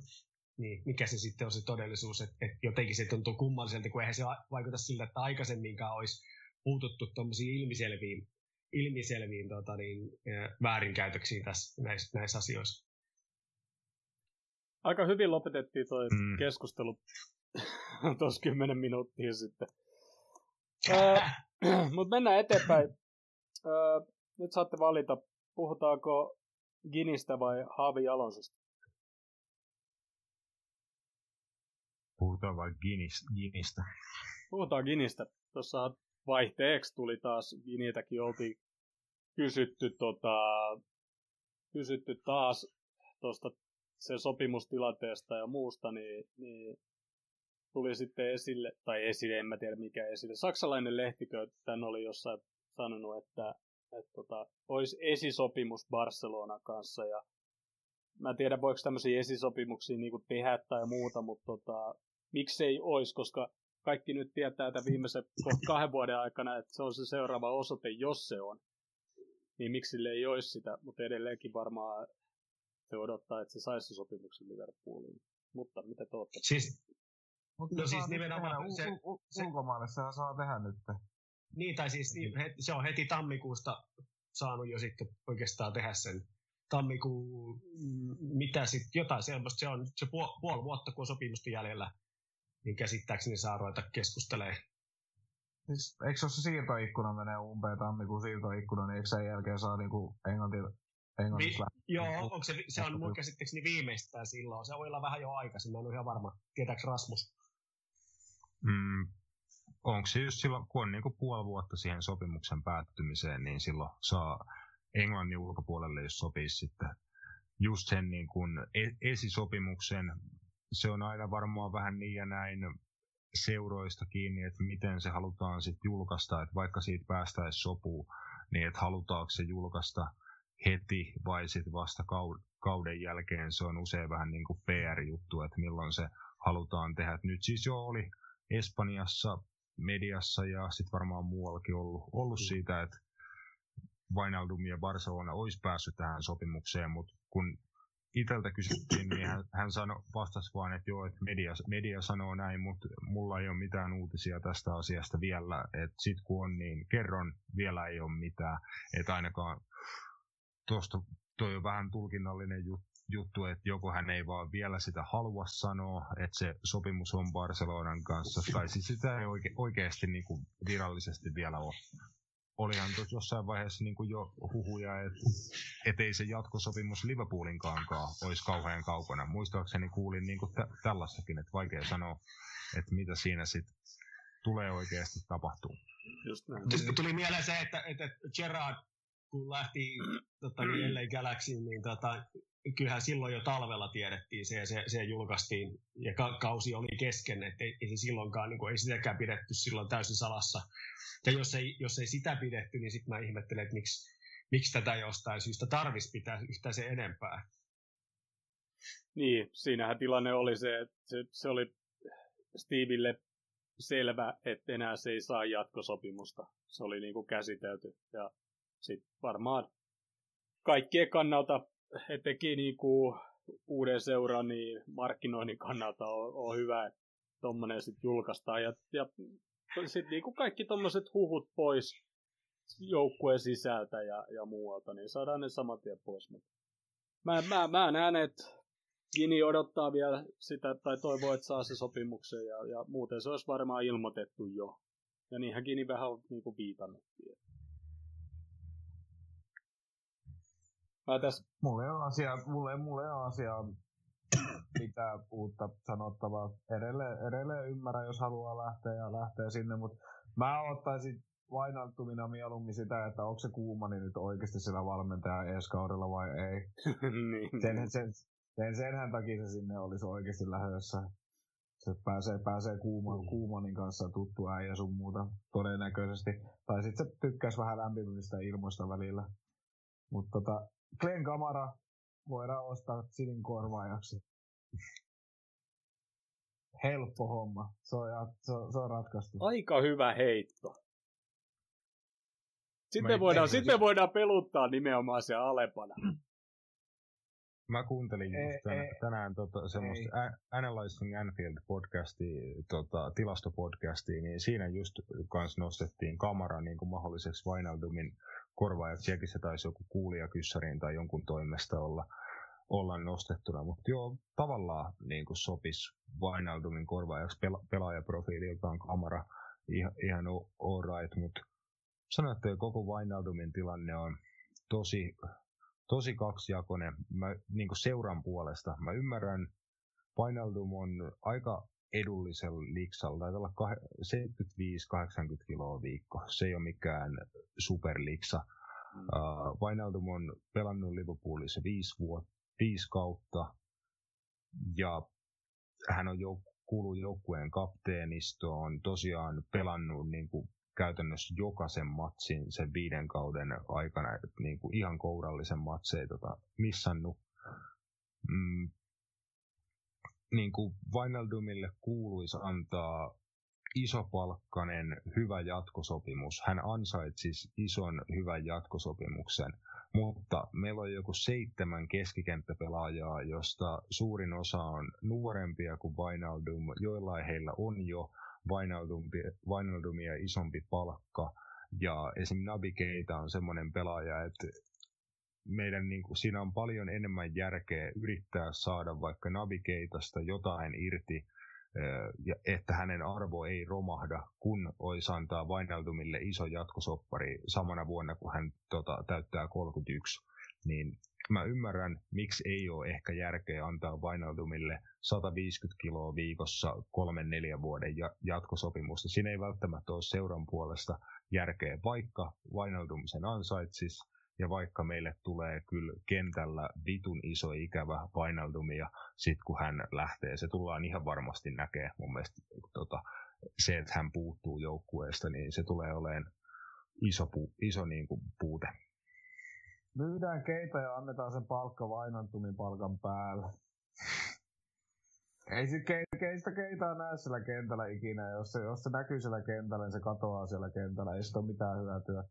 niin, mikä se sitten on se todellisuus, että, että jotenkin se tuntuu kummalliselta, kun eihän se vaikuta siltä, että aikaisemminkaan olisi puututtu tuommoisiin ilmiselviin, ilmiselviin tota niin, väärinkäytöksiin tässä, näissä, näissä asioissa. Aika hyvin lopetettiin tuo mm. keskustelu tuossa kymmenen minuuttia sitten. Öö, Mutta mennään eteenpäin. Öö, nyt saatte valita, puhutaanko Ginistä vai Haavi Alonsesta. Puhutaan vain Ginistä. Puhutaan Ginistä. Tuossa vaihteeksi tuli taas, Ginitäkin oltiin kysytty, tota, kysytty taas tuosta sen sopimustilanteesta ja muusta, niin, niin tuli sitten esille, tai esille, en mä tiedä mikä esille. Saksalainen lehtikö tämän oli jossain sanonut, että, että tota, olisi esisopimus Barcelona kanssa ja mä en tiedä voiko tämmöisiä esisopimuksia niin tehdä tai muuta, mutta tota, miksei olisi, koska kaikki nyt tietää että viimeisen kahden vuoden aikana, että se on se seuraava osoite, jos se on. Niin miksi sille ei olisi sitä, mutta edelleenkin varmaan se odottaa, että se saisi sopimuksen Liverpooliin. Mutta mitä te olette? Siis, mutta no siis nimenomaan se, u- u- se, ulkomaille sehän saa tehdä nyt. Niin, tai siis niin, he, se on heti tammikuusta saanut jo sitten oikeastaan tehdä sen tammikuun, mm, mitä sitten, jotain semmoista, se on se puol, puoli vuotta, kun on sopimusta jäljellä, niin käsittääkseni saa ruveta keskustelemaan. Siis, eikö se ole se siirtoikkuna menee umpeen tammikuun siirtoikkuna, niin eikö sen jälkeen saa niinku englanti, englanniksi Vi- Joo, onko se, se on mun käsittääkseni viimeistään silloin. Se voi olla vähän jo aikaisin, mä en ole ihan varma. Tietääkö Rasmus? Mm, onko se just silloin, kun on niinku puoli vuotta siihen sopimuksen päättymiseen, niin silloin saa Englannin ulkopuolelle, jos sopii sitten just sen niin kuin e-, esisopimuksen. Se on aina varmaan vähän niin ja näin seuroista kiinni, että miten se halutaan sitten julkaista, että vaikka siitä päästäisiin sopuun, niin että halutaanko se julkaista heti vai sitten vasta kauden jälkeen, se on usein vähän niin kuin PR-juttu, että milloin se halutaan tehdä. Nyt siis jo oli Espanjassa mediassa ja sitten varmaan muuallakin ollut, ollut mm. siitä, että Wijnaldum ja Barcelona olisi päässyt tähän sopimukseen, mutta kun Iteltä kysyttiin, niin hän, hän sano, vastasi vaan, että joo, että media, media sanoo näin, mutta mulla ei ole mitään uutisia tästä asiasta vielä. Että sit kun on, niin kerron, vielä ei ole mitään. Että ainakaan tuosta toi on vähän tulkinnallinen juttu, juttu, että joko hän ei vaan vielä sitä halua sanoa, että se sopimus on Barcelonan kanssa, tai siis sitä ei oike, oikeasti niin kuin virallisesti vielä ole. Olihan tuossa jossain vaiheessa niin kuin jo huhuja, että et ei se jatkosopimus Liverpoolin kankaan olisi kauhean kaukana. Muistaakseni kuulin niin kuin tä- tällaistakin, että vaikea sanoa, että mitä siinä sitten tulee oikeasti tapahtuu. Just näin. Tuli mieleen se, että, että Gerard kun lähti tota, niin LA Galaxyin, niin tota, kyllähän silloin jo talvella tiedettiin se ja se, se julkaistiin ja ka- kausi oli kesken, että ei, ei silloinkaan, niin kuin, ei sitäkään pidetty silloin täysin salassa. Ja jos ei, jos ei sitä pidetty, niin sitten mä ihmettelen, että miksi, miksi tätä jostain syystä tarvitsisi pitää yhtään se enempää. Niin, siinähän tilanne oli se, että se, se oli Steville selvä, että enää se ei saa jatkosopimusta. Se oli niin kuin käsitelty. Ja sitten varmaan kaikkien kannalta, etenkin niin kuin uuden seuran, niin markkinoinnin kannalta on, on hyvä, että tuommoinen sitten julkaistaan. Ja, ja sitten niin kuin kaikki tuommoiset huhut pois joukkueen sisältä ja, ja muualta, niin saadaan ne saman tien pois. Mutta mä, mä, mä näen, että Gini odottaa vielä sitä, tai toivoo, että saa se sopimuksen, ja, ja muuten se olisi varmaan ilmoitettu jo. Ja niinhän Gini vähän on niin kuin viitannutkin. Mä tässä... Mulla ei ole asiaa, mulla ei, mulla ei ole asiaa mitään uutta sanottavaa. Edelleen, edelleen ymmärrän, jos haluaa lähteä ja lähteä sinne, mutta mä ottaisin vainaltumina mieluummin sitä, että onko se Kuumani nyt oikeasti sillä valmentaja ensi kaudella vai ei. niin. sen, sen, sen, senhän takia se sinne olisi oikeasti lähdössä. Se pääsee, pääsee kuuman, mm. Kuumanin kanssa tuttu äijä sun muuta todennäköisesti. Tai sitten se tykkäisi vähän lämpimistä ilmoista välillä. Mutta tota, Glenn Kamara voidaan ostaa Sinin korvaajaksi. Helppo homma. Se on, se on, se on ratkaistu. Aika hyvä heitto. Sitten, voidaan, sitten voidaan peluttaa nimenomaan se Alepana. Mä kuuntelin just tänään, ei, tänään tota, semmoista Analyzing Anfield podcastia, tota, tilastopodcastia, niin siinä just kans nostettiin kamera niin kuin mahdolliseksi Vainaldumin korvaajaksi. Sielläkin se taisi joku kuulijakyssäriin tai jonkun toimesta olla, olla nostettuna. Mutta joo, tavallaan niin kuin sopisi Vainaldumin korvaajaksi pela- pelaajaprofiililtaan kamera ihan, ihan all right, mutta sanoin, että koko Vainaldumin tilanne on tosi tosi kaksijakoinen mä, niin seuran puolesta. Mä ymmärrän, Painaldum on aika edullisella liksalla, taitaa olla 75-80 kiloa viikko. Se ei ole mikään superliksa. Mm. Uh, Wijnaldum on pelannut Liverpoolissa viisi, vuotta, viisi kautta ja hän on jo, kuuluu joukkueen kapteenistoon, tosiaan pelannut niin kuin käytännössä jokaisen matsin sen viiden kauden aikana, niin kuin ihan kourallisen matseja tota, missannut. Mm, niin kuin Wijnaldumille kuuluisi antaa isopalkkainen hyvä jatkosopimus. Hän ansaitsisi ison hyvän jatkosopimuksen, mutta meillä on joku seitsemän keskikenttäpelaajaa, josta suurin osa on nuorempia kuin Wijnaldum, joillain heillä on jo Vainaldumia isompi palkka. Ja esim. Nabi Keita on semmoinen pelaaja, että meidän niin kuin, siinä on paljon enemmän järkeä yrittää saada vaikka Nabi Keitasta jotain irti, että hänen arvo ei romahda, kun olisi antaa Vainaldumille iso jatkosoppari samana vuonna, kun hän tota, täyttää 31. Niin mä ymmärrän, miksi ei ole ehkä järkeä antaa Vainaldumille 150 kiloa viikossa kolmen neljän vuoden jatkosopimusta. Siinä ei välttämättä ole seuran puolesta järkeä, vaikka Vainaldum sen ansaitsis, ja vaikka meille tulee kyllä kentällä vitun iso ikävä Vainaldumi, ja sit kun hän lähtee, se tullaan ihan varmasti näkee mun mielestä tota, se, että hän puuttuu joukkueesta, niin se tulee olemaan iso, pu, iso niin kuin puute myydään keitä ja annetaan sen palkka vainantumin palkan päälle. Ei se ke, keistä keitä näe siellä kentällä ikinä. Jos se, jos se näkyy siellä kentällä, niin se katoaa siellä kentällä. Ei sitä ole mitään hyötyä.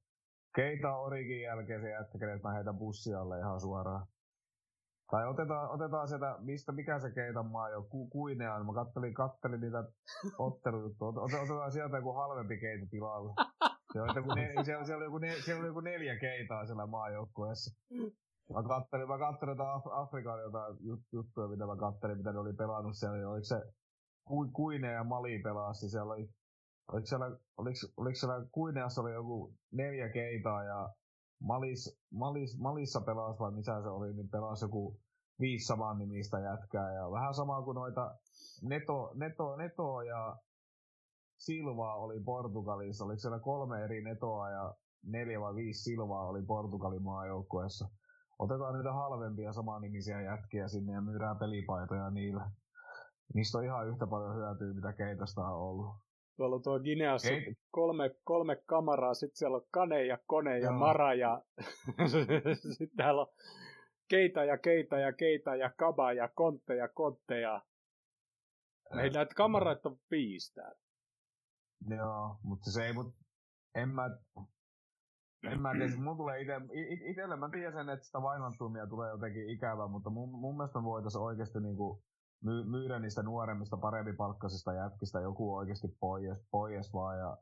Keitä on Origin jälkeen se jätkä, kenet mä heitän bussialle ihan suoraan. Tai otetaan, otetaan sieltä, mistä, mikä se keitan maa jo, Ku, Kuinean. Mä kattelin, kattelin niitä ottelujuttuja. Otetaan sieltä joku halvempi keita tilalle. Se on joku ne, siellä, siellä, oli joku ne, siellä oli joku neljä keitaa siellä maajoukkueessa. Mä kattelin, mä kattelin jotain Afrikan jotain juttuja, mitä mä kattelin, mitä ne oli pelannut siellä. Niin oliko se Ku, Kuine ja Mali pelasi, siellä oli, oliko siellä, oliko, oliko siellä Kuineassa oli joku neljä keitaa ja Malis, Malis, Malissa pelasi vai missä se oli, niin pelasi joku viisi saman nimistä jätkää. Ja vähän samaa kuin noita Neto, Neto, Neto ja Silvaa oli Portugalissa. Oliko siellä kolme eri Netoa ja neljä vai viisi Silvaa oli Portugalin maajoukkueessa. Otetaan niitä halvempia samanimisiä jätkiä sinne ja myydään pelipaitoja niillä. Niistä on ihan yhtä paljon hyötyä, mitä keitosta on ollut. Tuolla on tuo Gineassa Keit... kolme, kolme kamaraa, sitten siellä on Kane ja Kone ja Joo. Mara ja sitten täällä on Keita ja Keita ja Keita ja Kaba ja Kontte ja Kontte ja Ei näitä kamaroita on viisi täällä. Joo, mutta se ei, mut en mä, en mä tiedä, mun tulee ite, itelle, mä tiedän sen, että sitä vainontumia tulee jotenkin ikävä, mutta mun, mun mielestä me voitaisiin oikeasti niinku my, myydä niistä nuoremmista, paremmin palkkaisista jätkistä joku oikeasti pois, pois vaan ja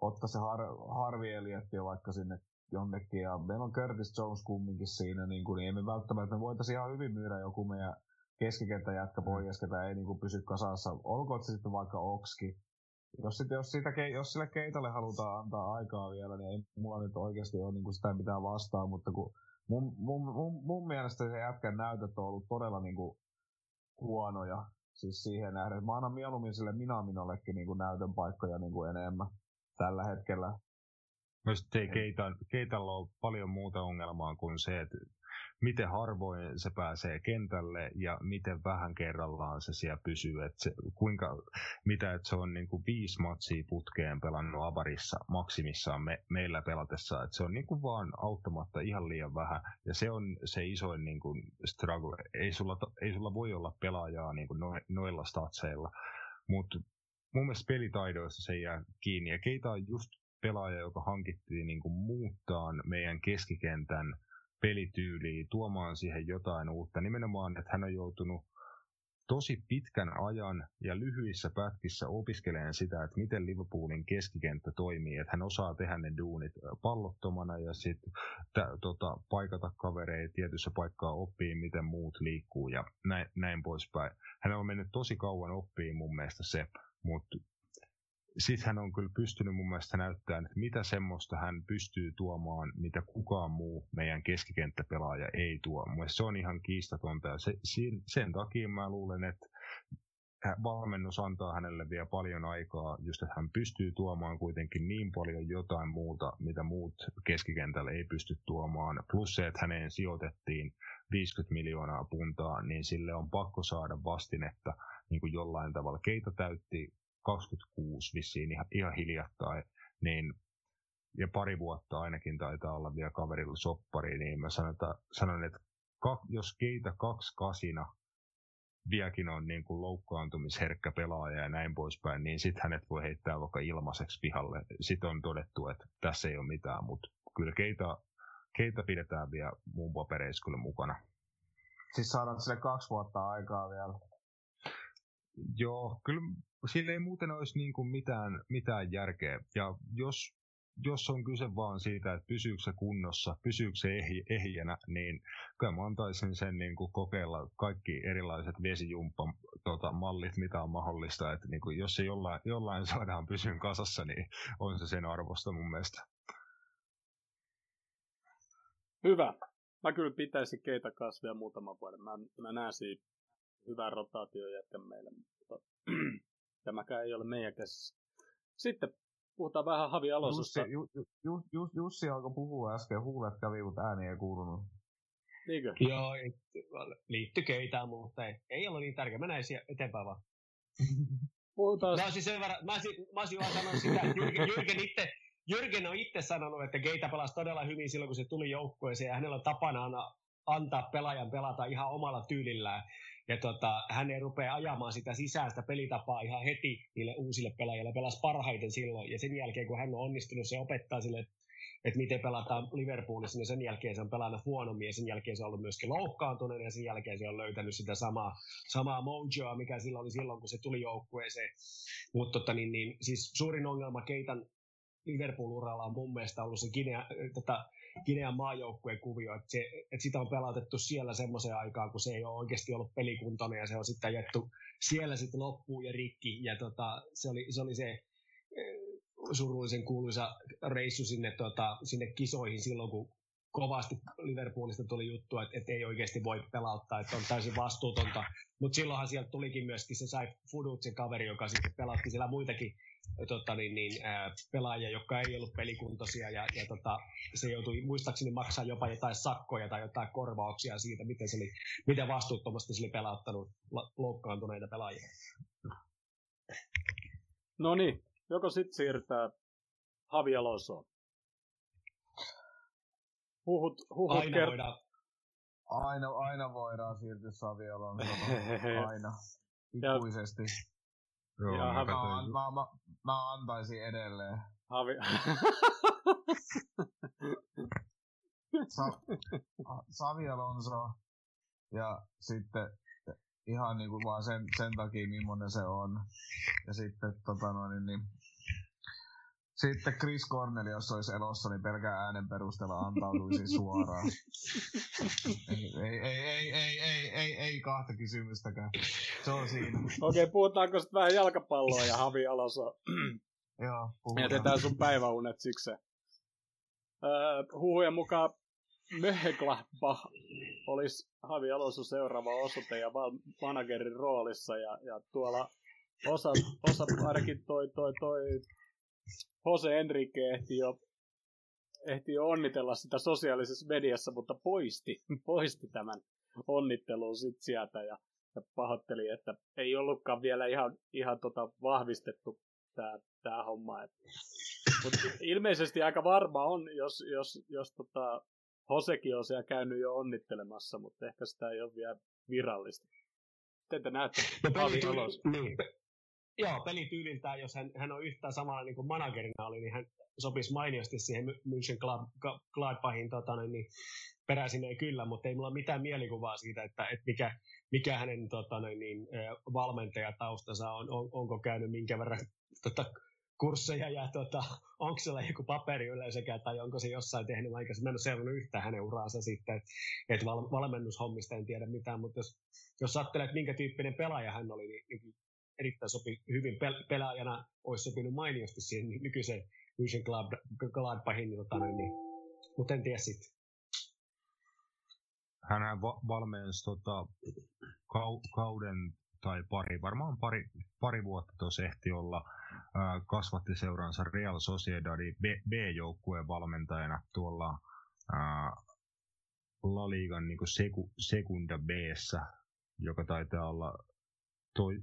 ottaa se har, Harvi Elietti vaikka sinne jonnekin. Ja meillä on Curtis Jones kumminkin siinä, niin, kuin, niin ei me välttämättä, me voitaisiin ihan hyvin myydä joku meidän keskikenttä jätkä mm. pois, ketä ei niin kuin, pysy kasassa. Olkoon se sitten vaikka Okski. Jos, sit, jos, siitä, jos sille keitalle halutaan antaa aikaa vielä, niin ei mulla nyt oikeasti ole niin kuin sitä mitään vastaa, mutta kun mun, mun, mun, mun mielestä se jätkän näytöt on ollut todella niin kuin, huonoja. Siis siihen nähden. Mä annan mieluummin sille Minaminollekin niin kuin näytön paikkoja niin kuin enemmän tällä hetkellä. Myös Keitan, Keitalla on paljon muuta ongelmaa kuin se, että miten harvoin se pääsee kentälle ja miten vähän kerrallaan se siellä pysyy. Että se, kuinka, mitä, että se on niin kuin viisi matsia putkeen pelannut avarissa maksimissaan me, meillä pelatessa. Että se on niin kuin vaan auttamatta ihan liian vähän. Ja se on se isoin niin kuin struggle. Ei sulla, ei sulla voi olla pelaajaa niin kuin no, noilla statseilla. Mutta mun mielestä pelitaidoissa se jää kiinni. Ja Keita on just pelaaja, joka hankittiin niin kuin muuttaa meidän keskikentän pelityyliin, tuomaan siihen jotain uutta. Nimenomaan, että hän on joutunut tosi pitkän ajan ja lyhyissä pätkissä opiskeleen sitä, että miten Liverpoolin keskikenttä toimii, että hän osaa tehdä ne duunit pallottomana ja sitten tota, paikata kavereita tietyssä paikkaa oppii, miten muut liikkuu ja näin, näin poispäin. Hän on mennyt tosi kauan oppiin mun mielestä se, mutta sitten hän on kyllä pystynyt mun mielestä näyttämään, että mitä semmoista hän pystyy tuomaan, mitä kukaan muu meidän keskikenttäpelaaja ei tuo. Mun se on ihan kiistatonta ja se, sen takia mä luulen, että valmennus antaa hänelle vielä paljon aikaa, just että hän pystyy tuomaan kuitenkin niin paljon jotain muuta, mitä muut keskikentällä ei pysty tuomaan. Plus se, että häneen sijoitettiin 50 miljoonaa puntaa, niin sille on pakko saada vastinetta niin kuin jollain tavalla. Keita täytti 26 vissiin ihan, ihan hiljattain, niin ja pari vuotta ainakin taitaa olla vielä kaverilla soppari, niin mä sanon, että, sanon, että jos keitä kaksi kasina vieläkin on niin kuin loukkaantumisherkkä pelaaja ja näin poispäin, niin sitten hänet voi heittää vaikka ilmaiseksi pihalle. Sitten on todettu, että tässä ei ole mitään, mutta kyllä keitä, keitä pidetään vielä muun papereissa kyllä mukana. Siis saadaan sille kaksi vuotta aikaa vielä. Joo, kyllä sillä ei muuten olisi niin kuin mitään, mitään järkeä. Ja jos, jos on kyse vaan siitä, että pysyykö se kunnossa, pysyykö se ehi, ehjänä, niin kyllä mä antaisin sen niin kuin kokeilla kaikki erilaiset vesijumppa tota, mallit, mitä on mahdollista. Että niin kuin, jos se jollain, jollain saadaan pysyä kasassa, niin on se sen arvosta mun mielestä. Hyvä. Mä kyllä pitäisin keitä kasvia muutama vuoden. Mä, mä näen siinä hyvän rotaation jätkä meille. Mutta tämäkään ei ole meidän käsissä. Sitten puhutaan vähän Havi Alososta. Jussi, ju, ju, ju, Jussi alkoi puhua äsken, huulet kävi, mutta ääni ei kuulunut. Niinkö? Joo, liittyy keitään, mutta ei, ei ole niin tärkeä. Mennään eteenpäin vaan. Puhutaan... Mä olisin sen verran, mä olisin, mä olisin vaan sanonut sitä, että Jyrgen, Jyrgen, itse, Jyrgen on itse sanonut, että Keita pelasi todella hyvin silloin, kun se tuli joukkueeseen, ja hänellä on tapana antaa pelaajan pelata ihan omalla tyylillään ja tota, hän ei rupea ajamaan sitä sisäistä pelitapaa ihan heti niille uusille pelaajille. Pelasi parhaiten silloin, ja sen jälkeen kun hän on onnistunut, se opettaa sille, että miten pelataan Liverpoolissa, niin sen jälkeen se on pelannut huonommin, ja sen jälkeen se on ollut myöskin loukkaantunut, ja sen jälkeen se on löytänyt sitä samaa, samaa mojoa, mikä silloin oli silloin, kun se tuli joukkueeseen. Mutta tota, niin, niin, siis suurin ongelma Keitan Liverpool-uralla on mun mielestä ollut se Guinea, tota, Ginean maajoukkueen kuvio, että, se, että sitä on pelautettu siellä semmoiseen aikaan, kun se ei ole oikeasti ollut pelikuntoinen ja se on sitten ajettu siellä sitten loppuun ja rikki. Ja tota, se, oli, se oli se eh, surullisen kuuluisa reissu sinne, tota, sinne kisoihin silloin, kun kovasti Liverpoolista tuli juttu, että, että ei oikeasti voi pelauttaa, että on täysin vastuutonta. Mutta silloinhan sieltä tulikin myöskin se sai Fudutsin kaveri, joka sitten pelautti siellä muitakin tota, niin, niin, ää, pelaajia, jotka ei ollut pelikuntoisia ja, ja tota, se joutui muistaakseni maksaa jopa jotain sakkoja tai jotain korvauksia siitä, miten, se oli, miten vastuuttomasti se oli pelauttanut loukkaantuneita pelaajia. No niin, joko sitten siirtää Javi Alonsoon? Huhut, huhut aina, kert- voidaan. aina, aina voidaan siirtyä Savi Alonsoon. aina. Ikuisesti. Joo, ja mä, mä, mä, mä, mä, antaisin edelleen. Havi. Sa, Savi Alonso ja sitten ihan niinku vaan sen, sen takia, millainen se on. Ja sitten tota noin, niin, sitten Chris Cornell, jos olisi elossa, niin pelkään äänen perusteella antautuisi suoraan. ei, ei, ei, ei, ei, ei, ei, kahta kysymystäkään. Se on siinä. Okei, okay, puhutaanko sitten vähän jalkapalloa ja Havi Alossa? Joo, puhutaan. Jätetään sun päiväunet siksi. Öö, huhujen mukaan Möheglahbach olisi Havi Alonso seuraava osoite ja managerin roolissa ja, ja tuolla osa, osa ainakin toi, toi, toi Jose Enrique ehti jo, ehti jo onnitella sitä sosiaalisessa mediassa, mutta poisti, poisti tämän onnittelun sit sieltä ja, ja pahoitteli, että ei ollutkaan vielä ihan, ihan tota vahvistettu tämä tää homma. Mutta ilmeisesti aika varma on, jos, jos, jos tota Hosekin on siellä käynyt jo onnittelemassa, mutta ehkä sitä ei ole vielä virallista. Te näette no, Niin, Joo, pelityyliltään, jos hän, hän on yhtään samalla niin kuin managerina oli, niin hän sopisi mainiosti siihen München Gladbachin tota, niin peräisin ei kyllä, mutta ei mulla mitään mielikuvaa siitä, että, että mikä, mikä hänen tota, niin, valmentajataustansa on, on, onko käynyt minkä verran tota, kursseja ja tota, onko siellä joku paperi yleensäkään tai onko se jossain tehnyt aikaisemmin. Mä en ole seurannut yhtään hänen uraansa sitten, että, että val, valmennushommista en tiedä mitään, mutta jos, jos ajattelee, että minkä tyyppinen pelaaja hän oli, niin, niin erittäin sopi hyvin pel- pelaajana, olisi sopinut mainiosti siihen nykyiseen München Gladbachin, tota, niin, mutta en tiedä sitten. Hän va- valmensi tota, kau- kauden tai pari, varmaan pari, pari vuotta tuossa ehti olla ää, kasvatti seuransa Real Sociedadin B-joukkueen valmentajana tuolla ää, La Ligan niin seku, Sekunda b joka taitaa olla toi,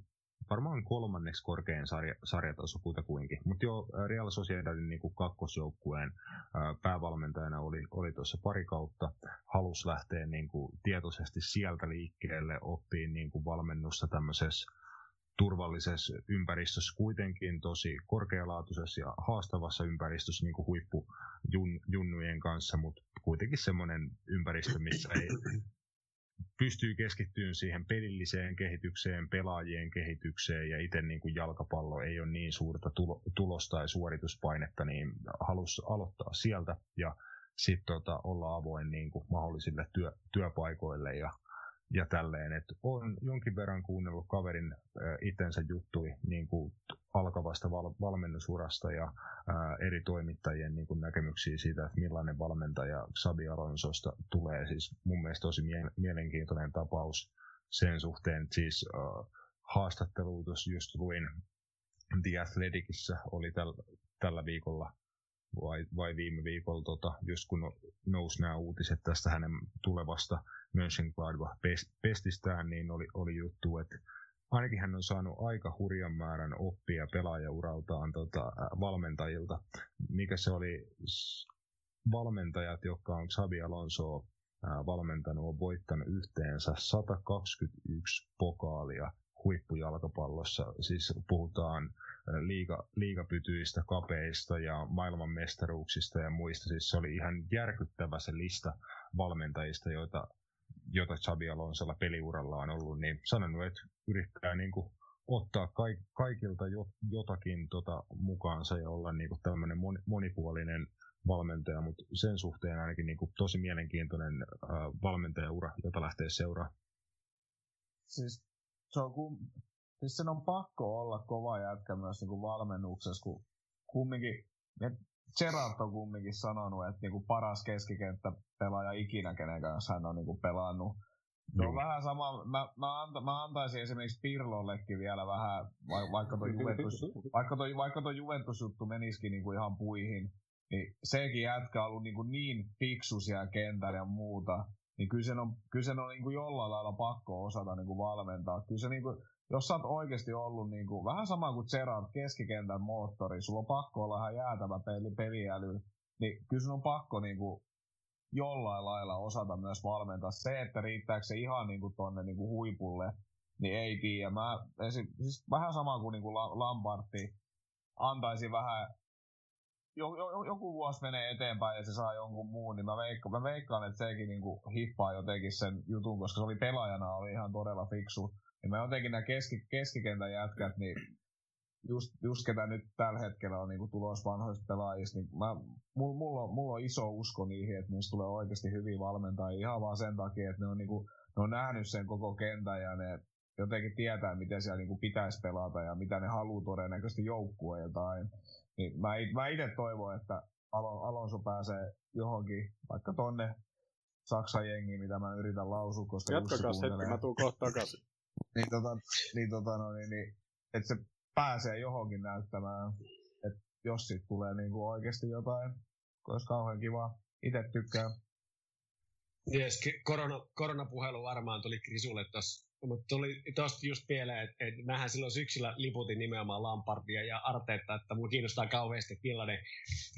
varmaan kolmanneksi korkein sarja, sarjataso kutakuinkin. Mutta jo Real Sociedadin niin kuin kakkosjoukkueen ää, päävalmentajana oli, oli tuossa pari kautta. Halusi lähteä niin kuin, tietoisesti sieltä liikkeelle, oppii niin kuin, valmennusta tämmöisessä turvallisessa ympäristössä, kuitenkin tosi korkealaatuisessa ja haastavassa ympäristössä niin kuin huippujunnujen kanssa, mutta kuitenkin semmoinen ympäristö, missä ei pystyy keskittymään siihen pelilliseen kehitykseen, pelaajien kehitykseen ja itse niin kuin jalkapallo ei ole niin suurta tulo, tulos- tai suorituspainetta, niin halus aloittaa sieltä ja sitten tota, olla avoin niin kuin mahdollisille työ, työpaikoille ja ja tälleen, että on jonkin verran kuunnellut kaverin äh, itsensä juttui niin kuin alkavasta val- valmennusurasta ja äh, eri toimittajien niin kuin näkemyksiä siitä, että millainen valmentaja Xabi Alonsosta tulee. Siis mun mielestä tosi mie- mielenkiintoinen tapaus sen suhteen, siis äh, haastattelu tuossa just luin The Athleticissa oli täl- tällä viikolla vai, vai viime viikolla, tota, just kun nousi nämä uutiset tästä hänen tulevasta Mönchengladbach-pestistään, niin oli, oli juttu, että ainakin hän on saanut aika hurjan määrän oppia pelaajauraltaan tota, valmentajilta, mikä se oli valmentajat, jotka on Xabi Alonso valmentanut, on voittanut yhteensä 121 pokaalia huippujalkapallossa. Siis puhutaan liiga, liigapytyistä, kapeista ja maailmanmestaruuksista ja muista. Siis se oli ihan järkyttävä se lista valmentajista, joita, joita Xabi Alonsolla peliuralla on ollut, niin sanonut, että yrittää niin kuin ottaa kaik, kaikilta jo, jotakin tota, mukaansa ja olla niin kuin tämmöinen monipuolinen valmentaja, mutta sen suhteen ainakin niin kuin tosi mielenkiintoinen valmentajaura, jota lähtee seuraamaan. Siis, se on, kun, siis sen on pakko olla kova jätkä myös niin kuin valmennuksessa, kun kumminkin, Gerard on kumminkin sanonut, että niin kuin paras keskikenttäpelaaja ikinä, kenen kanssa hän on niin kuin pelannut. Se on vähän sama, mä, mä, anta, mä antaisin esimerkiksi Pirlollekin vielä vähän, vaikka tuo Juventus, vaikka toi, vaikka toi Juventus-juttu menisikin niin kuin ihan puihin, niin sekin jätkä on ollut niin, kuin niin fiksu siellä kentällä ja muuta, niin kyllä sen on, kyllä sen on niin kuin jollain lailla pakko osata niin kuin valmentaa. Kyllä se niin kuin, jos sä oot oikeasti ollut niin kuin, vähän sama kuin Gerard keskikentän moottori, sulla on pakko olla ihan jäätävä peli, peliäly, niin kyllä sun on pakko niin kuin, jollain lailla osata myös valmentaa. Se, että riittääkö se ihan niin kuin tonne niin kuin huipulle, niin ei tiedä. Mä, esim, siis vähän sama kuin, niin kuin Lampartti antaisi vähän joku vuosi menee eteenpäin ja se saa jonkun muun, niin mä, veikkaan, mä veikkaan että sekin niinku hippaa jotenkin sen jutun, koska se oli pelaajana oli ihan todella fiksu. Ja mä jotenkin nämä keski, keskikentän jätkät, niin just, just ketä nyt tällä hetkellä on niinku tulos vanhoista pelaajista, niin mä, mulla, mulla, on, mulla on iso usko niihin, että niistä tulee oikeasti hyviä valmentajia ihan vaan sen takia, että ne on, niinku, ne on nähnyt sen koko kentän ja ne jotenkin tietää, miten siellä niinku pitäisi pelata ja mitä ne haluaa todennäköisesti joukkueen jotain. Niin mä, mä itse toivon, että Alonso pääsee johonkin, vaikka tonne Saksan jengi, mitä mä yritän lausua, koska Jatkakaa hetki, mä tuun kohta takaisin. Niin, tota, niin, tota, no, niin, niin, että se pääsee johonkin näyttämään, että jos siitä tulee niin kuin oikeasti jotain, olisi kauhean kiva. Itse tykkään. Yes, korona, koronapuhelu varmaan tuli Krisulle tuossa mutta tuli tosta just pieleen, että et mähän silloin syksyllä liputin nimenomaan Lampardia ja Arteetta, että mulla kiinnostaa kauheasti, että millainen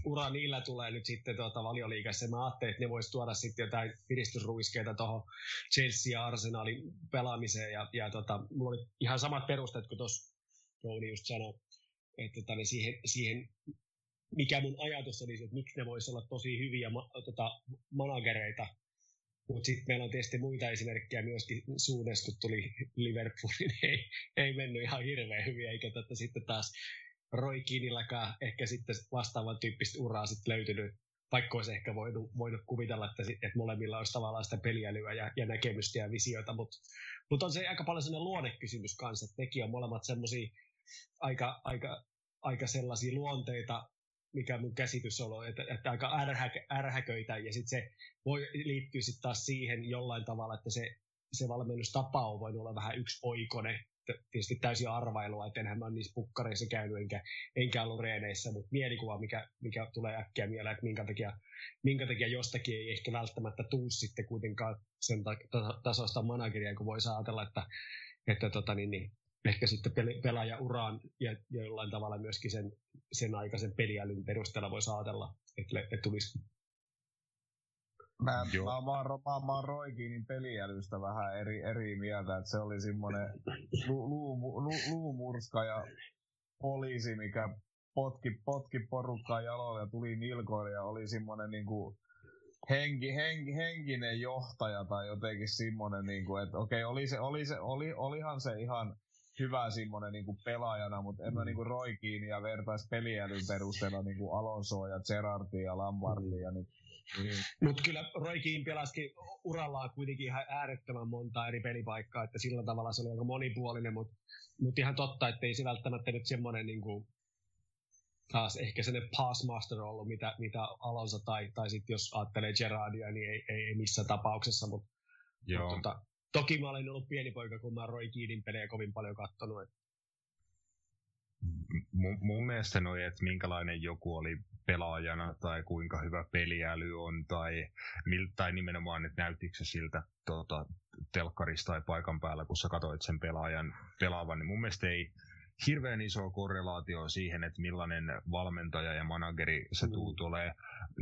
ura niillä tulee nyt sitten tuota valioliikassa. Mä ajattelin, että ne vois tuoda sitten jotain piristysruiskeita tuohon Chelsea ja Arsenalin pelaamiseen. Ja, ja tota, mulla oli ihan samat perusteet kuin tuossa Jouni just sanoi, että tota, niin siihen, siihen mikä mun ajatus oli, että miksi ne voisi olla tosi hyviä ma, tota, managereita – mutta sitten meillä on tietysti muita esimerkkejä myöskin suunnassa, kun tuli Liverpoolin, niin ei, ei mennyt ihan hirveän hyvin, eikä tätä sitten taas Roy Keanillakaan ehkä sitten vastaavan tyyppistä uraa sitten löytynyt, vaikka olisi ehkä voinut, voinut kuvitella, että, että molemmilla olisi tavallaan sitä peliälyä ja, ja näkemystä ja visioita, mutta mut on se aika paljon sellainen luonnekysymys kanssa, että nekin on molemmat semmoisia aika, aika, aika sellaisia luonteita, mikä mun käsitys on, että, että aika ärhä, ärhäköitä, ja sitten se voi liittyä sitten taas siihen jollain tavalla, että se, se valmennustapa on voinut olla vähän yksi oikone, tietysti täysin arvailua, että enhän mä ole niissä pukkareissa käynyt, enkä, enkä ollut reeneissä, mutta mielikuva, mikä, mikä tulee äkkiä mieleen, että minkä takia, minkä takia jostakin ei ehkä välttämättä tuu sitten kuitenkaan sen tasoista manageria, kun voi ajatella, että, että tota, niin, niin, ehkä sitten pelaajauraan ja jollain tavalla myöskin sen, sen aikaisen peliälyn perusteella voi ajatella, että, että tulisi. Mä, mä, mä, mä, mä oon Roikinin peliälystä vähän eri, eri mieltä, että se oli semmoinen lu, lu, lu, luumurska ja poliisi, mikä potki, potki porukkaa jaloille ja tuli nilkoille ja oli semmoinen niinku henki, henki, henkinen johtaja tai jotenkin semmoinen, niinku, että okei, okay, oli se, oli se, oli, olihan se ihan hyvä semmoinen niinku pelaajana, mutta en mä niinku Roikiin ja vertais peliälyn perusteella niinku Alonsoa ja Gerardia ja Lambardia, niin Mm. Mutta kyllä Roy Keane pelasi urallaan kuitenkin ihan äärettömän monta eri pelipaikkaa, että sillä tavalla se oli aika monipuolinen, mutta mut ihan totta, että ei se välttämättä nyt semmoinen niin kuin, taas ehkä sellainen passmaster ollut, mitä, mitä Alonso tai, tai sitten jos ajattelee Gerardia, niin ei, ei, ei missään tapauksessa, mutta mut, tota, toki mä olen ollut pieni poika, kun mä Roy Keanin pelejä kovin paljon katsonut, että mun, mun mielestä noi, että minkälainen joku oli pelaajana tai kuinka hyvä peliäly on tai, tai nimenomaan, että näyttikö se siltä tota, telkkarista tai paikan päällä, kun sä katsoit sen pelaajan pelaavan, niin mun mielestä ei hirveän iso korrelaatio siihen, että millainen valmentaja ja manageri se mm. tuut tulee.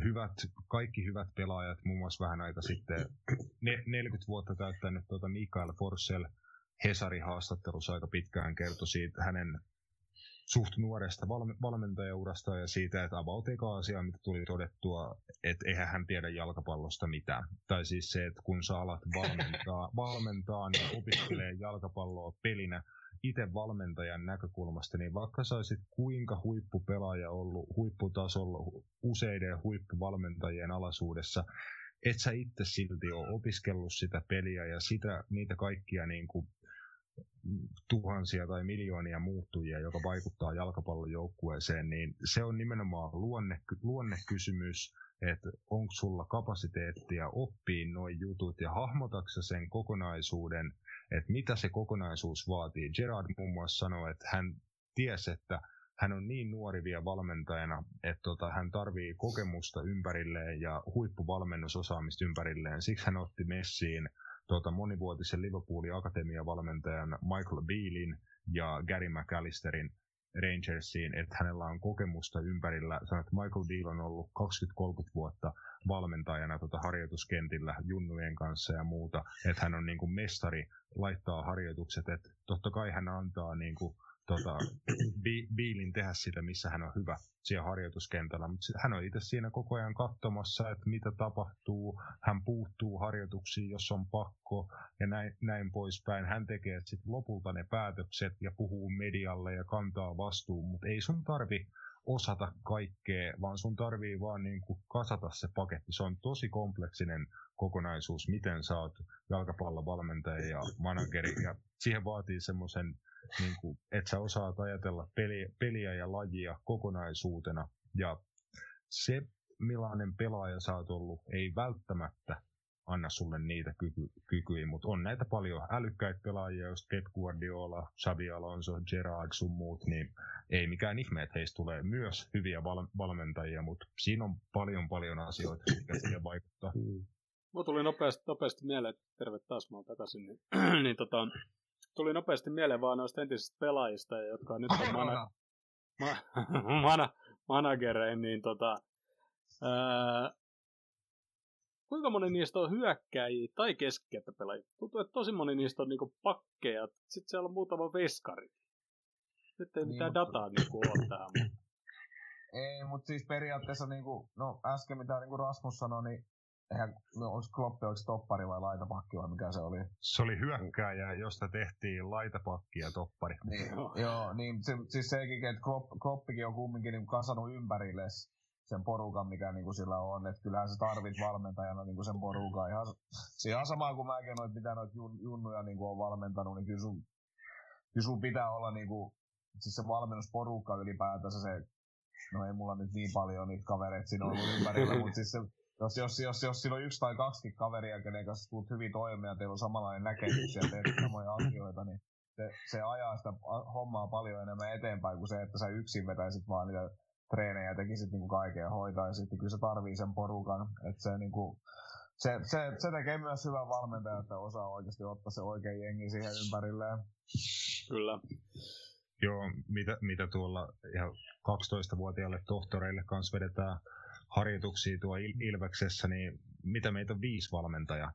Hyvät, kaikki hyvät pelaajat, muun muassa vähän aika sitten ne, 40 vuotta täyttänyt tuota Mikael Forssell Hesari haastattelussa aika pitkään kertoi siitä hänen suht nuoresta valmentajaurasta ja siitä, että about eka asia, mitä tuli todettua, että eihän hän tiedä jalkapallosta mitään. Tai siis se, että kun sä alat valmentaa, valmentaa niin opiskelee jalkapalloa pelinä, itse valmentajan näkökulmasta, niin vaikka saisit kuinka huippupelaaja ollut huipputasolla useiden huippuvalmentajien alaisuudessa, et sä itse silti ole opiskellut sitä peliä ja sitä, niitä kaikkia niin kuin tuhansia tai miljoonia muuttujia, joka vaikuttaa jalkapallojoukkueeseen, niin se on nimenomaan luonne, luonnekysymys, että onko sulla kapasiteettia oppia noin jutut ja hahmotaksa sen kokonaisuuden, että mitä se kokonaisuus vaatii. Gerard muun muassa sanoi, että hän tiesi, että hän on niin nuori vielä valmentajana, että tota, hän tarvii kokemusta ympärilleen ja huippuvalmennusosaamista ympärilleen. Siksi hän otti messiin tota, monivuotisen Liverpoolin akatemiavalmentajan Michael Bealin ja Gary McAllisterin Rangersiin, että hänellä on kokemusta ympärillä. Sanoit, että Michael Beal on ollut 20-30 vuotta valmentajana tota harjoituskentillä junnujen kanssa ja muuta, että hän on niin kuin mestari laittaa harjoitukset, että totta kai hän antaa niin kuin tota, Biilin tehdä sitä, missä hän on hyvä siellä harjoituskentällä. Mutta hän on itse siinä koko ajan katsomassa, että mitä tapahtuu. Hän puuttuu harjoituksiin, jos on pakko ja näin, näin poispäin. Hän tekee sitten lopulta ne päätökset ja puhuu medialle ja kantaa vastuun, mutta ei sun tarvi osata kaikkea, vaan sun tarvii vaan niin kuin kasata se paketti. Se on tosi kompleksinen kokonaisuus, miten sä oot jalkapallovalmentaja ja manageri, ja siihen vaatii semmoisen niin kuin, että sä osaat ajatella peliä, peliä ja lajia kokonaisuutena. Ja se, millainen pelaaja sä oot ollut, ei välttämättä anna sulle niitä kyky, kykyjä, mutta on näitä paljon älykkäitä pelaajia, jos Pep Guardiola, Xabi Alonso, Gerard sun muut, niin ei mikään ihme, että heistä tulee myös hyviä val- valmentajia, mutta siinä on paljon paljon asioita, mikä siihen vaikuttaa. Mm. Mulla tuli nopeasti, nopeasti mieleen, että terve taas mä takaisin, niin, niin tota, tuli nopeasti mieleen vaan noista entisistä pelaajista, jotka on nyt on mana, ma, mana, managerein, niin tota, ää, kuinka moni niistä on hyökkäjiä tai keskikenttäpelaajia? Tuntuu, että tosi moni niistä on niinku pakkeja, sitten siellä on muutama veskari. Nyt ei niin, mitään mutta... dataa niinku ole tähän. Mutta... Ei, mutta siis periaatteessa, niinku, no äsken mitä niinku Rasmus sanoi, niin eihän, no, onko Kloppi, oliko toppari vai laitapakki vai mikä se oli? Se oli hyökkääjä, josta tehtiin laitapakki ja toppari. Niin, joo, niin se, siis sekin, että Klopp, Kloppikin on kumminkin niin kasannut ympärille sen porukan, mikä niin kuin sillä on. Että kyllähän sä tarvit valmentajana niin kuin sen porukan. Ihan, ihan sama kuin mäkin noit, mitä noita jun, junnuja niin kuin on valmentanut, niin kyllä sun, kyllä sun pitää olla niin kuin, siis se valmennusporukka ylipäätänsä se, no ei mulla nyt niin paljon niitä kavereita siinä ollut ympärillä, mutta siis se jos, jos, jos, jos siinä on yksi tai kaksi kaveria, kenen kanssa tulet hyvin toimeen ja teillä on samanlainen näkemys ja teet samoja asioita, niin se, se ajaa sitä hommaa paljon enemmän eteenpäin kuin se, että sä yksin vetäisit vaan niitä treenejä ja tekisit niinku kaiken ja hoitaisit. Kyllä se tarvii sen porukan. Että se, niinku, se, se, se, tekee myös hyvän valmentajan, että osaa oikeasti ottaa se oikein jengi siihen ympärilleen. Kyllä. Joo, mitä, mitä tuolla ihan 12-vuotiaille tohtoreille kanssa vedetään harjoituksia tuo Il- Ilveksessä, niin mitä meitä on viisi valmentaja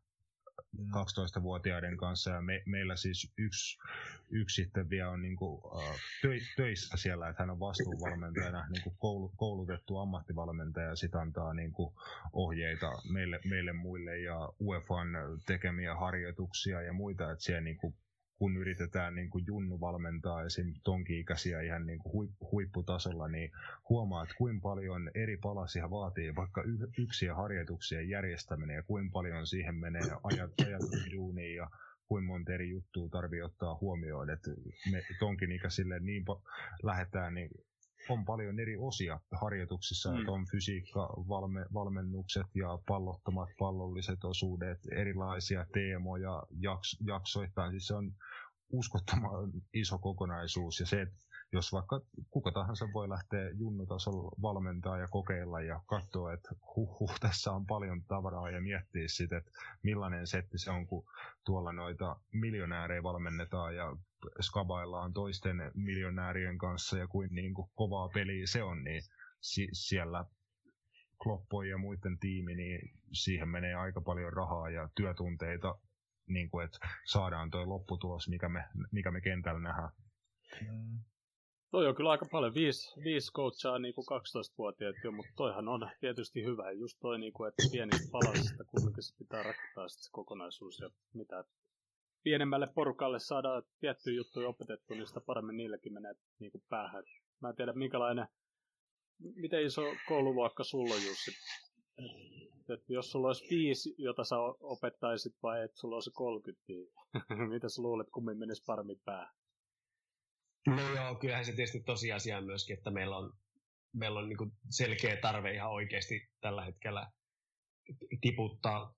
12-vuotiaiden kanssa. Ja me, meillä siis yksi, yksi sitten vielä on niin kuin, tö, töissä siellä, että hän on vastuuvalmentajana niin kuin koulu, koulutettu ammattivalmentaja ja sitten antaa niin kuin, ohjeita meille, meille muille ja UEFAn tekemiä harjoituksia ja muita, että siellä niin kuin, kun yritetään niin kuin Junnu valmentaa esim. tonki-ikäisiä ihan niin kuin huipputasolla, niin huomaa, että kuinka paljon eri palasia vaatii vaikka y- yksiä harjoituksien järjestäminen ja kuinka paljon siihen menee ajat, ajatusduuniin ja kuinka monta eri juttua tarvii ottaa huomioon, että me tonkin ikäisille niin pa- lähdetään niin on paljon eri osia harjoituksissa, mm. että on fysiikka-valmennukset ja pallottomat pallolliset osuudet, erilaisia teemoja jaks, jaksoittain. Siis se on uskottoman iso kokonaisuus ja se, että jos vaikka kuka tahansa voi lähteä junnutasolla valmentaa ja kokeilla ja katsoa, että huh, huh tässä on paljon tavaraa ja miettiä sitten, että millainen setti se on, kun tuolla noita miljonäärejä valmennetaan ja skabaillaan toisten miljonäärien kanssa ja kuin, niin kuin kovaa peliä se on, niin si- siellä Kloppojen ja muiden tiimi, niin siihen menee aika paljon rahaa ja työtunteita, niin kuin, että saadaan tuo lopputulos, mikä me, mikä me kentällä nähdään. Mm. Toi on kyllä aika paljon. Viisi, viisi coachaa niin kuin 12-vuotiaat jo, mutta toihan on tietysti hyvä. Just toi, niin kuin, että pienistä palasista kuitenkin pitää rakentaa sit se kokonaisuus ja mitä pienemmälle porukalle saadaan tietty juttu opetettu, niin sitä paremmin niillekin menee niin kuin päähän. Mä en tiedä, minkälainen, miten iso koululuokka sulla on, Jussi? Et, et jos sulla olisi viisi, jota sä opettaisit, vai että sulla olisi 30, niin mitä sä luulet, kummin menisi paremmin päähän? No joo, kyllähän se tietysti tosiasia myöskin, että meillä on, meillä on niin selkeä tarve ihan oikeasti tällä hetkellä tiputtaa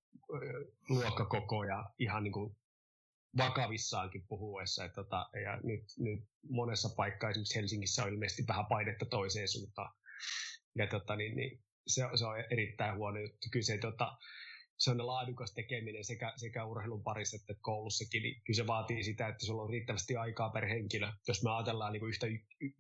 luokkakokoja ihan niin kuin vakavissaankin puhuessa. Että tota, ja nyt, nyt monessa paikkaa, esimerkiksi Helsingissä on ilmeisesti vähän painetta toiseen suuntaan. Ja tota, niin, niin, se, se, on erittäin huono juttu. Kyllä se, tota, se on laadukas tekeminen sekä, sekä urheilun parissa että koulussakin, niin kyllä se vaatii sitä, että sulla on riittävästi aikaa per henkilö. Jos me ajatellaan niin kuin yhtä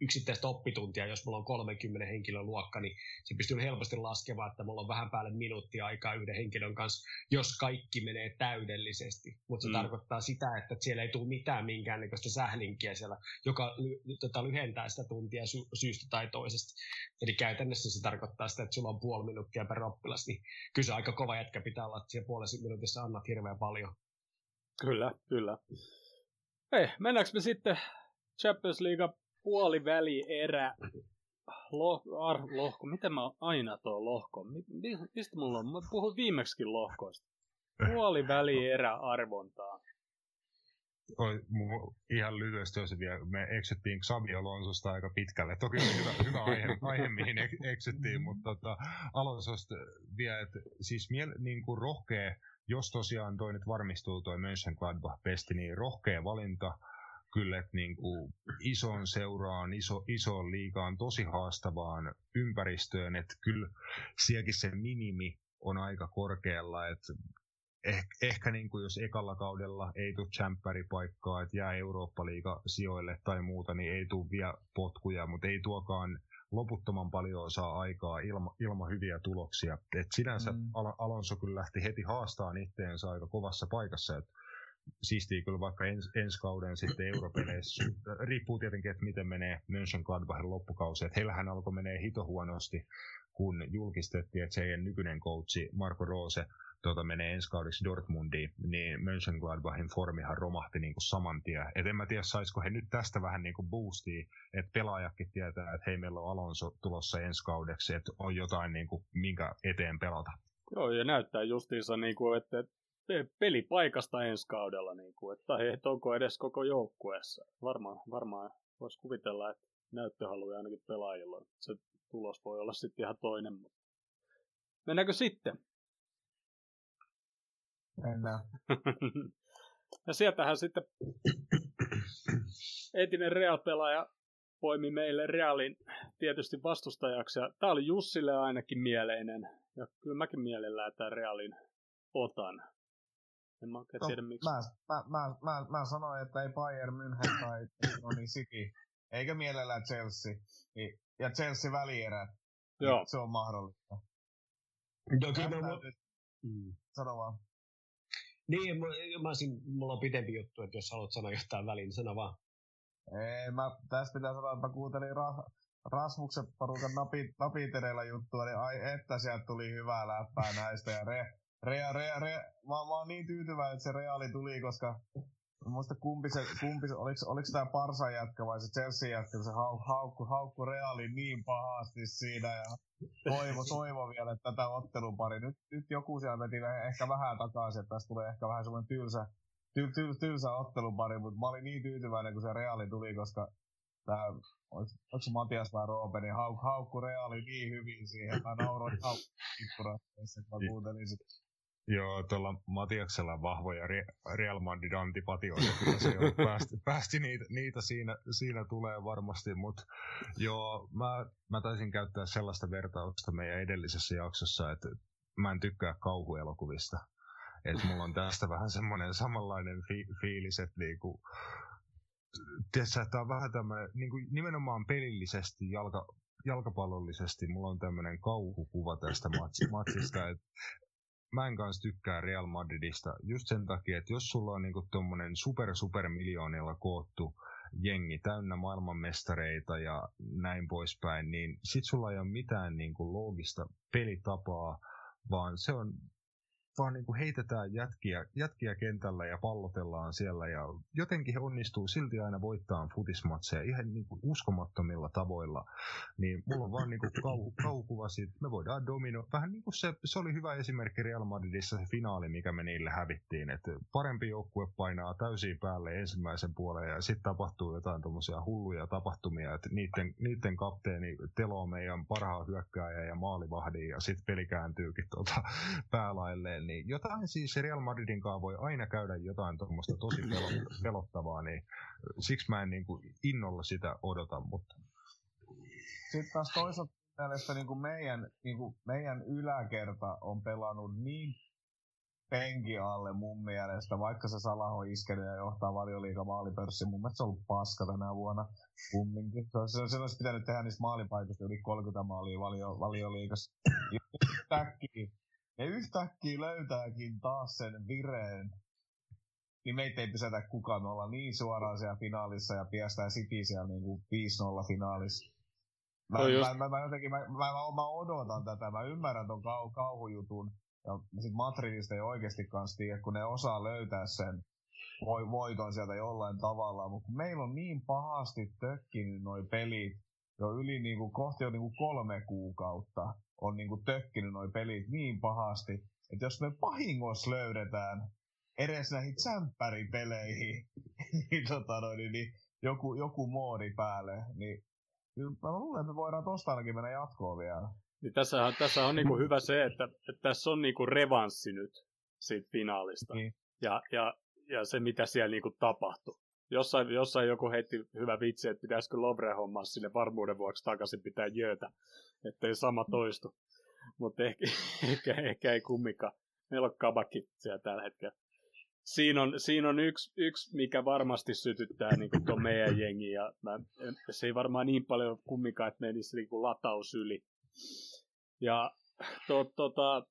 yksittäistä oppituntia, jos mulla on 30 henkilön luokka, niin se pystyy helposti laskemaan, että mulla on vähän päälle minuuttia aikaa yhden henkilön kanssa, jos kaikki menee täydellisesti. Mutta se mm. tarkoittaa sitä, että siellä ei tule mitään minkäännäköistä sählinkiä siellä, joka ly, tota, lyhentää sitä tuntia sy- syystä tai toisesta. Eli käytännössä se tarkoittaa sitä, että sulla on puoli minuuttia per oppilas, niin kyllä se aika kova jätkä pitää olla, että siellä puolessa minuutissa annat hirveän paljon. Kyllä, kyllä. Hei, mennäänkö me sitten Champions League puoliväli erä Loh, ar, lohko, miten mä aina tuo lohko? Mistä mulla on? Mä puhun viimeksi lohkoista. Puoliväli erä arvontaa oli ihan lyhyesti olisi vielä, me eksyttiin Xabi Alonsosta aika pitkälle. Toki oli hyvä, hyvä aihe, aihe, mihin eksyttiin, mutta tota, Alonsosta vielä, että siis miel, niin kuin rohkea, jos tosiaan toi nyt varmistuu toi Mönchengladbach-pesti, niin rohkea valinta, kyllä, että niin kuin ison seuraan, iso, isoon liigaan, tosi haastavaan ympäristöön, että kyllä sielläkin se minimi on aika korkealla, että eh, ehkä niin kuin jos ekalla kaudella ei tule paikkaa, että jää Eurooppa-liiga sijoille tai muuta, niin ei tule vielä potkuja, mutta ei tuokaan loputtoman paljon saa aikaa ilma, ilman hyviä tuloksia. Et sinänsä mm. Al- Alonso kyllä lähti heti haastaan itteensä aika kovassa paikassa, että siistiä kyllä vaikka ens, ensi kauden sitten europeleissä. Riippuu tietenkin, että miten menee Mönchengladbachin loppukausi. Että heillähän alkoi menee hito huonosti, kun julkistettiin, että se nykyinen coachi Marco Rose tuota, menee ensi kaudeksi Dortmundiin, niin Mönchengladbachin formihan romahti niin kuin saman tien. Et en mä tiedä, saisiko he nyt tästä vähän niin kuin boostia, että pelaajakin tietää, että hei, meillä on Alonso tulossa ensi kaudeksi, että on jotain, niin kuin, minkä eteen pelata. Joo, ja näyttää justiinsa, niin kuin, että pelipaikasta ensi kaudella, niin kuin, että he onko edes koko joukkueessa. Varmaan, varmaan voisi kuvitella, että näyttöhaluja ainakin pelaajilla. Se tulos voi olla sitten ihan toinen. Mennäänkö sitten? Mennään. ja sieltähän sitten entinen Real-pelaaja poimi meille Realin tietysti vastustajaksi. Ja tämä oli Jussille ainakin mieleinen. Ja kyllä mäkin mielellään tämän Realin otan. En mä oikein no, tiedä miksi. Mä, mä, mä, mä, mä sanoin, että ei Bayern München tai no niin City. Eikä mielellään Chelsea. Ja Chelsea välierä. Joo. Se on mahdollista. Joo, kyllä mä... Mm. Sano vaan. Niin, mä, mä olisin, mulla on pitempi juttu, että jos haluat sanoa jotain väliin, niin sano vaan. Ei, mä, tässä pitää sanoa, että mä kuuntelin Ra, Rasmuksen porukan napi, napitereillä juttua, niin ai että sieltä tuli hyvää läppää näistä. Ja re, re, re, re, mä, mä oon niin tyytyväinen, että se reaali tuli, koska muista kumpi se, kumpi se oliko, oliko tämä Parsan jätkä vai se Chelsea jätkä, se hau, haukku, haukku Reali niin pahasti siinä ja toivo, toivo vielä, että tätä ottelun pari. Nyt, nyt joku siellä veti ehkä vähän takaisin, että tästä tulee ehkä vähän semmoinen tylsä, tyl, tyl, tylsä ottelun pari, mutta mä olin niin tyytyväinen, kun se Reali tuli, koska oliko, oliko se Matias vai Roope, niin hauk, haukku Reali niin hyvin siihen. Mä nauroin haukku kun mä kuuntelin sitä. Joo, tuolla Matiaksella vahvoja Real Madrid antipatioita, se jo päästi, päästi niitä, niitä siinä, siinä, tulee varmasti, mutta joo, mä, mä taisin käyttää sellaista vertausta meidän edellisessä jaksossa, että mä en tykkää kauhuelokuvista. Että mulla on tästä vähän semmoinen samanlainen fi- fiilis, että niinku, tiedätkö, tämä on vähän tämmöinen, niinku nimenomaan pelillisesti, jalka, jalkapallollisesti mulla on tämmöinen kauhukuva tästä matsista, että mä en kanssa tykkää Real Madridista just sen takia, että jos sulla on niinku tommonen super super miljoonilla koottu jengi täynnä maailmanmestareita ja näin poispäin, niin sit sulla ei ole mitään niinku loogista pelitapaa, vaan se on vaan niin kuin heitetään jätkiä, jätkiä kentällä ja pallotellaan siellä ja jotenkin he onnistuu silti aina voittamaan futismatseja ihan niin kuin uskomattomilla tavoilla. Niin mulla on vaan niin kuin kau, kaukuva siitä, me voidaan domino, vähän niin kuin se, se oli hyvä esimerkki Real Madridissa se finaali, mikä me niille hävittiin, että parempi joukkue painaa täysin päälle ensimmäisen puolen ja sitten tapahtuu jotain tuommoisia hulluja tapahtumia, että niiden, niiden kapteeni teloo meidän parhaan hyökkääjä ja maalivahdin ja sitten peli kääntyykin tuota päälailleen, niin jotain siis Real Madridin kanssa voi aina käydä jotain tuommoista tosi pelottavaa, niin siksi mä en niin kuin innolla sitä odota, mutta... Sitten taas toisaalta mielestä niin kuin meidän, niin kuin meidän yläkerta on pelannut niin penki alle mun mielestä, vaikka se Salaho iskenyt ja johtaa valioliiga maalipörssi, mun mielestä se on ollut paska tänä vuonna kumminkin. Se, se, se olisi pitänyt tehdä niistä maalipaikoista yli 30 maalia valio, valioliigassa. yhtäkkiä, ja yhtäkkiä löytääkin taas sen vireen, niin meitä ei pysätä kukaan. Me ollaan niin suoraan siellä finaalissa ja piestää City siellä niin kuin 5-0 finaalissa. Mä, no just... mä, mä, mä, jotenkin, mä, mä, mä, odotan tätä, mä ymmärrän ton kau, kauhujutun, ja sit Madridista ei oikeasti kanssa tiedä, kun ne osaa löytää sen voi, voiton sieltä jollain tavalla, mutta meillä on niin pahasti tökkinyt noi pelit jo yli niinku, kohti jo niinku kolme kuukautta on niinku tökkinyt noi pelit niin pahasti, että jos me vahingossa löydetään edes näihin tsemppäripeleihin niin, tota noin, niin, niin joku, joku moodi päälle, niin mä luulen, että me voidaan tosta ainakin mennä jatkoon vielä. Niin tässä on, tässä on niinku hyvä se, että, että tässä on niinku revanssi nyt siitä finaalista. Niin. Ja, ja, ja se, mitä siellä niinku tapahtui. Jossain, jossain joku heitti hyvä vitsi, että pitäisikö Lovre hommaa sinne varmuuden vuoksi takaisin pitää jöötä, ettei sama toistu. Mutta ehkä, ehkä, ehkä, ei kummikaan. Meillä on kabakki siellä tällä hetkellä. Siinä on, siinä on yksi, yksi, mikä varmasti sytyttää niin tuon meidän jengi. Ja mä, se ei varmaan niin paljon kummikaan, että menisi niin lataus yli. Ja to, tota,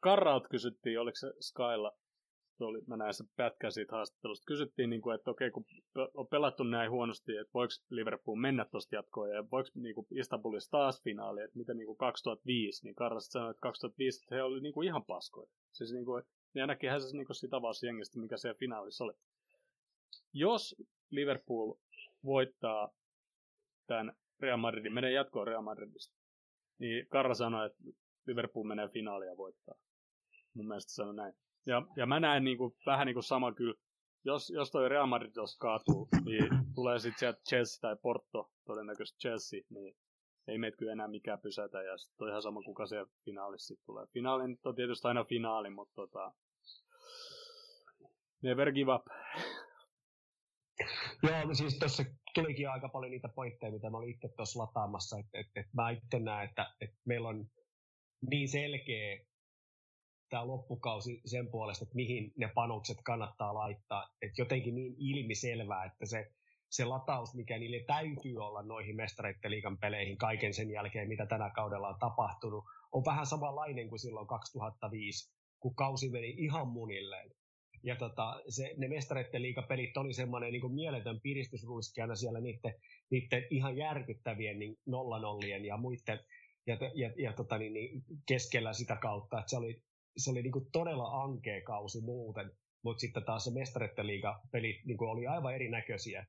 Karraut kysyttiin, oliko se Skylla, oli, mä näin sen pätkän siitä haastattelusta, kysyttiin, niin kuin, että okei, kun on pelattu näin huonosti, että voiko Liverpool mennä tuosta jatkoon, ja voiko niin kuin Istanbulissa taas finaali, että mitä niin kuin 2005, niin Karras sanoi, että 2005 että he oli niin kuin ihan paskoja. Siis niin kuin, niin ainakin hän se niin kuin sitä avasi jengistä, mikä siellä finaalissa oli. Jos Liverpool voittaa tämän Real Madridin, menee jatkoon Real Madridista, niin Karra sanoi, että Liverpool menee finaalia voittaa. Mun mielestä sanoi näin. Ja, ja mä näen niin kuin, vähän niin kuin sama kyllä, jos, jos toi Real Madrid jos kaatuu, niin tulee sitten sieltä Chelsea tai Porto, todennäköisesti Chelsea, niin ei meitä kyllä enää mikään pysätä, ja sitten on ihan sama kuka se finaalissa tulee. Finaali on tietysti aina finaali, mutta tota, never give up. Joo, siis tuossa tulikin aika paljon niitä pointteja, mitä mä olin itse tuossa lataamassa, että et, et mä itse näen, että et meillä on niin selkeä tämä loppukausi sen puolesta, että mihin ne panokset kannattaa laittaa, että jotenkin niin ilmiselvää, että se, se lataus, mikä niille täytyy olla noihin mestareiden liigan peleihin kaiken sen jälkeen, mitä tänä kaudella on tapahtunut, on vähän samanlainen kuin silloin 2005, kun kausi meni ihan munilleen. Ja tota, se, ne mestareiden liigapelit oli semmoinen niin mieletön piristysruiski aina siellä niiden, niiden ihan järkyttävien niin nollanollien ja muiden ja, ja, ja tota, niin, niin, keskellä sitä kautta, että se oli, se oli niin kuin todella ankea kausi muuten, mutta sitten taas se mestareiden liigapelit niin kuin oli aivan erinäköisiä.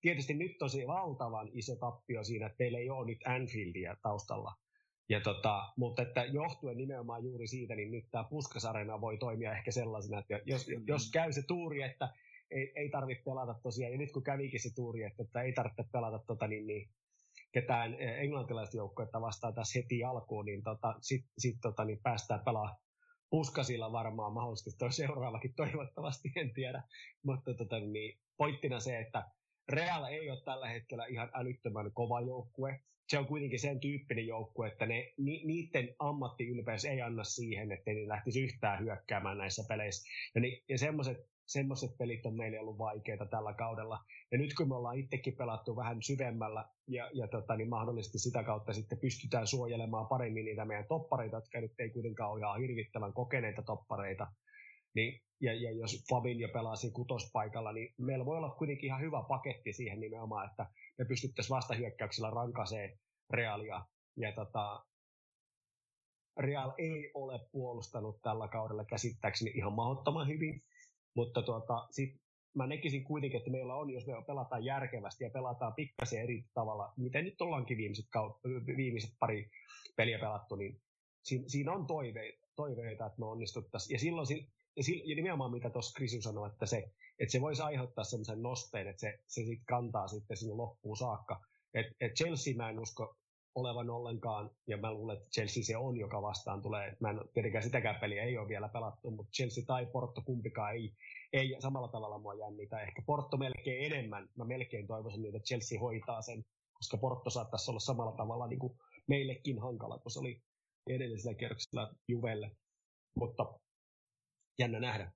Tietysti nyt tosi valtavan iso tappio siinä, että teillä ei ole nyt Anfieldia taustalla, ja tota, mutta että johtuen nimenomaan juuri siitä, niin nyt tämä Puskasarena voi toimia ehkä sellaisena, että jos, mm. jos käy se tuuri, että ei, ei tarvitse pelata tosiaan, ja nyt kun kävikin se tuuri, että, että ei tarvitse pelata tota, niin, niin, ketään eh, englantilaista joukkoetta vastaan tässä heti alkuun, niin tota, sitten sit, tota, niin päästään pelaamaan puskasilla varmaan mahdollisesti toi seuraavakin toivottavasti, en tiedä. Mutta tota, niin, pointtina se, että Real ei ole tällä hetkellä ihan älyttömän kova joukkue. Se on kuitenkin sen tyyppinen joukkue, että ne, ni, niiden ammattiylpeys ei anna siihen, että ne lähtisi yhtään hyökkäämään näissä peleissä. Ja, ni, ja semmoiset semmoiset pelit on meille ollut vaikeita tällä kaudella. Ja nyt kun me ollaan itsekin pelattu vähän syvemmällä ja, ja tota, niin mahdollisesti sitä kautta sitten pystytään suojelemaan paremmin niitä meidän toppareita, jotka nyt ei kuitenkaan ole hirvittävän kokeneita toppareita, niin, ja, ja jos Fabinho pelasi kutospaikalla, niin meillä voi olla kuitenkin ihan hyvä paketti siihen nimenomaan, että me pystyttäisiin vastahyökkäyksellä rankaseen realia. Ja tota, Real ei ole puolustanut tällä kaudella käsittääkseni ihan mahdottoman hyvin, mutta tuota, sit mä näkisin kuitenkin, että meillä on, jos me pelataan järkevästi ja pelataan pikkasen eri tavalla, miten nyt ollaankin viimeiset, viimeiset pari peliä pelattu, niin siinä, on toiveita, toiveita, että me onnistuttaisiin. Ja silloin, ja, silloin, ja nimenomaan mitä tuossa Krisu sanoi, että se, että se voisi aiheuttaa semmoisen nosteen, että se, se sit kantaa sitten sinne loppuun saakka. Et, et Chelsea mä en usko olevan ollenkaan, ja mä luulen, että Chelsea se on, joka vastaan tulee. Mä en, tietenkään sitäkään peliä ei ole vielä pelattu, mutta Chelsea tai Porto kumpikaan ei, ei samalla tavalla mua jännitä. Ehkä Porto melkein enemmän. Mä melkein toivoisin, että Chelsea hoitaa sen, koska Porto saattaisi olla samalla tavalla niin kuin meillekin hankala, kun se oli edellisellä kierroksella Juvelle. Mutta jännä nähdä.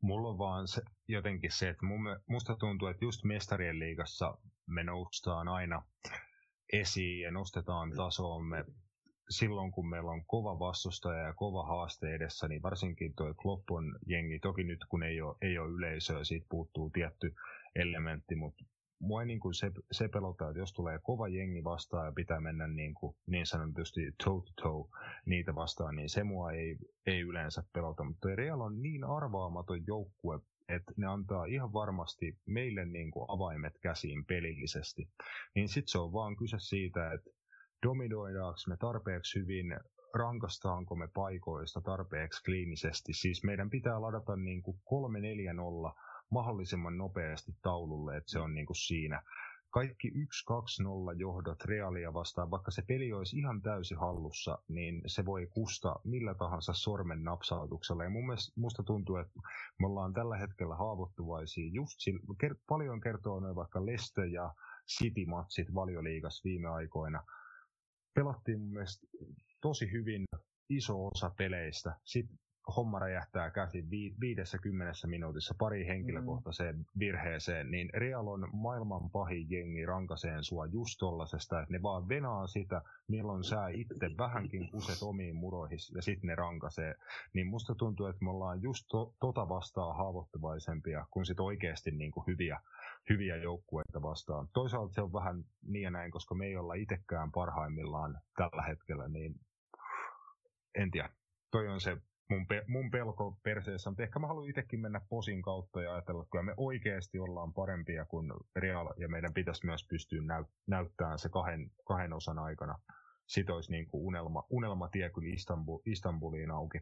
Mulla on vaan se, jotenkin se, että mun, musta tuntuu, että just mestarien liigassa me noustaan aina esiin ja nostetaan tasoamme silloin, kun meillä on kova vastustaja ja kova haaste edessä, niin varsinkin tuo Kloppon jengi, toki nyt kun ei ole, ei ole yleisöä, siitä puuttuu tietty elementti, mutta mua ei niin, kuin se, se pelottaa, että jos tulee kova jengi vastaan ja pitää mennä niin, kuin, niin sanotusti toe to toe niitä vastaan, niin se mua ei, ei yleensä pelota. Mutta Real on niin arvaamaton joukkue, että ne antaa ihan varmasti meille niin kuin avaimet käsiin pelillisesti. Niin sitten se on vaan kyse siitä, että dominoidaanko me tarpeeksi hyvin, rankastaanko me paikoista tarpeeksi kliinisesti. Siis meidän pitää ladata niin kuin 3-4-0 mahdollisimman nopeasti taululle, että se on niin kuin siinä. Kaikki 1-2-0 johdot Realia vastaan, vaikka se peli olisi ihan täysin hallussa, niin se voi kusta millä tahansa sormen napsautuksella. Ja mun mielestä, musta tuntuu, että me ollaan tällä hetkellä haavoittuvaisia. Just sillä, ker- paljon kertoo noin vaikka Leste ja City-matsit valioliigas viime aikoina. Pelattiin mun mielestä tosi hyvin iso osa peleistä. Sitten homma räjähtää käsin vi- 50 minuutissa pari henkilökohtaiseen mm. virheeseen, niin Real on maailman pahin jengi rankaseen sua just tollasesta, että ne vaan venaa sitä, milloin sä itse vähänkin kuset omiin muroihin ja sitten ne rankasee. Niin musta tuntuu, että me ollaan just to- tota vastaan haavoittuvaisempia kuin sit oikeasti niinku hyviä, hyviä joukkueita vastaan. Toisaalta se on vähän niin ja näin, koska me ei olla itsekään parhaimmillaan tällä hetkellä, niin en tiedä. Toi on se mun, pe- mun pelko perseessä, mutta ehkä mä haluan itsekin mennä posin kautta ja ajatella, että kyllä me oikeasti ollaan parempia kuin Real, ja meidän pitäisi myös pystyä näyt- näyttämään se kahden, kahden osan aikana. Sitten olisi niin kuin unelma, unelmatie kyllä Istanbul, Istanbuliin auki.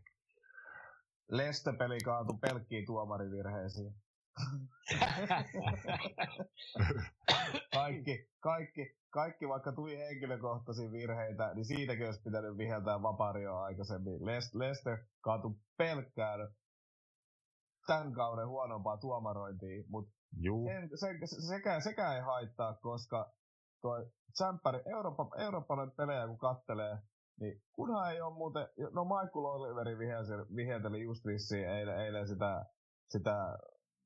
Leste-peli kaatu pelkkiin tuomarivirheisiin. kaikki, kaikki, kaikki vaikka tuli henkilökohtaisia virheitä, niin siitäkin olisi pitänyt viheltää vaparioa aikaisemmin. Lester kaatui pelkkään tämän kauden huonompaa tuomarointia, mutta se, sekä, sekä ei haittaa, koska tuo Tsemppäri, Eurooppa, eurooppalainen pelejä kun kattelee, niin kunhan ei ole muuten, no Michael Oliveri vihelteli just vissiin eilen, eilen sitä, sitä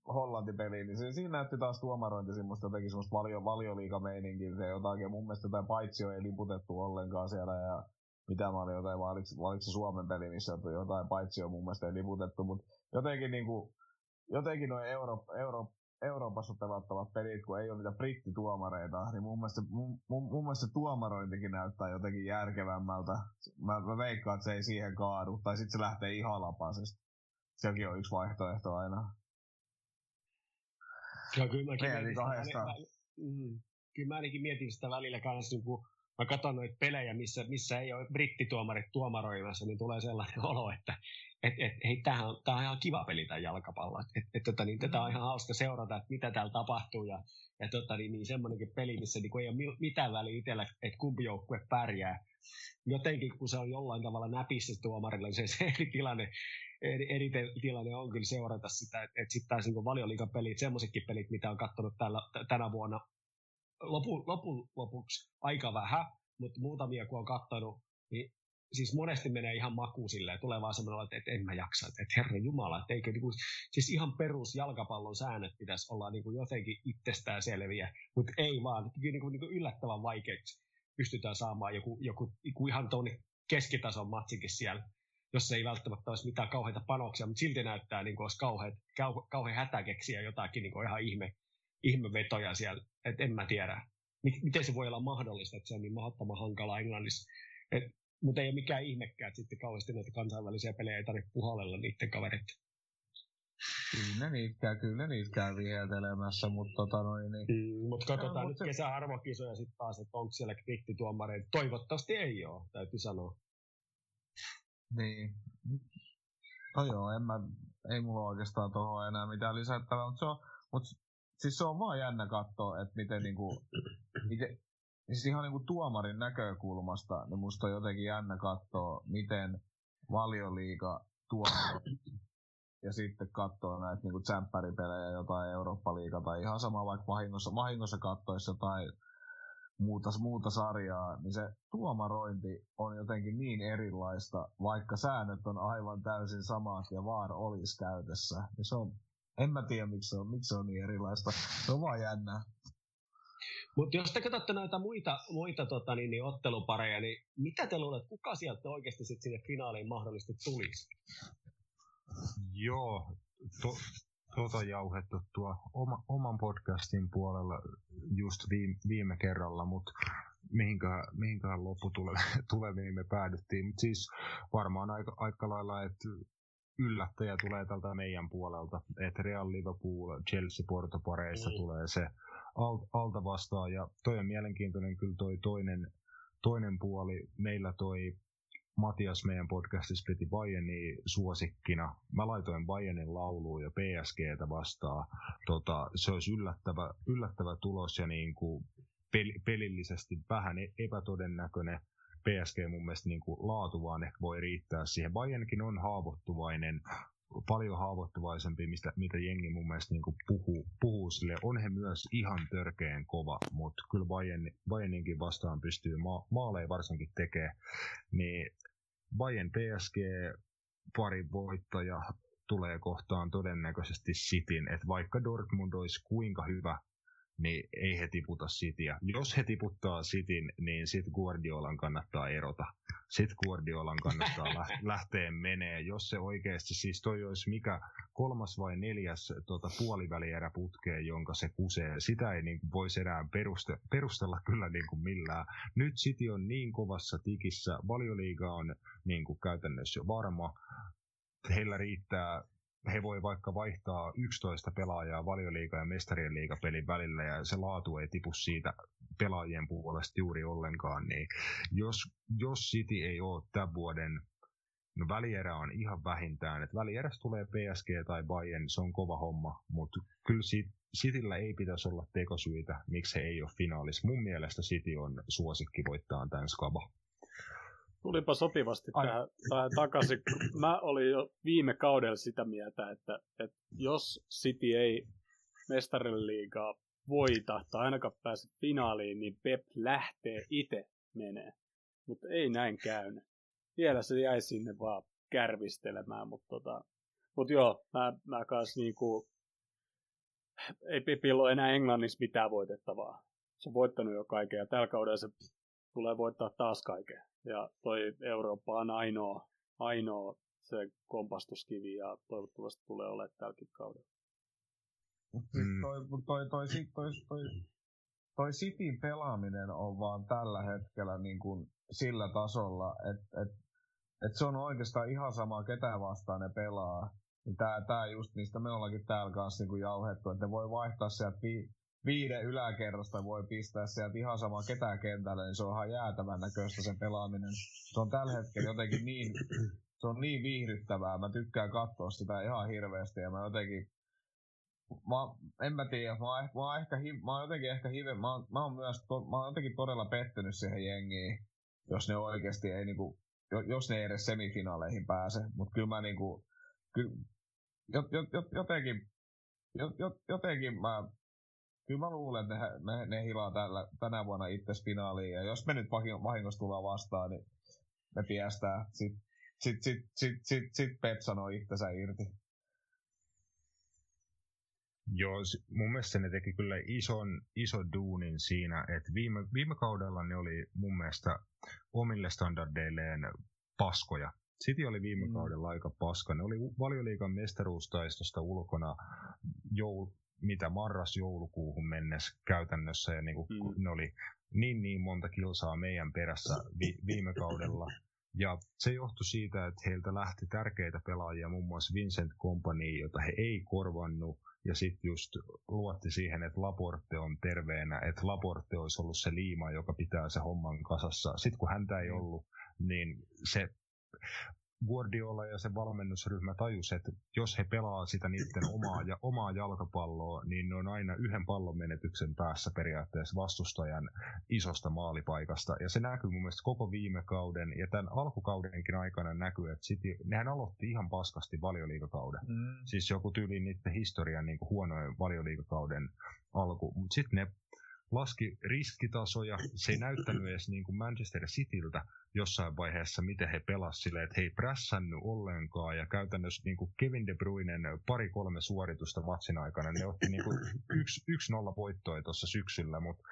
Hollanti-peliin, niin se, siinä näytti taas tuomarointi semmoista jotenkin semmoista valio, valioliikameininkin, se jotakin, mun mielestä jotain paitsio ei liputettu ollenkaan siellä, ja mitä mä olin jotain, vai oliko, se Suomen peli, missä jotain paitsio mun mielestä ei liputettu, mutta jotenkin niinku, jotenkin noin Euro, Euro, Euroopassa pelattavat pelit, kun ei ole niitä brittituomareita, niin mun mielestä, mun, mun, mun mielestä tuomarointikin näyttää jotenkin järkevämmältä. Mä, mä veikkaan, että se ei siihen kaadu, tai sitten se lähtee ihan lapasesta. Sekin on yksi vaihtoehto aina. Joo, kyllä mäkin mietin sitä, mä, mm, kyllä mä ainakin mietin sitä välillä kanssa, niin kun mä katson noita pelejä, missä, missä ei ole brittituomarit tuomaroimassa, niin tulee sellainen olo, että et, et, hei, tämähän on, tämähän on ihan kiva peli tämä jalkapallo. Et, et, et, tota, niin, tätä on ihan hauska seurata, että mitä täällä tapahtuu. Ja, ja tota, niin, niin semmoinenkin peli, missä niin ei ole mitään väliä itsellä, että kumpi joukkue pärjää. Jotenkin, kun se on jollain tavalla näpissä tuomarilla, niin se, se eri tilanne eri, eri tilanne on kyllä seurata sitä, että, että sitten taas niin valioliikan pelit, semmoisetkin pelit, mitä on katsonut tällä, tänä vuonna, lopu, lopu, lopuksi aika vähän, mutta muutamia kun on katsonut, niin siis monesti menee ihan makuun silleen, tulee vaan semmoinen, että, että en mä jaksa, että, että herra jumala, että eikö niinku, siis ihan perus jalkapallon säännöt pitäisi olla niinku jotenkin itsestään selviä, mutta ei vaan, niinku, niinku yllättävän vaikeaksi pystytään saamaan joku, joku, joku ihan tuonne keskitason matsikin siellä jos ei välttämättä olisi mitään kauheita panoksia, mutta silti näyttää niin kuin olisi kauhean, kauhean hätä keksiä jotakin niin kuin ihan ihme, ihmevetoja siellä. Et en mä tiedä, miten se voi olla mahdollista, että se on niin mahdottoman hankala englannissa. Et mutta ei ole mikään ihmekään, että sitten kauheasti näitä kansainvälisiä pelejä ei tarvitse puhallella niiden kaverit. Kyllä niitä käy, kyllä niitä käy viheltelemässä, mutta tota noin niin. Mm, mutta katsotaan no, nyt se... kesäarvokisoja sitten taas, että onko siellä krittituomareita. Toivottavasti ei ole, täytyy sanoa. Niin. No joo, en mä, ei mulla oikeastaan tuohon enää mitään lisättävää, mutta se on, mutta siis se on vaan jännä katsoa, että miten niinku, miten, siis ihan niinku tuomarin näkökulmasta, niin musta on jotenkin jännä katsoa, miten valioliiga tuomari ja sitten katsoa näitä niinku tsemppäripelejä, jotain Eurooppa-liiga tai ihan sama vaikka vahingossa, vahingossa katsoessa tai muuta, muuta sarjaa, niin se tuomarointi on jotenkin niin erilaista, vaikka säännöt on aivan täysin samat ja VAR olisi käytössä. Ja se on, en mä tiedä, miksi se on, miksi se on niin erilaista. Se on vaan jännä. Mutta jos te katsotte näitä muita, muita tota, niin, niin, ottelupareja, niin mitä te luulet, kuka sieltä oikeasti sit sinne finaaliin mahdollisesti tulisi? Joo, to, tota jauhettu tuo oma, oman podcastin puolella just viime, viime kerralla, mutta mihinköhän, mihinköhän lopputulemiin me päädyttiin. Mutta siis varmaan aika, aika lailla, että yllättäjä tulee tältä meidän puolelta, että Real Liverpool, Chelsea, Porto pareissa mm. tulee se alta vastaan, ja toi on mielenkiintoinen kyllä toi toinen, toinen puoli. Meillä toi Matias meidän podcastissa piti Bayernin suosikkina. Mä laitoin Bayernin lauluun ja PSGtä vastaan. Tota, se olisi yllättävä, yllättävä tulos ja niin kuin pel, pelillisesti vähän e-, epätodennäköinen. PSG mun mielestä niin kuin laatu vaan ehkä voi riittää siihen. Bayernkin on haavoittuvainen, paljon haavoittuvaisempi, mistä, mitä jengi mun mielestä niin kuin puhuu, puhuu sille. On he myös ihan törkeen kova, mutta kyllä Bayern, Bayerninkin vastaan pystyy ma- maaleja varsinkin tekemään. Niin Bayern PSG pari voittaja tulee kohtaan todennäköisesti Cityn, että vaikka Dortmund olisi kuinka hyvä, niin ei he tiputa Cityä. Jos he tiputtaa Cityn, niin sitten Guardiolan kannattaa erota. Sitten Guardiolan kannattaa lähteä menee, jos se oikeasti, siis toi olisi mikä kolmas vai neljäs tota, puolivälierä putkeen, jonka se kusee. Sitä ei niin voisi enää peruste, perustella kyllä niin kuin millään. Nyt City on niin kovassa tikissä, valioliiga on niin kuin, käytännössä jo varma. Heillä riittää he voi vaikka vaihtaa 11 pelaajaa valioliiga- ja mestarien liigapelin välillä ja se laatu ei tipu siitä pelaajien puolesta juuri ollenkaan, niin jos, jos City ei ole tämän vuoden No välierä on ihan vähintään, että välierässä tulee PSG tai Bayern, se on kova homma, mutta kyllä Cityllä ei pitäisi olla tekosyitä, miksi he ei ole finaalissa. Mun mielestä City on suosikki voittaa tämän skaba. Tulipa sopivasti tähän, tähän takaisin. Mä olin jo viime kaudella sitä mieltä, että, että jos City ei mestarille liigaa voita tai ainakaan pääse finaaliin, niin Pep lähtee itse menee. Mutta ei näin käynyt. Vielä se jäi sinne vaan kärvistelemään, mutta tota, mut joo, mä, mä kans niinku, ei Pepillä ole enää Englannissa mitään voitettavaa. Se on voittanut jo kaiken ja tällä kaudella se tulee voittaa taas kaiken. Ja toi Eurooppa on ainoa, ainoa se kompastuskivi ja toivottavasti tulee olemaan tälläkin kaudella. Mm. Toi, toi, toi, toi, toi, toi, toi Cityn pelaaminen on vaan tällä hetkellä niin kuin sillä tasolla, että et, et se on oikeastaan ihan sama, ketä vastaan ne pelaa. Niin tää, tää just, mistä me ollaankin täällä kanssa niin jauhettu, että ne voi vaihtaa sieltä vi, viiden yläkerrasta voi pistää sieltä ihan sama ketään kentälle, niin se on ihan jäätävän näköistä sen pelaaminen. Se on tällä hetkellä jotenkin niin, se on niin viihdyttävää. Mä tykkään katsoa sitä ihan hirveästi ja mä jotenkin mä, en mä tiedä, mä, oon, mä, oon ehkä, mä oon jotenkin ehkä hive, mä, oon, mä oon myös, to, mä oon jotenkin todella pettynyt siihen jengiin, jos ne oikeasti ei niinku, jos ne ei edes semifinaaleihin pääse, mutta kyllä mä niinku, kyllä, jotenkin, jotenkin mä kyllä mä luulen, että ne, ne, ne hilaa tällä, tänä vuonna itse finaaliin. Ja jos me nyt vahingossa tullaan vastaan, niin me piestää. Sitten sit, sit, sit, sit, sit Pep sanoo itsensä irti. Joo, mun mielestä ne teki kyllä ison, iso duunin siinä, että viime, viime kaudella ne oli mun mielestä omille standardeilleen paskoja. City oli viime mm. kaudella aika paska. Ne oli valioliikan mestaruustaistosta ulkona joul, mitä marras-joulukuuhun mennessä käytännössä, ja niin kuin mm. ne oli niin niin monta kilsaa meidän perässä vi, viime kaudella, Ja se johtui siitä, että heiltä lähti tärkeitä pelaajia, muun muassa Vincent Company, jota he ei korvannut, ja sitten just luotti siihen, että Laporte on terveenä, että Laporte olisi ollut se liima, joka pitää se homman kasassa. Sitten kun häntä ei mm. ollut, niin se Guardiola ja se valmennusryhmä tajus, että jos he pelaa sitä niiden omaa, ja, omaa jalkapalloa, niin ne on aina yhden pallon menetyksen päässä periaatteessa vastustajan isosta maalipaikasta. Ja se näkyy mun mielestä koko viime kauden ja tämän alkukaudenkin aikana näkyy, että City, nehän aloitti ihan paskasti valioliikakauden. Mm. Siis joku tyyli niiden historian niin huonoin valioliikakauden alku. Mutta sitten ne laski riskitasoja. Se ei näyttänyt edes niin kuin Manchester Cityltä jossain vaiheessa, miten he pelasivat että he ei prässännyt ollenkaan. Ja käytännössä niin kuin Kevin De Bruynen pari-kolme suoritusta matsin aikana, ne otti niin kuin yksi, yksi nolla voittoa tuossa syksyllä, mutta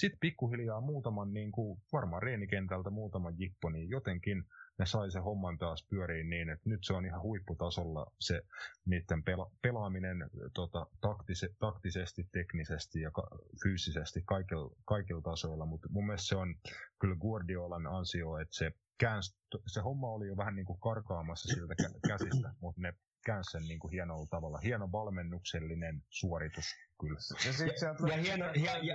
sitten pikkuhiljaa muutaman, niin kuin, varmaan reenikentältä muutaman jippo, niin jotenkin ne sai se homman taas pyöriin niin, että nyt se on ihan huipputasolla se niiden pela- pelaaminen tota, taktise- taktisesti, teknisesti ja ka- fyysisesti kaikilla, kaikilla tasoilla, mutta mun mielestä se on kyllä Guardiolan ansio, että se, käänsi, se homma oli jo vähän niin kuin karkaamassa siltä käsistä, mutta ne käänsi sen niin kuin hienolla tavalla. Hieno valmennuksellinen suoritus kyllä. Ja, sit ja, ja, hieno, ja, ja,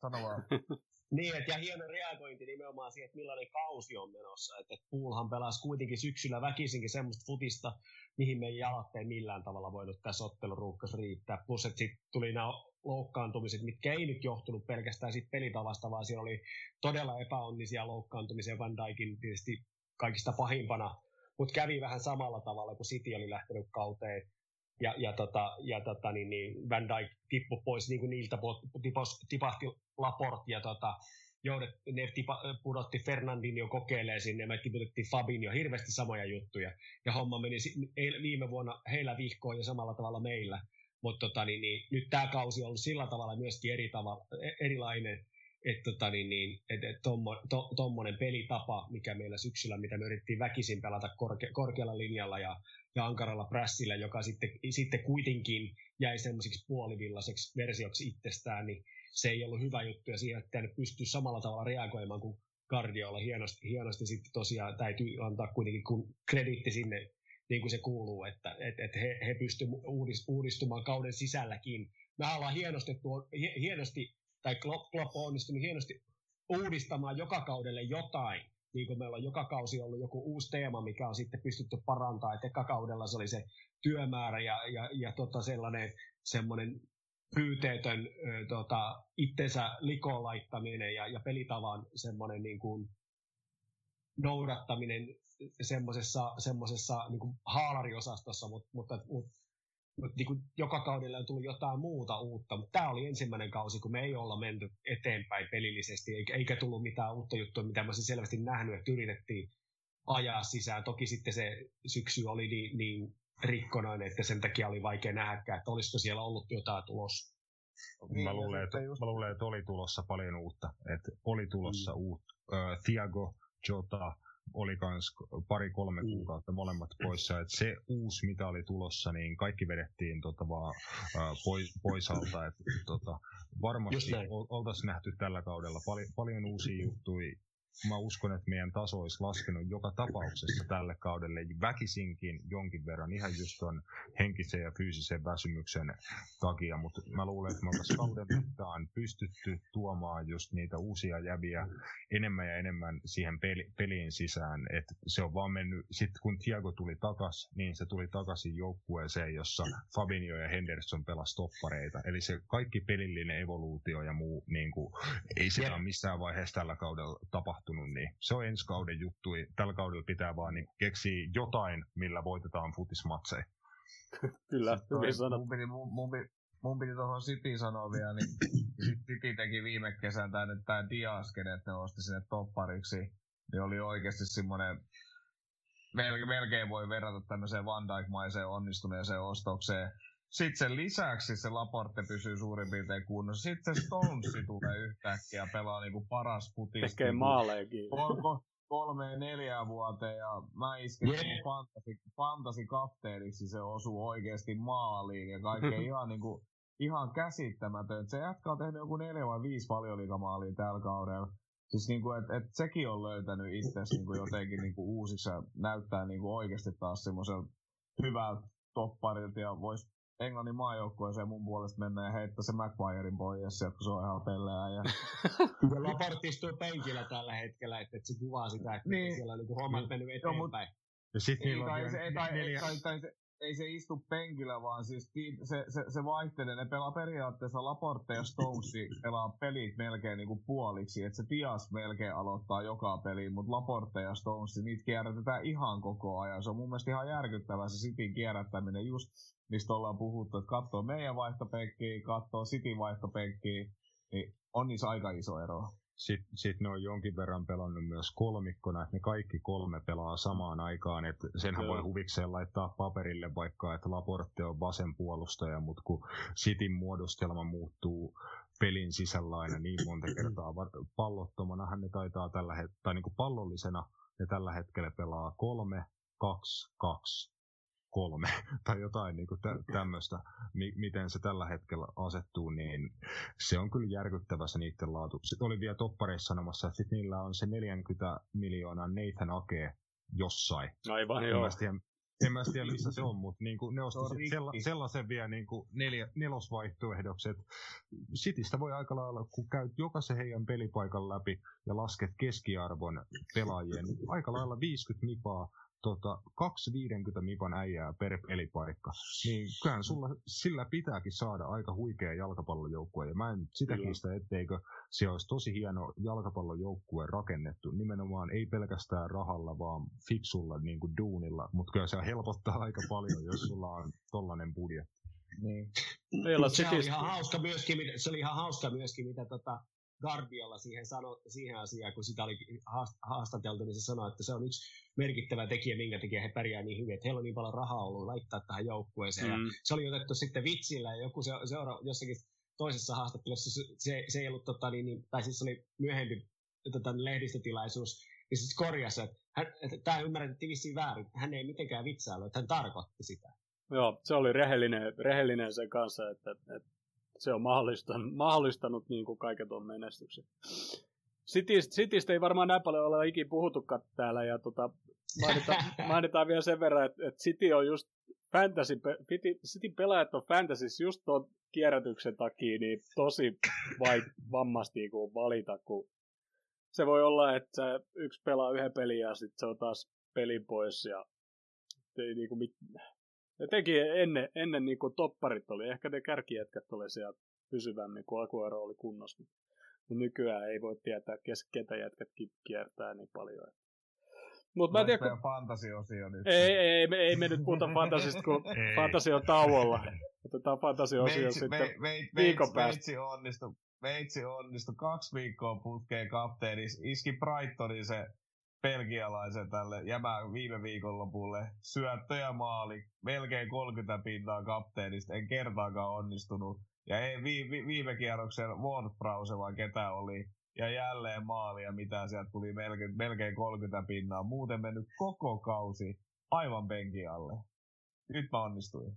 Sano vaan. Niin, et, ja hieno reagointi nimenomaan siihen, että millainen kausi on menossa. Että et Poolhan pelasi kuitenkin syksyllä väkisinkin semmoista futista, mihin meidän jalat ei millään tavalla voinut tässä otteluruuhkassa riittää. Plus, että sitten tuli nämä loukkaantumiset, mitkä ei nyt johtunut pelkästään siitä pelitavasta, vaan siellä oli todella epäonnisia loukkaantumisia Van Dijkin tietysti kaikista pahimpana, mutta kävi vähän samalla tavalla, kun City oli lähtenyt kauteen ja, ja, tota, ja tota, niin, niin Van Dijk tippui pois niin kuin niiltä, tipos, tipahti Laport ja tota, joudet, ne tipa, pudotti Fernandinho kokeilee sinne, me tiputettiin Fabinho, hirveästi samoja juttuja. Ja homma meni viime vuonna heillä vihkoon ja samalla tavalla meillä. Mutta tota, niin, niin, nyt tämä kausi on ollut sillä tavalla myöskin eri tavalla, e, erilainen, että tota, niin, niin, et, et, tommo, to, tommonen pelitapa, mikä meillä syksyllä, mitä me yritettiin väkisin pelata korke, korkealla linjalla ja ja ankaralla prässillä, joka sitten, sitten kuitenkin jäi semmoiseksi puolivillaiseksi versioksi itsestään, niin se ei ollut hyvä juttu ja siihen, ne pystyy samalla tavalla reagoimaan kuin Guardiola hienosti, hienosti sitten tosiaan täytyy antaa kuitenkin kun krediitti sinne niin kuin se kuuluu, että että että he, he pystyvät uudistumaan kauden sisälläkin. Me ollaan hienostettu, hienosti, tai Klopp, on onnistunut hienosti uudistamaan joka kaudelle jotain, niin kuin meillä on joka kausi ollut joku uusi teema, mikä on sitten pystytty parantamaan, että eka kaudella se oli se työmäärä ja, ja, ja tota sellainen semmoinen pyyteetön ö, tota, itsensä likoon laittaminen ja, ja pelitavan semmoinen niin kuin noudattaminen semmoisessa, semmoisessa niin kuin haalariosastossa, mutta, mutta, mutta niin kuin joka kaudella on tullut jotain muuta uutta, mutta tämä oli ensimmäinen kausi, kun me ei olla menty eteenpäin pelillisesti, eikä, eikä tullut mitään uutta juttua, mitä mä selvästi nähnyt, että yritettiin ajaa sisään. Toki sitten se syksy oli niin, niin rikkonainen, että sen takia oli vaikea nähdäkään, että olisiko siellä ollut jotain tulossa. Niin, mä, luulen, että, just... mä luulen, että oli tulossa paljon uutta. Että oli tulossa mm. uutta. Uh, Thiago, Jota, oli kans pari-kolme mm. kuukautta molemmat poissa. Et se uusi, mitä oli tulossa, niin kaikki vedettiin tota vaan, ää, pois, pois alta. Et, tota, varmasti oltaisiin nähty tällä kaudella pal- paljon uusia juttuja mä uskon, että meidän taso olisi laskenut joka tapauksessa tälle kaudelle väkisinkin jonkin verran, ihan just ton henkisen ja fyysisen väsymyksen takia, mutta mä luulen, että me oltaisiin kauden mittaan pystytty tuomaan just niitä uusia jäviä enemmän ja enemmän siihen peli, peliin sisään, että se on vaan mennyt, sitten kun Thiago tuli takas, niin se tuli takaisin joukkueeseen, jossa Fabinho ja Henderson pelasi toppareita, eli se kaikki pelillinen evoluutio ja muu, niin kuin, ei sitä missään vaiheessa tällä kaudella tapahtunut tapahtunut, niin se on ensi kauden juttu. Tällä kaudella pitää vaan niin keksiä jotain, millä voitetaan futismatseja. Kyllä, hyvin sanottu. Mun piti, mun, mun, mun piti tuohon City sanoa vielä, niin City teki viime kesän tämän, tämän Diasken, että ne osti sinne toppariksi. Niin oli oikeasti semmoinen, melkein, melkein voi verrata tämmöiseen Van Dijk-maiseen onnistuneeseen ostokseen. Sitten sen lisäksi se Laporte pysyy suurin piirtein kunnossa. Sitten se Stonesi tulee yhtäkkiä pelaa niinku paras putisti. Tekee maaleekin. Kolme, kolmeen neljään vuoteen ja mä isken yeah. fantasi, fantasi kapteeniksi se osuu oikeasti maaliin ja kaikkea ihan niinku ihan käsittämätön. Se jätkä on tehnyt joku neljä vai viisi valioliikamaalia tällä kaudella. Siis niinku, että et sekin on löytänyt itse niinku jotenkin niinku uusiksi ja näyttää niinku oikeasti taas semmoiselta hyvältä topparilta ja voisi Englannin maajoukkueeseen mun puolesta mennä ja heittää se McGuirein pois sieltä, kun se on ihan pelleä. Ja... Kyllä Laportti istuu penkillä tällä hetkellä, että, että se kuvaa sitä, että niin. siellä on niin hommat mennyt eteenpäin. Ja sit ei, tai, se, tai, neljä... tai, tai, se, ei se istu penkillä, vaan siis se, se, se vaihtelee. Ne pelaa periaatteessa Laporte ja Stonesi pelaa pelit melkein niinku puoliksi. Että se Tias melkein aloittaa joka peli, mutta Laporte ja Stonesi, niitä kierrätetään ihan koko ajan. Se on mun mielestä ihan järkyttävää se Cityn kierrättäminen just mistä ollaan puhuttu, että katsoo meidän vaihtopenkkiä, katsoo Cityn vaihtopenkkiä, niin on niissä aika iso ero. Sitten sit ne on jonkin verran pelannut myös kolmikkona, että ne kaikki kolme pelaa samaan aikaan, että senhän voi huvikseen laittaa paperille vaikka, että Laporte on vasen puolustaja, mutta kun Cityn muodostelma muuttuu pelin sisällä aina niin monta kertaa, pallottomanahan ne taitaa tällä hetkellä, tai niin kuin pallollisena ne tällä hetkellä pelaa kolme, kaksi, kaksi, kolme tai jotain niin kuin tä- tämmöistä, mi- miten se tällä hetkellä asettuu, niin se on kyllä järkyttävä se niiden laatu. Sitten oli vielä toppareissa sanomassa, että sit niillä on se 40 miljoonaa Nathan Ake jossain. Aivan joo. En tiedä, en mä tiedä missä se on, mutta niin kuin ne osti sella, sellaisen vielä niin kuin neljä, nelosvaihtoehdoksi, että Citystä voi aika lailla, kun käyt jokaisen heidän pelipaikan läpi ja lasket keskiarvon pelaajien, niin aika lailla 50 mipaa tota, 250 mipan äijää per pelipaikka, niin kyllähän sulla, sillä pitääkin saada aika huikea jalkapallojoukkue. Ja mä en sitä kiistä, etteikö se olisi tosi hieno jalkapallojoukkue rakennettu, nimenomaan ei pelkästään rahalla, vaan fiksulla niin kuin duunilla, mutta kyllä se helpottaa aika paljon, jos sulla on tollainen budjetti. Niin. se, oli ihan hauska myöskin, se oli ihan hauska myöskin, mitä tota, Guardiola siihen, sano, siihen asiaan, kun sitä oli haastateltu, niin se sanoi, että se on yksi merkittävä tekijä, minkä takia he pärjää niin hyvin, että heillä on niin paljon rahaa ollut laittaa tähän joukkueeseen. Mm. Ja se oli otettu sitten vitsillä ja joku se, seura, jossakin toisessa haastattelussa se, se ei ollut, tota, niin, niin, tai siis oli myöhempi tota, lehdistötilaisuus, ja siis korjasi, että, hän, että tämä ymmärrettiin vissiin väärin, hän ei mitenkään vitsailu, että hän tarkoitti sitä. Joo, se oli rehellinen, rehellinen sen kanssa, että, että se on mahdollistanut, mahdollistanut niin kuin kaiken tuon menestyksen. Citystä, Citystä ei varmaan näin paljon ole ikin puhutukaan täällä, ja tota, mainitaan, mainitaan vielä sen verran, että, että City on just fantasy, City pelaajat on fantasys just tuon kierrätyksen takia niin tosi vai, vammasti kun valita, kun se voi olla, että yksi pelaa yhden pelin ja sitten se on taas pelin pois ja ei niinku mit, Etenkin ennen, ennen niin kuin topparit oli, ehkä ne kärkijätkät oli siellä pysyvämmin, kun Aguero oli kunnossa. Mutta nykyään ei voi tietää, kes, ketä jätkät kiertää niin paljon. Mutta mä en tiedä, kun... fantasiosio nyt. Ei, ei, ei, me, ei me nyt puhuta fantasista, kun fantasia on tauolla. Otetaan fantasiosio veitsi, sitten ve, ve, viikon päästä. Veitsi onnistui, veitsi onnistui kaksi viikkoa putkeen kapteeni. Iski Brightonin se belgialaisen tälle jämään viime viikonlopulle. Syöttöjä maali, melkein 30 pinnaa kapteenista, en kertaakaan onnistunut. Ja ei, vi, vi, viime kierroksella Wordbrause vai ketä oli, ja jälleen maali ja mitä sieltä tuli melkein, melkein 30 pinnaa. Muuten mennyt koko kausi aivan penkin alle. Nyt mä onnistuin.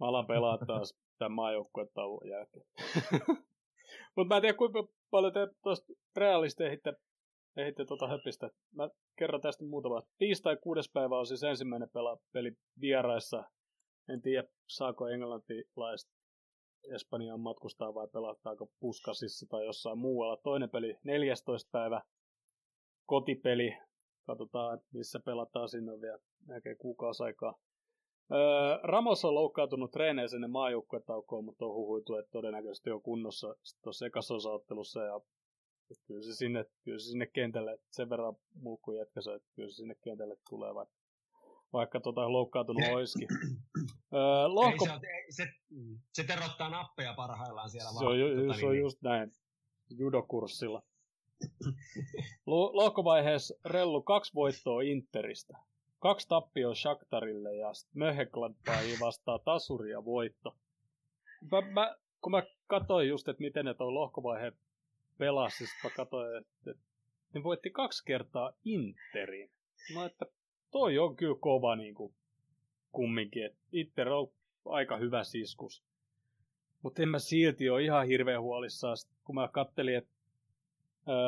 Mä alan pelaa taas tämän maajoukkueen tauon jälkeen. Mutta mä en tiedä kuinka paljon te tuosta realista ehditte tuota höpistä. Mä kerron tästä muutama. Tiistai kuudes päivä on siis ensimmäinen pela, peli vieraissa. En tiedä, saako englantilaiset Espanjaan matkustaa vai pelataako Puskasissa tai jossain muualla. Toinen peli 14. päivä, kotipeli. Katsotaan, missä pelataan sinne on vielä melkein kuukausi aikaa. Öö, Ramos on loukkaantunut treeneissä ennen maajoukkuetaukoon, mutta on huhuitu, että todennäköisesti on kunnossa tuossa ekasosaottelussa ja kyllä se sinne, kyllä se sinne kentälle, sen verran mulkku jätkäsä, että kyllä se sinne kentälle tulee, vaikka, vaikka tota loukkaantunut olisikin. öö, lohko... Ei, se, se, se, terottaa nappeja parhaillaan siellä. Se on, ju, tota, se on niin. just näin, judokurssilla. Lohkovaiheessa Rellu kaksi voittoa Interistä. Kaksi tappioa Shakhtarille ja Möhekladbaihin vastaa tasuri ja voitto. Mä, mä, kun mä katsoin just, että miten ne tuon lohkovaiheen pelasi, siis mä katsoin, että, että ne voitti kaksi kertaa Interin. Mä että toi on kyllä kova niin kuin, kumminkin, että Inter on aika hyvä siskus. Mutta en mä silti ole ihan hirveän huolissaan, kun mä kattelin, että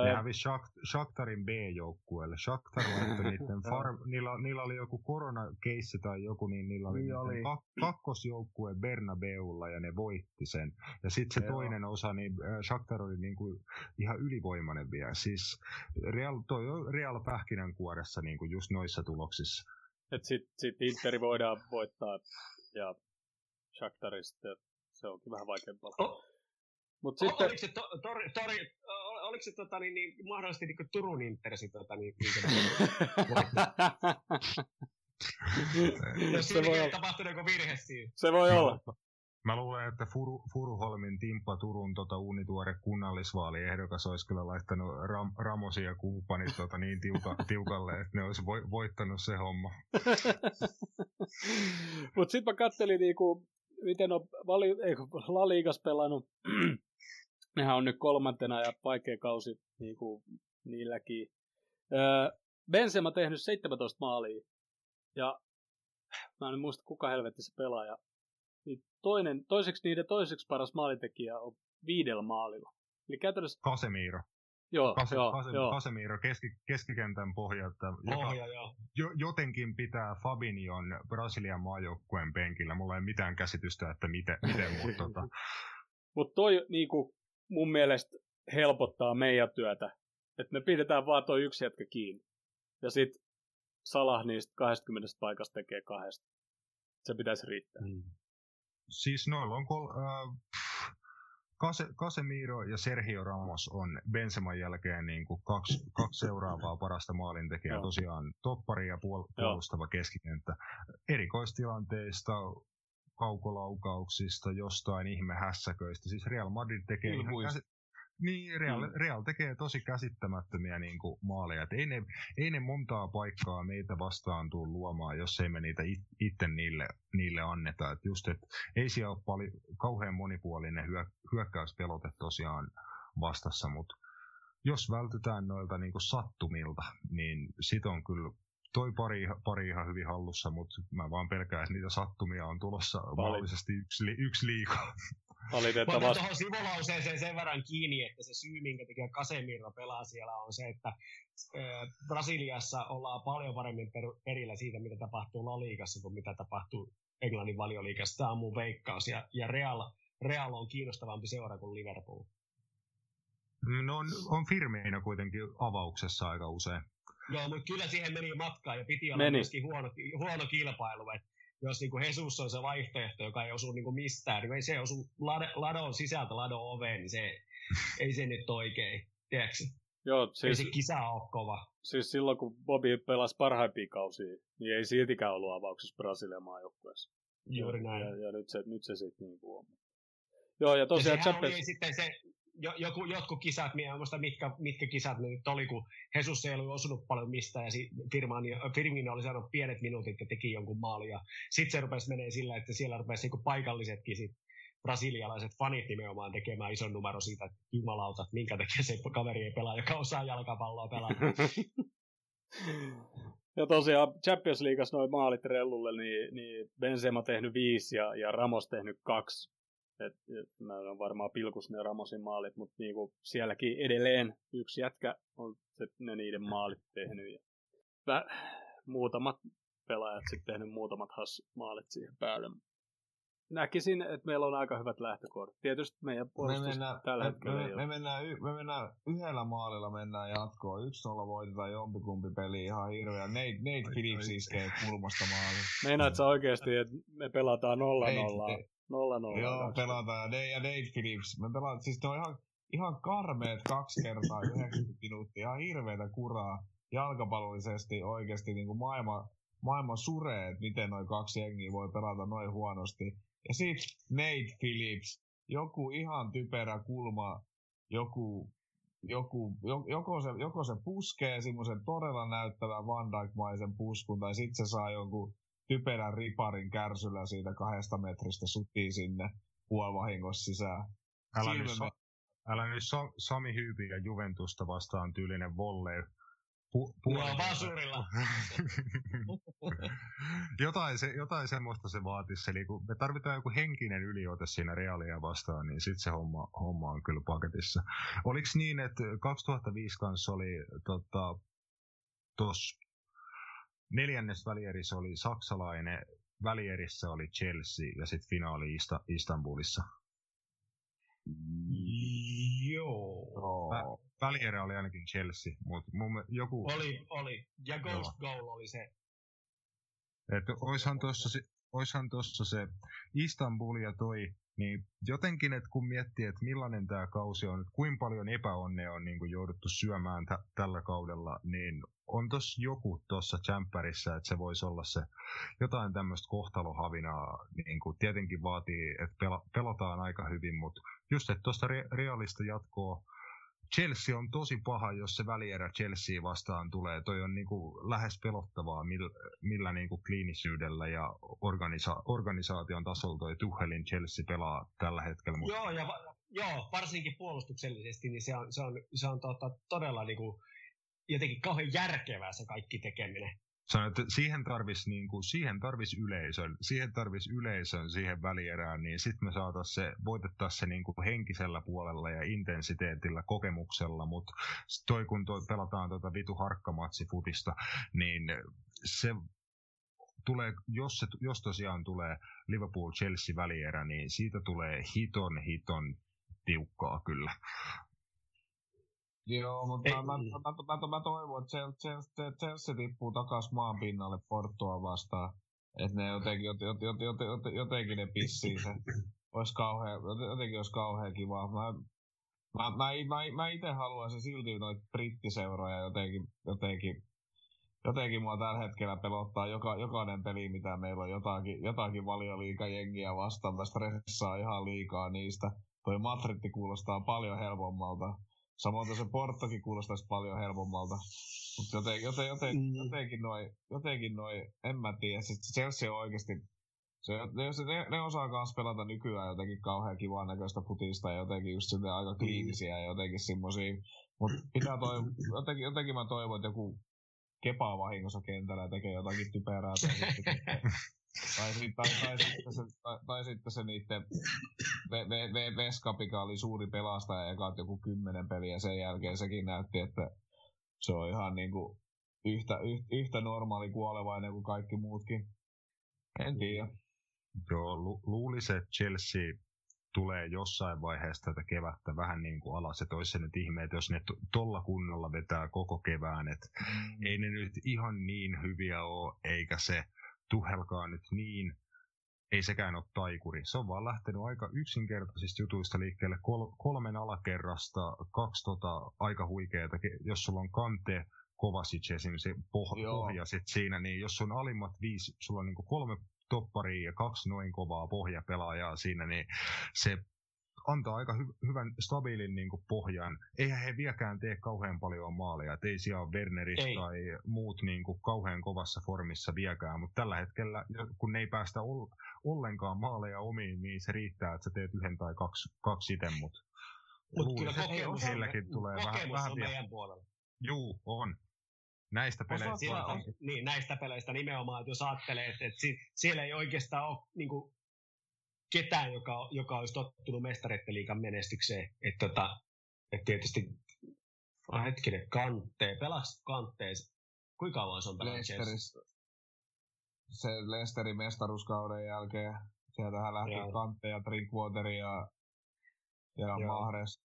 Ne hävisi Shakt- Shakhtarin B-joukkueelle. Shakhtar laittoi niiden farm, niillä, niillä, oli joku koronakeissi tai joku, niin niillä oli, Niin oli. Kak- kakkosjoukkue Bernabeulla ja ne voitti sen. Ja sitten se Joo. toinen osa, niin Shakhtar oli niinku ihan ylivoimainen vielä. Siis Real, toi on Real pähkinänkuoressa niinku just noissa tuloksissa. Et sit, sit Interi voidaan voittaa ja Shakhtarista se onkin vähän vaikeampaa. Oh. Mut Sitten... sitten, Oliko se, to, tori, tori, oliko se tota, niin, niin, mahdollisesti niin Turun Intersi? Tota, niin, niin, se, voi olla. tapahtunut joku virhe siinä. se voi olla. Mä luulen, että Furu, Furuholmin Timppa Turun tota, unituore kunnallisvaaliehdokas olisi kyllä laittanut Ram, Ramosi ja kumppanit tota, niin tiuka, tiukalle, että ne olisi vo, voittanut se homma. Mutta sitten mä kattelin, niinku, miten on vali, ei, La Ligas pelannut. Nehän on nyt kolmantena ja vaikea kausi niinku, niilläkin. Öö, Benzema tehnyt 17 maalia. Ja mä en muista kuka helvetti se pelaaja. Niin toinen, toiseksi niiden toiseksi paras maalintekijä on viidellä maalilla. Eli käytännössä, Casemiro. joo, Kase, joo, Kase, joo. Casemiro keski, keskikentän pohjalta, joka Pohja, joo. jo, jotenkin pitää Fabinion Brasilian maajoukkueen penkillä. Mulla ei mitään käsitystä, että miten, miten mutta tota, Mutta toi niinku, mun mielestä helpottaa meidän työtä. Että me pidetään vaan toi yksi jätkä kiinni. Ja sit Salah niistä 20 paikasta tekee kahdesta. Se pitäisi riittää. Mm. siis noilla on kol, äh, Kase, Casemiro ja Sergio Ramos on Benzeman jälkeen niin kuin kaksi, kaksi seuraavaa parasta maalintekijää. Tosiaan toppari ja puol, puolustava keskikenttä. Erikoistilanteista, kaukolaukauksista, jostain ihme hässäköistä. Siis Real Madrid tekee Ilmuista. käsi- niin, Real, Mm. Real tekee tosi käsittämättömiä niin kuin, maaleja. Et ei, ne, ei ne montaa paikkaa meitä vastaan tuu luomaan, jos ei me niitä it, itse niille, niille anneta. Et just, et ei siellä ole paljon, kauhean monipuolinen hyö, hyökkäyspelote tosiaan vastassa, mutta jos vältytään noilta niin kuin sattumilta, niin sit on kyllä toi pari, pari ihan hyvin hallussa, mutta mä vaan pelkään, että niitä sattumia on tulossa mahdollisesti yksi, li- yksi liikaa. Mä otan Valitettavasti. tuohon sivulauseeseen sen verran kiinni, että se syy, minkä takia Casemiro pelaa siellä, on se, että Brasiliassa ollaan paljon paremmin per- perillä siitä, mitä tapahtuu La Ligassa kuin mitä tapahtuu Englannin valioliigassa. Tämä on mun veikkaus. Ja, ja Real, Real on kiinnostavampi seura kuin Liverpool. No on, on Firmino kuitenkin avauksessa aika usein. Joo, mutta kyllä siihen meni matkaa ja piti olla Meni. myöskin huono, huono kilpailu. Et jos niinku Jesus on se vaihtoehto, joka ei osu niinku mistään, niin ei se osu lade, ladon sisältä ladon oveen, niin se, ei se nyt oikein. Tiedätkö? Joo, Ei siis, se kisa ole kova. siis silloin kun Bobby pelasi parhaimpia kausia, niin ei siltikään ollut avauksessa Brasilian maajoukkueessa. Juuri näin. Ja, ja nyt se, nyt se sitten niin on. Joo, ja Ja tosiaan sehän Champions... oli sitten se, jo, joku, jotkut kisat, muista mitkä, mitkä kisat ne nyt oli, kun Jesus ei ollut osunut paljon mistään ja si- Firmino oli saanut pienet minuutit ja teki jonkun maalin. Ja sitten se rupesi menee sillä, että siellä rupesi niinku paikallisetkin sit, brasilialaiset fanit nimenomaan tekemään ison numero siitä, että jumalauta, että minkä takia se kaveri ei pelaa, joka osaa jalkapalloa pelata. Ja tosiaan Champions Leagueassa noin maalit rellulle, niin, niin Benzema tehnyt viisi ja, ja Ramos tehnyt kaksi. Et, et mä olen varmaan pilkus ne Ramosin maalit, mutta niinku sielläkin edelleen yksi jätkä on se, ne niiden maalit tehnyt. Ja vä, muutamat pelaajat sitten tehnyt muutamat hassut maalit siihen päälle. Näkisin, että meillä on aika hyvät lähtökohdat. Tietysti meidän Me puolustus mennään, tällä me, hetkellä me, me, mennään, y, me mennään yhdellä maalilla mennään jatkoon. Yksi nolla voitetaan jompikumpi peli ihan hirveä. Nate, Nate Phillips iskee kulmasta maali. Meinaat sä oikeasti, että me pelataan 0-0? Ei, 0-0. Joo, pelataan. Ja Nate, ja Nate Phillips. Me pelataan, siis ne on ihan, ihan karmeet kaksi kertaa 90 minuuttia. Ihan hirveetä kuraa jalkapallollisesti oikeasti niin kuin maailma, maailma suree, että miten noin kaksi jengiä voi pelata noin huonosti. Ja sit Nate Phillips, joku ihan typerä kulma, joku, joku, jo- joko, se, joko se puskee semmoisen todella näyttävän Van Dijk-maisen puskun, tai sit se saa jonkun typerän riparin kärsyllä siitä kahdesta metristä sutii sinne puolivahingossa sisään. Älä nyt, Sa- älä nyt Sa- Sami Hyypi ja Juventusta vastaan tyylinen volley. Pu- Joo, vasurilla. jotain, se, jotain semmoista se vaatisi. Eli kun me tarvitaan joku henkinen yliote siinä reaalia vastaan, niin sitten se homma, homma on kyllä paketissa. Oliko niin, että 2005 kanssa oli tota, tuossa neljännes välierissä oli saksalainen, välierissä oli Chelsea ja sitten finaali Ista- Istanbulissa. Joo. Vä, välierä oli ainakin Chelsea, mutta joku... Oli, oli. Ja Ghost Joo. Goal oli se. Että oishan tuossa se, oishan tossa se Istanbul ja toi, niin jotenkin, että kun miettii, että millainen tämä kausi on, että kuinka paljon epäonnea on niin kuin jouduttu syömään t- tällä kaudella, niin on tos joku tuossa Champerissa, että se voisi olla se jotain tämmöistä kohtalohavinaa, niin kuin tietenkin vaatii, että pel- pelataan aika hyvin, mutta just, että tuosta re- realista jatkoa Chelsea on tosi paha, jos se välierä Chelsea vastaan tulee. Toi on niinku lähes pelottavaa, millä, millä niinku kliinisyydellä ja organisa- organisaation tasolla toi Tuhelin Chelsea pelaa tällä hetkellä. Joo, ja va- joo, varsinkin puolustuksellisesti, niin se on, se on, se on tota, todella niinku, jotenkin kauhean järkevää se kaikki tekeminen. Sanoin, että siihen tarvisi niin siihen tarvis yleisön, siihen tarvis yleisön siihen välierään, niin sitten me saatais se, voitettaisiin se niin kuin henkisellä puolella ja intensiteetillä, kokemuksella, mutta toi kun toi, pelataan tuota vitu harkkamatsi futista, niin se tulee, jos, se, jos tosiaan tulee Liverpool-Chelsea välierä, niin siitä tulee hiton hiton tiukkaa kyllä. Joo, mutta mä, mä, mä, mä, mä, mä, toivon, että Chelsea, Chelsea tippuu takaisin maan pinnalle Portoa vastaan. Että ne jotenkin, jotenkin, jotenkin, jotenkin ne pissii se. Ois kauhean, jotenkin olisi kauhean kiva. Mä, mä, mä, mä, mä itse haluaisin silti noita brittiseuroja jotenkin, jotenkin jotenkin mua tällä hetkellä pelottaa joka, jokainen peli, mitä meillä on jotakin, jotakin valioliikajengiä vastaan. Mä stressaa ihan liikaa niistä. Toi Madrid kuulostaa paljon helpommalta. Samoin se Portokin kuulostaisi paljon helpommalta. Mutta joten, joten, joten, mm. jotenkin noin, jotenkin noi, en mä tiedä. Siis Chelsea on oikeasti, se, ne, ne osaa myös pelata nykyään jotenkin kauhean kivaa näköistä putista ja jotenkin just sitten aika mm. kliinisiä ja jotenkin semmosia. Mutta pitää toi, jotenkin, jotenkin mä toivon, että joku kepaa vahingossa kentällä ja tekee jotakin typerää. Tai tai, tai, tai, sitten se, tai, tai sitten se niiden Veskapika oli suuri pelastaja ja joku kymmenen peliä sen jälkeen sekin näytti, että se on ihan niinku yhtä, yhtä, yhtä normaali kuolevainen kuin kaikki muutkin. En tiedä. Joo, lu- luulisin, että Chelsea tulee jossain vaiheessa tätä kevättä vähän niin kuin alas, että olisi se nyt ihme, että jos ne tuolla kunnolla vetää koko kevään, että mm. ei ne nyt ihan niin hyviä ole, eikä se Tuhelkaa nyt niin, ei sekään ole taikuri. Se on vaan lähtenyt aika yksinkertaisista jutuista liikkeelle. Kol- kolmen alakerrasta, kaksi tota, aika huikeeta, jos sulla on kante, Kovacic esimerkiksi poh- pohja sit siinä, niin jos sun alimmat viisi, sulla on niinku kolme topparia ja kaksi noin kovaa pohjapelaajaa siinä, niin se antaa aika hy- hyvän stabiilin niin kuin, pohjan. Eihän he vieläkään tee kauhean paljon maaleja. Et ei siellä ole Werneris ei. tai muut niin kuin, kauhean kovassa formissa vieläkään. Mutta tällä hetkellä, kun ne ei päästä ollenkaan maaleja omiin, niin se riittää, että sä teet yhden tai kaksi, kaksi itse. Mutta Mut kyllä kokemus, heilläkin on, tulee vähän, vähän on meidän puolella. Juu, on. Näistä peleistä. On, niin, näistä peleistä nimenomaan, että jos ajattelee, että, että siellä ei oikeastaan ole niin kuin, ketään, joka, joka olisi tottunut mestareiden liikan menestykseen. Että tota, et tietysti, ah, hetkinen, kantteen, pelas kantteen. Kuinka kauan se on pelannut Se Leicesterin mestaruuskauden jälkeen. Sieltähän lähti Joo. Kante ja Drinkwater ja, ja Mahres.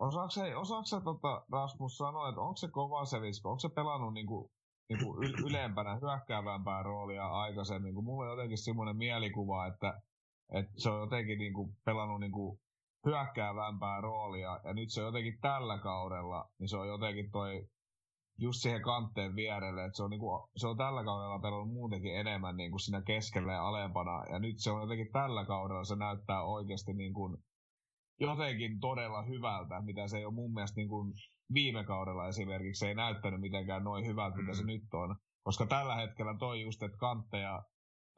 Osaako se, osaako se tota, Rasmus sanoa, että onko se kova se onko se pelannut niinku, niinku ylempänä, hyökkäävämpää roolia aikaisemmin, kun mulla on jotenkin semmoinen mielikuva, että et se on jotenkin niinku pelannut niinku hyökkäävämpää roolia, ja nyt se on jotenkin tällä kaudella, niin se on jotenkin toi just siihen kantteen vierelle, että se on, niinku, se on tällä kaudella pelannut muutenkin enemmän niinku siinä keskellä ja alempana, ja nyt se on jotenkin tällä kaudella, se näyttää oikeasti niinku jotenkin todella hyvältä, mitä se ei ole mun mielestä niinku viime kaudella esimerkiksi, se ei näyttänyt mitenkään noin hyvältä, mitä se mm. nyt on. Koska tällä hetkellä toi just, että kantteja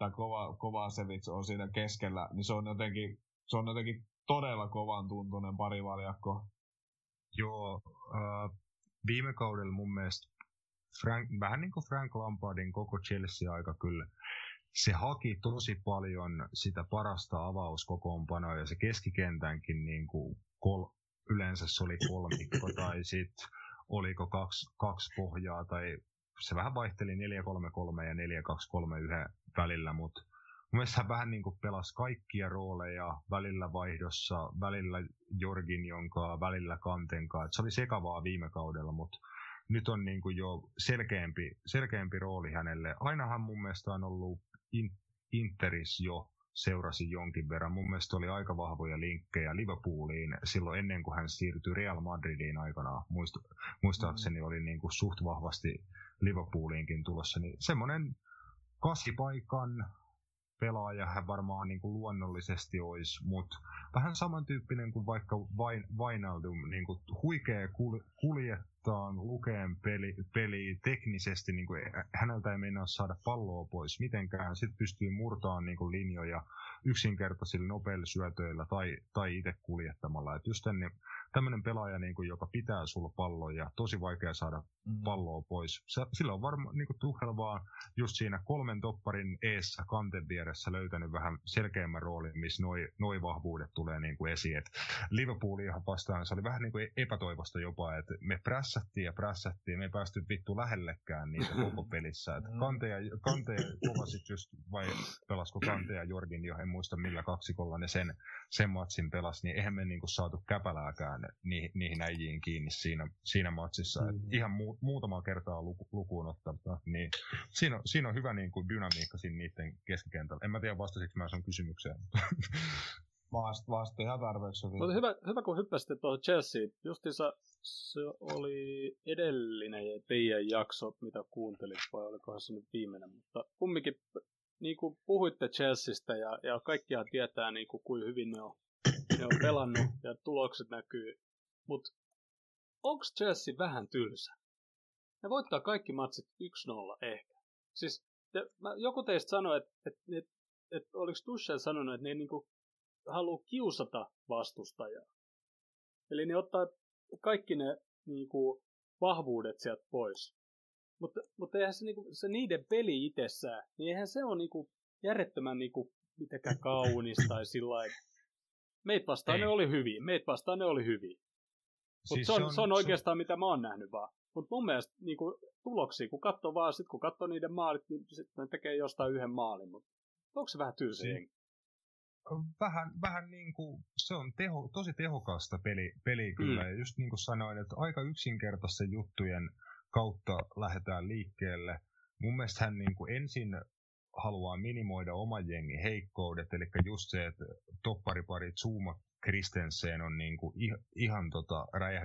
tai kova, Kovacevic on siinä keskellä, niin se on jotenkin, se on jotenkin todella kovan tuntunen parivaljakko. Joo, äh, viime kaudella mun mielestä Frank, vähän niin kuin Frank Lampardin koko Chelsea-aika kyllä se haki tosi paljon sitä parasta avauskokoonpanoa ja se keskikentänkin niin kuin kol, yleensä se oli kolmikko tai sitten oliko kaksi, kaksi pohjaa tai se vähän vaihteli 4-3-3 ja 4-2-3-1 välillä, mutta mun mielestä hän vähän niin kuin pelasi kaikkia rooleja välillä vaihdossa, välillä Jorgin jonka välillä Kantenkaan. Se oli sekavaa viime kaudella, mutta nyt on niin kuin jo selkeämpi, selkeämpi rooli hänelle. Ainahan mun mielestä on ollut in, Interis jo seurasi jonkin verran. Mun mielestä oli aika vahvoja linkkejä Liverpooliin silloin ennen kuin hän siirtyi Real Madridiin aikanaan. Muist, muistaakseni mm. oli niin kuin suht vahvasti Liverpooliinkin tulossa. Niin semmoinen kasipaikan pelaaja hän varmaan niin kuin luonnollisesti olisi, mutta vähän samantyyppinen kuin vaikka Vainaldum, niin kuin huikea kul, kuljettaa, lukeen peli, peli teknisesti, niin kuin häneltä ei meinaa saada palloa pois mitenkään, sitten pystyy murtamaan niin kuin linjoja yksinkertaisilla nopeilla syötöillä tai, tai itse kuljettamalla. Et just niin, tämmöinen pelaaja, niin kuin, joka pitää sulla pallon ja tosi vaikea saada mm. palloa pois. Sillä on varmaan niin Tuhel vaan just siinä kolmen topparin eessä kanten vieressä löytänyt vähän selkeämmän roolin, missä noi, noi vahvuudet tulee niin kuin esiin. Et Liverpoolia vastaan se oli vähän niin kuin epätoivosta jopa, että me prässättiin ja prässättiin, me ei päästy vittu lähellekään niitä koko pelissä. Et kante ja, kante kovasit just, vai pelasko Kante ja Jorgin jo, en muista millä kaksikolla ne sen, sen matsin pelas, niin eihän me niin kuin saatu käpälääkään ni, niihin äijiin kiinni siinä, siinä matsissa. Mm. Et ihan mu, muutama kertaa luku, lukuun ottamatta. Niin siinä, on, siinä on hyvä niin kuin dynamiikka siinä niiden keskikentällä. En mä tiedä vastasiko mä sun kysymykseen. Vast, vasta ihan tarpeeksi hyvin. Mutta hyvä, hyvä kun hyppäsitte tuohon Chelsea. Justiinsa se oli edellinen teidän jakso, mitä kuuntelin, vai olikohan se nyt viimeinen, mutta kumminkin niin kuin puhuitte Chelseastä ja, ja kaikkia tietää niin kuin, kuin hyvin ne on ne on pelannut ja tulokset näkyy. Mutta onko Chelsea vähän tylsä? Ne voittaa kaikki matsit 1-0 ehkä. Siis te, mä, joku teistä sanoi, että et, et, et, oliko Tuchel sanonut, että ne niinku haluaa kiusata vastustajaa. Eli ne ottaa kaikki ne niinku, vahvuudet sieltä pois. Mutta, mutta eihän se, niinku, se niiden peli itsessään, niin eihän se ole niinku, järjettömän niinku, mitenkään kaunis tai sillä Meitä vastaan Ei. ne oli hyviä. Meitä vastaan ne oli hyviä. Mutta siis se, on, se on oikeastaan se... mitä mä oon nähnyt vaan. Mutta mun mielestä niin kuin, tuloksia, kun katsoo vaan, sit kun katsoo niiden maalit, niin sitten ne tekee jostain yhden maalin. Mutta onko se vähän tylsä si- Vähän, vähän niin kuin, se on teho, tosi tehokasta peli, peli kyllä. Mm. Ja just niin kuin sanoin, että aika yksinkertaisten juttujen kautta lähdetään liikkeelle. Mun mielestä hän niin kuin ensin haluaa minimoida oman jengin heikkoudet, eli just se, että topparipari Zuma Kristensen on niinku ihan, ihan, tota, räjäh,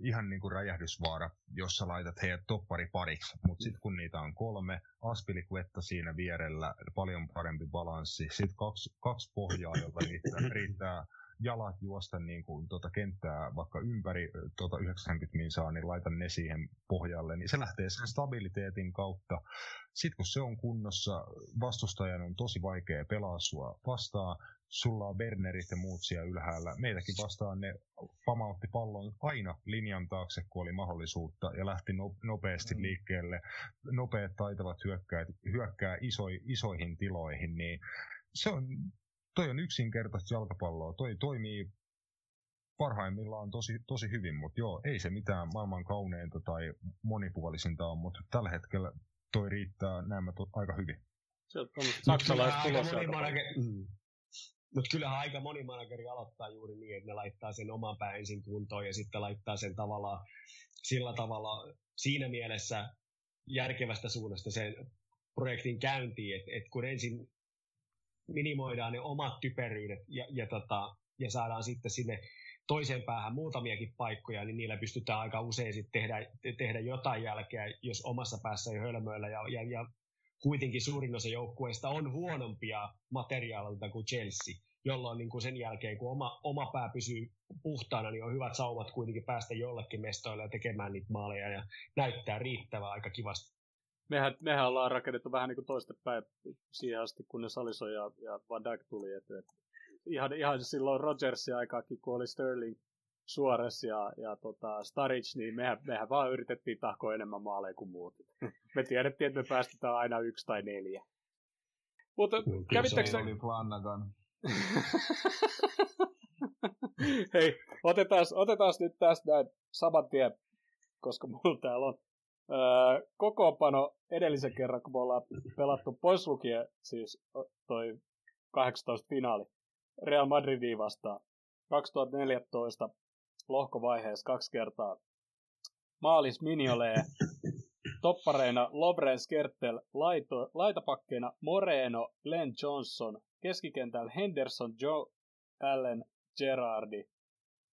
ihan niinku räjähdysvaara, jos sä laitat heidät topparipariksi. Mutta sitten kun niitä on kolme, Aspilikuetta siinä vierellä, paljon parempi balanssi. Sitten kaksi, kaksi pohjaa, jolla riittää, riittää jalat juosta niin kuin, tuota kenttää vaikka ympäri tuota 90 minsaa, niin laitan ne siihen pohjalle, niin se lähtee sen stabiliteetin kautta. Sitten kun se on kunnossa, vastustajan on tosi vaikea pelaa sua vastaan, sulla on Bernerit ja muut siellä ylhäällä. Meitäkin vastaan ne pamautti pallon aina linjan taakse, kun oli mahdollisuutta, ja lähti no, nopeasti mm. liikkeelle. Nopeat taitavat hyökkää, hyökkää isoi, isoihin tiloihin, niin se on toi on yksinkertaista jalkapalloa. Toi toimii parhaimmillaan tosi, tosi hyvin, mutta joo, ei se mitään maailman kauneinta tai monipuolisinta on, mutta tällä hetkellä toi riittää näemme to, aika hyvin. Se on saksalaiset tulossa. Mm. Mutta kyllähän aika moni manageri aloittaa juuri niin, että ne laittaa sen oman pään ensin kuntoon ja sitten laittaa sen tavallaan sillä tavalla siinä mielessä järkevästä suunnasta sen projektin käyntiin, että et kun ensin minimoidaan ne omat typeryydet ja, ja, tota, ja saadaan sitten sinne toiseen päähän muutamiakin paikkoja, niin niillä pystytään aika usein sitten tehdä, tehdä jotain jälkeä, jos omassa päässä ei hölmöillä. Ja, ja, ja kuitenkin suurin osa joukkueista on huonompia materiaalilta kuin Chelsea, jolloin niin kuin sen jälkeen, kun oma, oma pää pysyy puhtaana, niin on hyvät saumat kuitenkin päästä jollekin mestoille ja tekemään niitä maaleja ja näyttää riittävää aika kivasti mehän, mehän ollaan rakennettu vähän niin kuin toistepäin siihen asti, kunnes Saliso ja, ja Van Dijk tuli. Et, et, ihan, ihan silloin Rodgersin aikaakin, kun oli Sterling Suores ja, ja tota Staric, niin mehän, mehän vaan yritettiin tahkoa enemmän maaleja kuin muut. me tiedettiin, että me päästetään aina yksi tai neljä. Mutta kävittekö Se oli Flanagan. Hei, otetaan, otetaan nyt tästä näin saman tien, koska mulla täällä on öö, kokoonpano edellisen kerran, kun me ollaan pelattu pois lukien, siis toi 18 finaali Real Madridiin vastaan 2014 lohkovaiheessa kaksi kertaa. Maalis Mignolee, toppareina Lovren Skertel, laito, laitapakkeina Moreno, Glenn Johnson, keskikentällä Henderson, Joe Allen, Gerardi.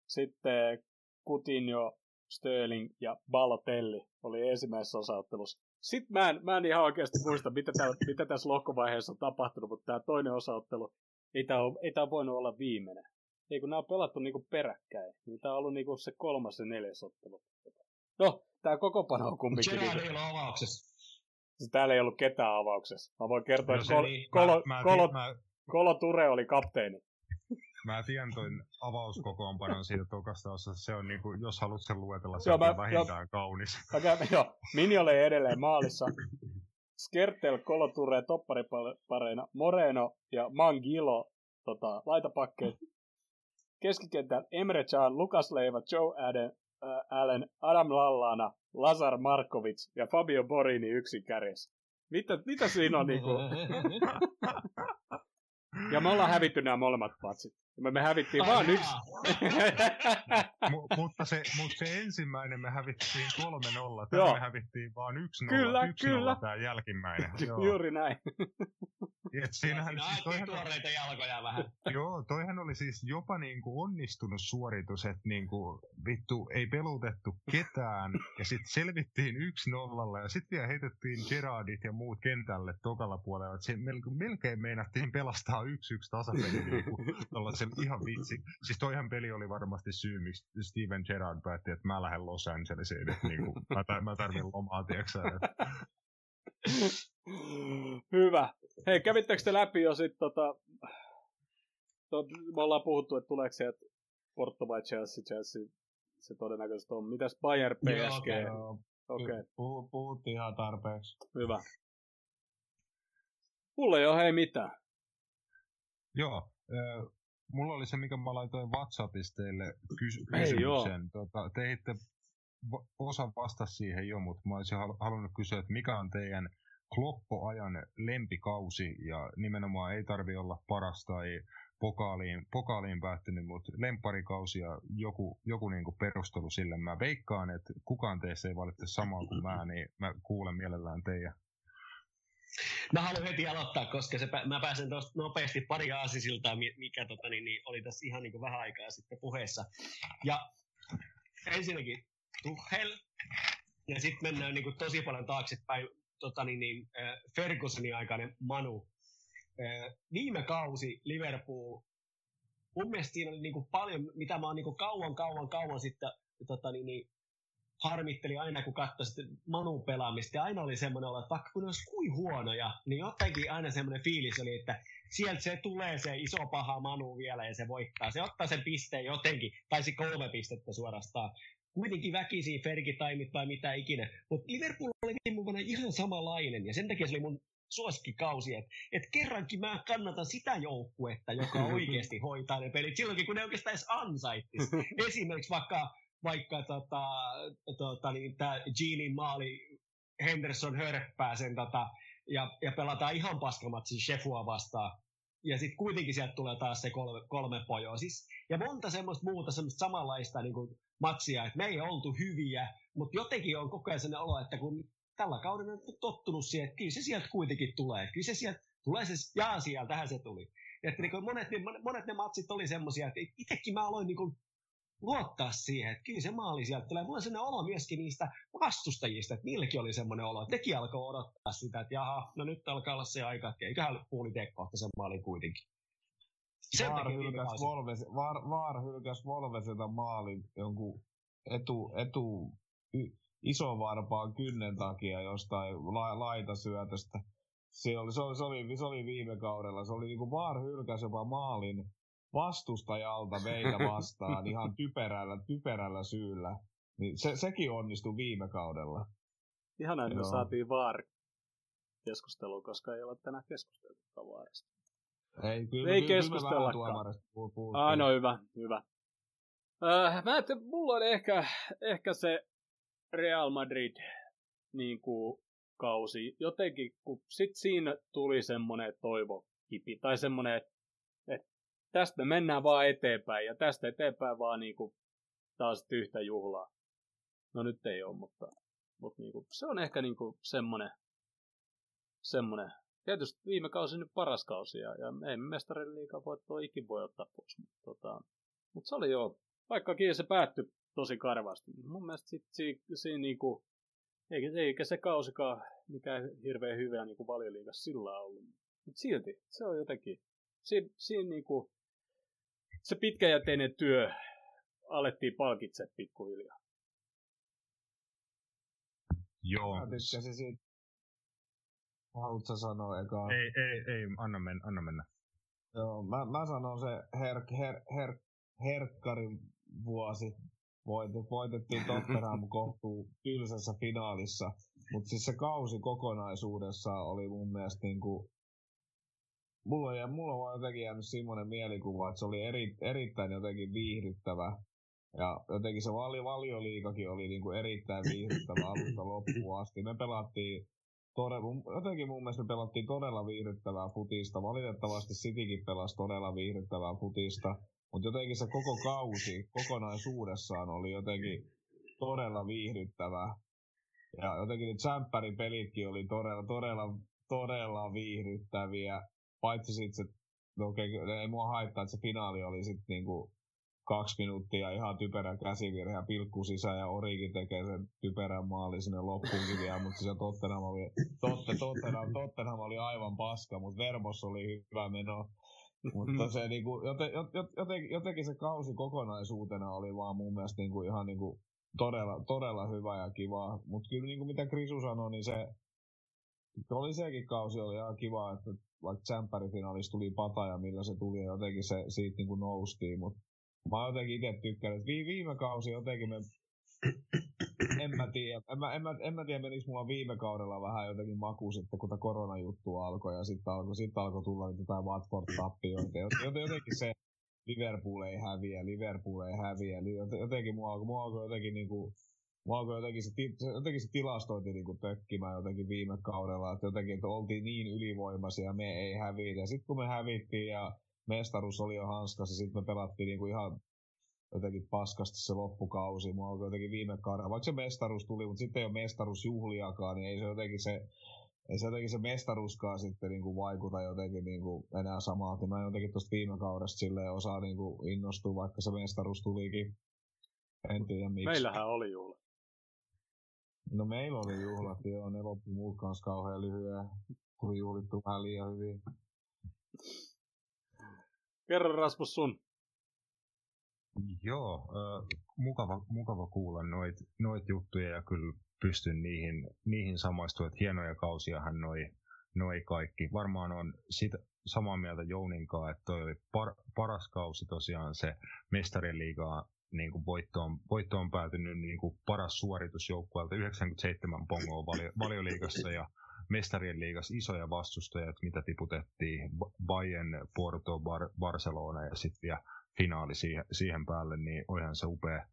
Sitten Coutinho, Sterling ja Balotelli oli ensimmäisessä osaottelussa. Sitten mä en, mä en ihan oikeasti muista, mitä, tää, mitä tässä lohkovaiheessa on tapahtunut, mutta tämä toinen osaottelu, ei tämä ole, ei tää voinut olla viimeinen. Ei kun nämä on pelattu niinku peräkkäin, niin tämä on ollut niinku se kolmas ja neljäs ottelu. No, tämä koko pano on kumminkin. Gerard ei ole avauksessa. Siis täällä ei ollut ketään avauksessa. Mä voin kertoa, No että se Kol- niin, Kolo, mä, mä, Kolo, mä, Kolo Ture oli kapteeni. Mä tiedän toin avauskokoonpanon siitä tokasta. Se on niinku, jos haluat sen luetella, se Joo, on mä- vähintään kaunis. Okay, joo, Minjolle edelleen maalissa. Skertel, Koloture, topparipareina, Moreno ja Mangilo tota, laitapakkeet. Keskikentällä Emre Can, Lukas Leiva, Joe Aden, äh, Allen, Adam Lallana, Lazar Markovic ja Fabio Borini yksin kärjessä. Mitä, mitä siinä on niinku? Ja me ollaan hävitty nämä molemmat patsit. Me, me hävittiin vaan yksi. M- mutta, se, mutta se ensimmäinen me hävittiin 3-0, Joo. tämä me hävittiin vaan 1-0. Kyllä, 1-0 kyllä. tämä jälkimmäinen. Joo. Juuri näin. Et siinähän, Siinä siis toihan, tuoreita jalkoja vähän. joo, toihan oli siis jopa niinku onnistunut suoritus, että niinku, vittu ei pelutettu ketään ja sitten selvittiin 1-0 ja sitten vielä heitettiin Gerardit ja muut kentälle tokalla puolella. Et se mel- melkein meinattiin pelastaa 1-1 tasapeli niinku, tollasen ihan vitsi. Siis toihan peli oli varmasti syy, miksi Steven Gerrard päätti, että mä lähden Los Angelesiin, että niinku, mä, tar- mä tarvin lomaa, tiedätkö Hyvä. Hei, kävittekö te läpi jo sitten tota... To, me ollaan puhuttu, että tuleeko se, että Porto vai Chelsea, Chelsea se todennäköisesti on. Mitäs Bayern PSG? okei. Joo, okay, puhu, puhuttiin ihan tarpeeksi. hyvä. Mulla ei ole hei mitään. Joo, mulla oli se, mikä mä laitoin WhatsAppissa teille kys- Ei, kysymyksen. tota, te ette va- osa vasta siihen jo, mutta mä olisin hal- halunnut kysyä, että mikä on teidän kloppoajan lempikausi, ja nimenomaan ei tarvi olla paras tai pokaaliin, pokaaliin päättynyt, mutta lempparikausi ja joku, joku niinku perustelu sille. Mä veikkaan, että kukaan teistä ei valitse samaa kuin mä, niin mä kuulen mielellään teidän. Mä haluan heti aloittaa, koska se, mä pääsen tuosta nopeasti pari aasisiltaa, mi- mikä tota, niin, niin, oli tässä ihan niin kuin vähän aikaa sitten puheessa. Ja ensinnäkin Tuchel, ja sitten mennään niin kuin tosi paljon taaksepäin tota, niin, niin, Fergusonin aikainen Manu. Viime kausi Liverpool, mun mielestä siinä oli niin kuin paljon, mitä mä oon niin kuin kauan, kauan, kauan sitten tota, niin, niin, harmitteli aina, kun katsoi sitten Manun pelaamista. Ja aina oli semmoinen olo, että vaikka kun ne olisi kuin huonoja, niin jotenkin aina semmoinen fiilis oli, että sieltä se tulee se iso paha Manu vielä ja se voittaa. Se ottaa sen pisteen jotenkin, tai se kolme pistettä suorastaan. Kuitenkin väkisiin Fergie taimit tai mitä ikinä. Mutta Liverpool oli viime vuonna ihan samanlainen ja sen takia se oli mun suosikkikausi, että et kerrankin mä kannatan sitä joukkuetta, joka oikeasti hoitaa ne pelit silloinkin, kun ne oikeastaan edes ansaittis. Esimerkiksi vaikka vaikka tota, tota, niin, tämä Jeanin maali Henderson hörppää sen tota, ja, ja pelataan ihan paskamatsi Shefua vastaan. Ja sitten kuitenkin sieltä tulee taas se kolme, kolme pojoa. Siis, ja monta semmoista muuta semmoista samanlaista niin kuin, matsia, että me ei oltu hyviä, mutta jotenkin on koko ajan olo, että kun tällä kaudella on tottunut siihen, että kyllä se sieltä kuitenkin tulee. Kyllä se sieltä tulee se, jaa sieltähän se tuli. Että niin monet, ne, monet ne matsit oli semmoisia, että itsekin mä aloin niin kuin, luottaa siihen, että kyllä se maali sieltä tulee. Mulla on sellainen olo myöskin niistä vastustajista, että niilläkin oli semmoinen olo, että nekin alkoi odottaa sitä, että jaha, no nyt alkaa olla se aika, että eiköhän puoli tee kohta sen maalin kuitenkin. Sen Vaar hylkäs, Volves, Vaar, Vaar hylkäs Volveselta maalin jonkun etu, etu y, iso varpaan kynnen takia jostain la, laitasyötöstä. Se oli, se, oli, se, oli, se oli viime kaudella. Se oli niinku Vaar hylkäs jopa maalin vastustajalta meitä vastaan ihan typerällä, typerällä syyllä. Niin se, sekin onnistui viime kaudella. Ihan että me saatiin vaar keskusteluun, koska ei ole tänään keskusteltu vaarista. Ei, kyllä, ei keskustellakaan. Ah, no hyvä, hyvä. Äh, mä että mulla on ehkä, ehkä se Real Madrid niin kuin, kausi. Jotenkin, kun sit siinä tuli semmoinen toivokipi, tai semmoinen, että et tästä me mennään vaan eteenpäin, ja tästä eteenpäin vaan niin kuin, taas yhtä juhlaa. No nyt ei ole, mutta, mutta niin kuin, se on ehkä niin kuin, semmoinen, semmoinen. Tietysti viime kausi nyt paras kausi, ja, ja ei mestarin liikaa voittoa ikin voi ottaa pois. Mutta, tota, mutta se oli jo, vaikkakin se päättyi tosi karvasti. Mun mielestä sit, si, si, niin kuin, eikä, eikä se kausikaan mikään hirveän hyvä niin kuin valioliigassa sillä ollut. Mutta silti, se on jotenkin, siinä, siinä niin kuin, se pitkäjänteinen työ alettiin palkitse pikkuhiljaa. Joo. Mä tykkäsin siitä. Haluatko sanoa eka? Ei, ei, ei, anna mennä. Anna mennä. Joo, mä, mä sanon se her, her, her, herkkarin vuosi. Voit, voitettiin Tottenham kohtuu tylsässä finaalissa. Mutta siis se kausi kokonaisuudessa oli mun mielestä niinku mulla on, mulla on jotenkin jäänyt semmoinen mielikuva, että se oli eri, erittäin jotenkin viihdyttävä. Ja jotenkin se vali, valioliikakin oli niinku erittäin viihdyttävä alusta loppuun asti. Me pelattiin todella, jotenkin mun mielestä me pelattiin todella viihdyttävää futista. Valitettavasti Citykin pelasi todella viihdyttävää futista. Mutta jotenkin se koko kausi kokonaisuudessaan oli jotenkin todella viihdyttävää. Ja jotenkin ne pelitkin oli todella, todella, todella viihdyttäviä. Paitsi sitten se, no okei, okay, ei mua haittaa, että se finaali oli sitten niinku kaksi minuuttia ihan typerä käsivirhe ja pilkku sisään ja Orikin tekee sen typerän maali sinne loppuunkin vielä, mutta se Tottenham oli, totte, Tottenham, Tottenham oli aivan paska, mutta Verbos oli hyvä meno. Mutta se niinku, joten, jotenkin, jotenkin se kausi kokonaisuutena oli vaan mun mielestä niinku ihan niinku todella, todella hyvä ja kiva. Mutta kyllä niinku mitä Krisu sanoi, niin se oli sekin kausi oli ihan kiva, että vaikka tsemppärifinaalissa tuli pata ja millä se tuli ja jotenkin se siitä niinku noustiin, mutta mä oon jotenkin itse tykkännyt, että viime kausi jotenkin me en mä tiedä. En mä, en mä, en mä tiedä, menikö mulla viime kaudella vähän jotenkin maku sitten, kun tämä koronajuttu alkoi ja sitten alkoi, sit alkoi tulla jotain Watford-tappioita. Jotenkin se Liverpool ei häviä, Liverpool ei häviä. Jotenkin mua, mua alkoi jotenkin niinku, mua alkoi jotenkin se, jotenkin se tilastointi niinku tökkimään jotenkin viime kaudella, että jotenkin, että oltiin niin ylivoimaisia, me ei hävitä. Ja sitten kun me hävittiin ja mestaruus oli jo hanskassa, sitten me pelattiin niinku ihan jotenkin paskasti se loppukausi. Mua alkoi jotenkin viime kaudella, vaikka se mestaruus tuli, mutta sitten ei ole mestaruusjuhliakaan, niin ei se jotenkin se, ei se jotenkin se mestaruuskaan sitten niin kuin vaikuta jotenkin niin kuin enää samaa. Mä jotenkin tuosta viime kaudesta silleen osaa niin kuin innostua, vaikka se mestaruus tulikin. En tiedä miksi. Meillähän oli juhla. No meillä oli juhlat, joo. Ne loppu muut kanssa kauhean lyhyen. Tuli juhlittu vähän liian hyvin. Kerro Rasmus sun. Joo, äh, mukava, mukava kuulla noit, noit juttuja ja kyllä pystyn niihin, niihin samaistumaan, että hienoja kausiahan noi, noi kaikki. Varmaan on sitä samaa mieltä Jouninkaan, että toi oli par, paras kausi tosiaan se mestarien liigaa niin kuin voittoon, voittoon päätynyt niin kuin paras suoritus joukkueelta 97 pongoa valio, valioliigassa ja mestarien liigassa isoja vastustajia, mitä tiputettiin, Bayern, Porto, Bar, Barcelona ja sitten vielä finaali siihen, siihen päälle, niin olihan se upea,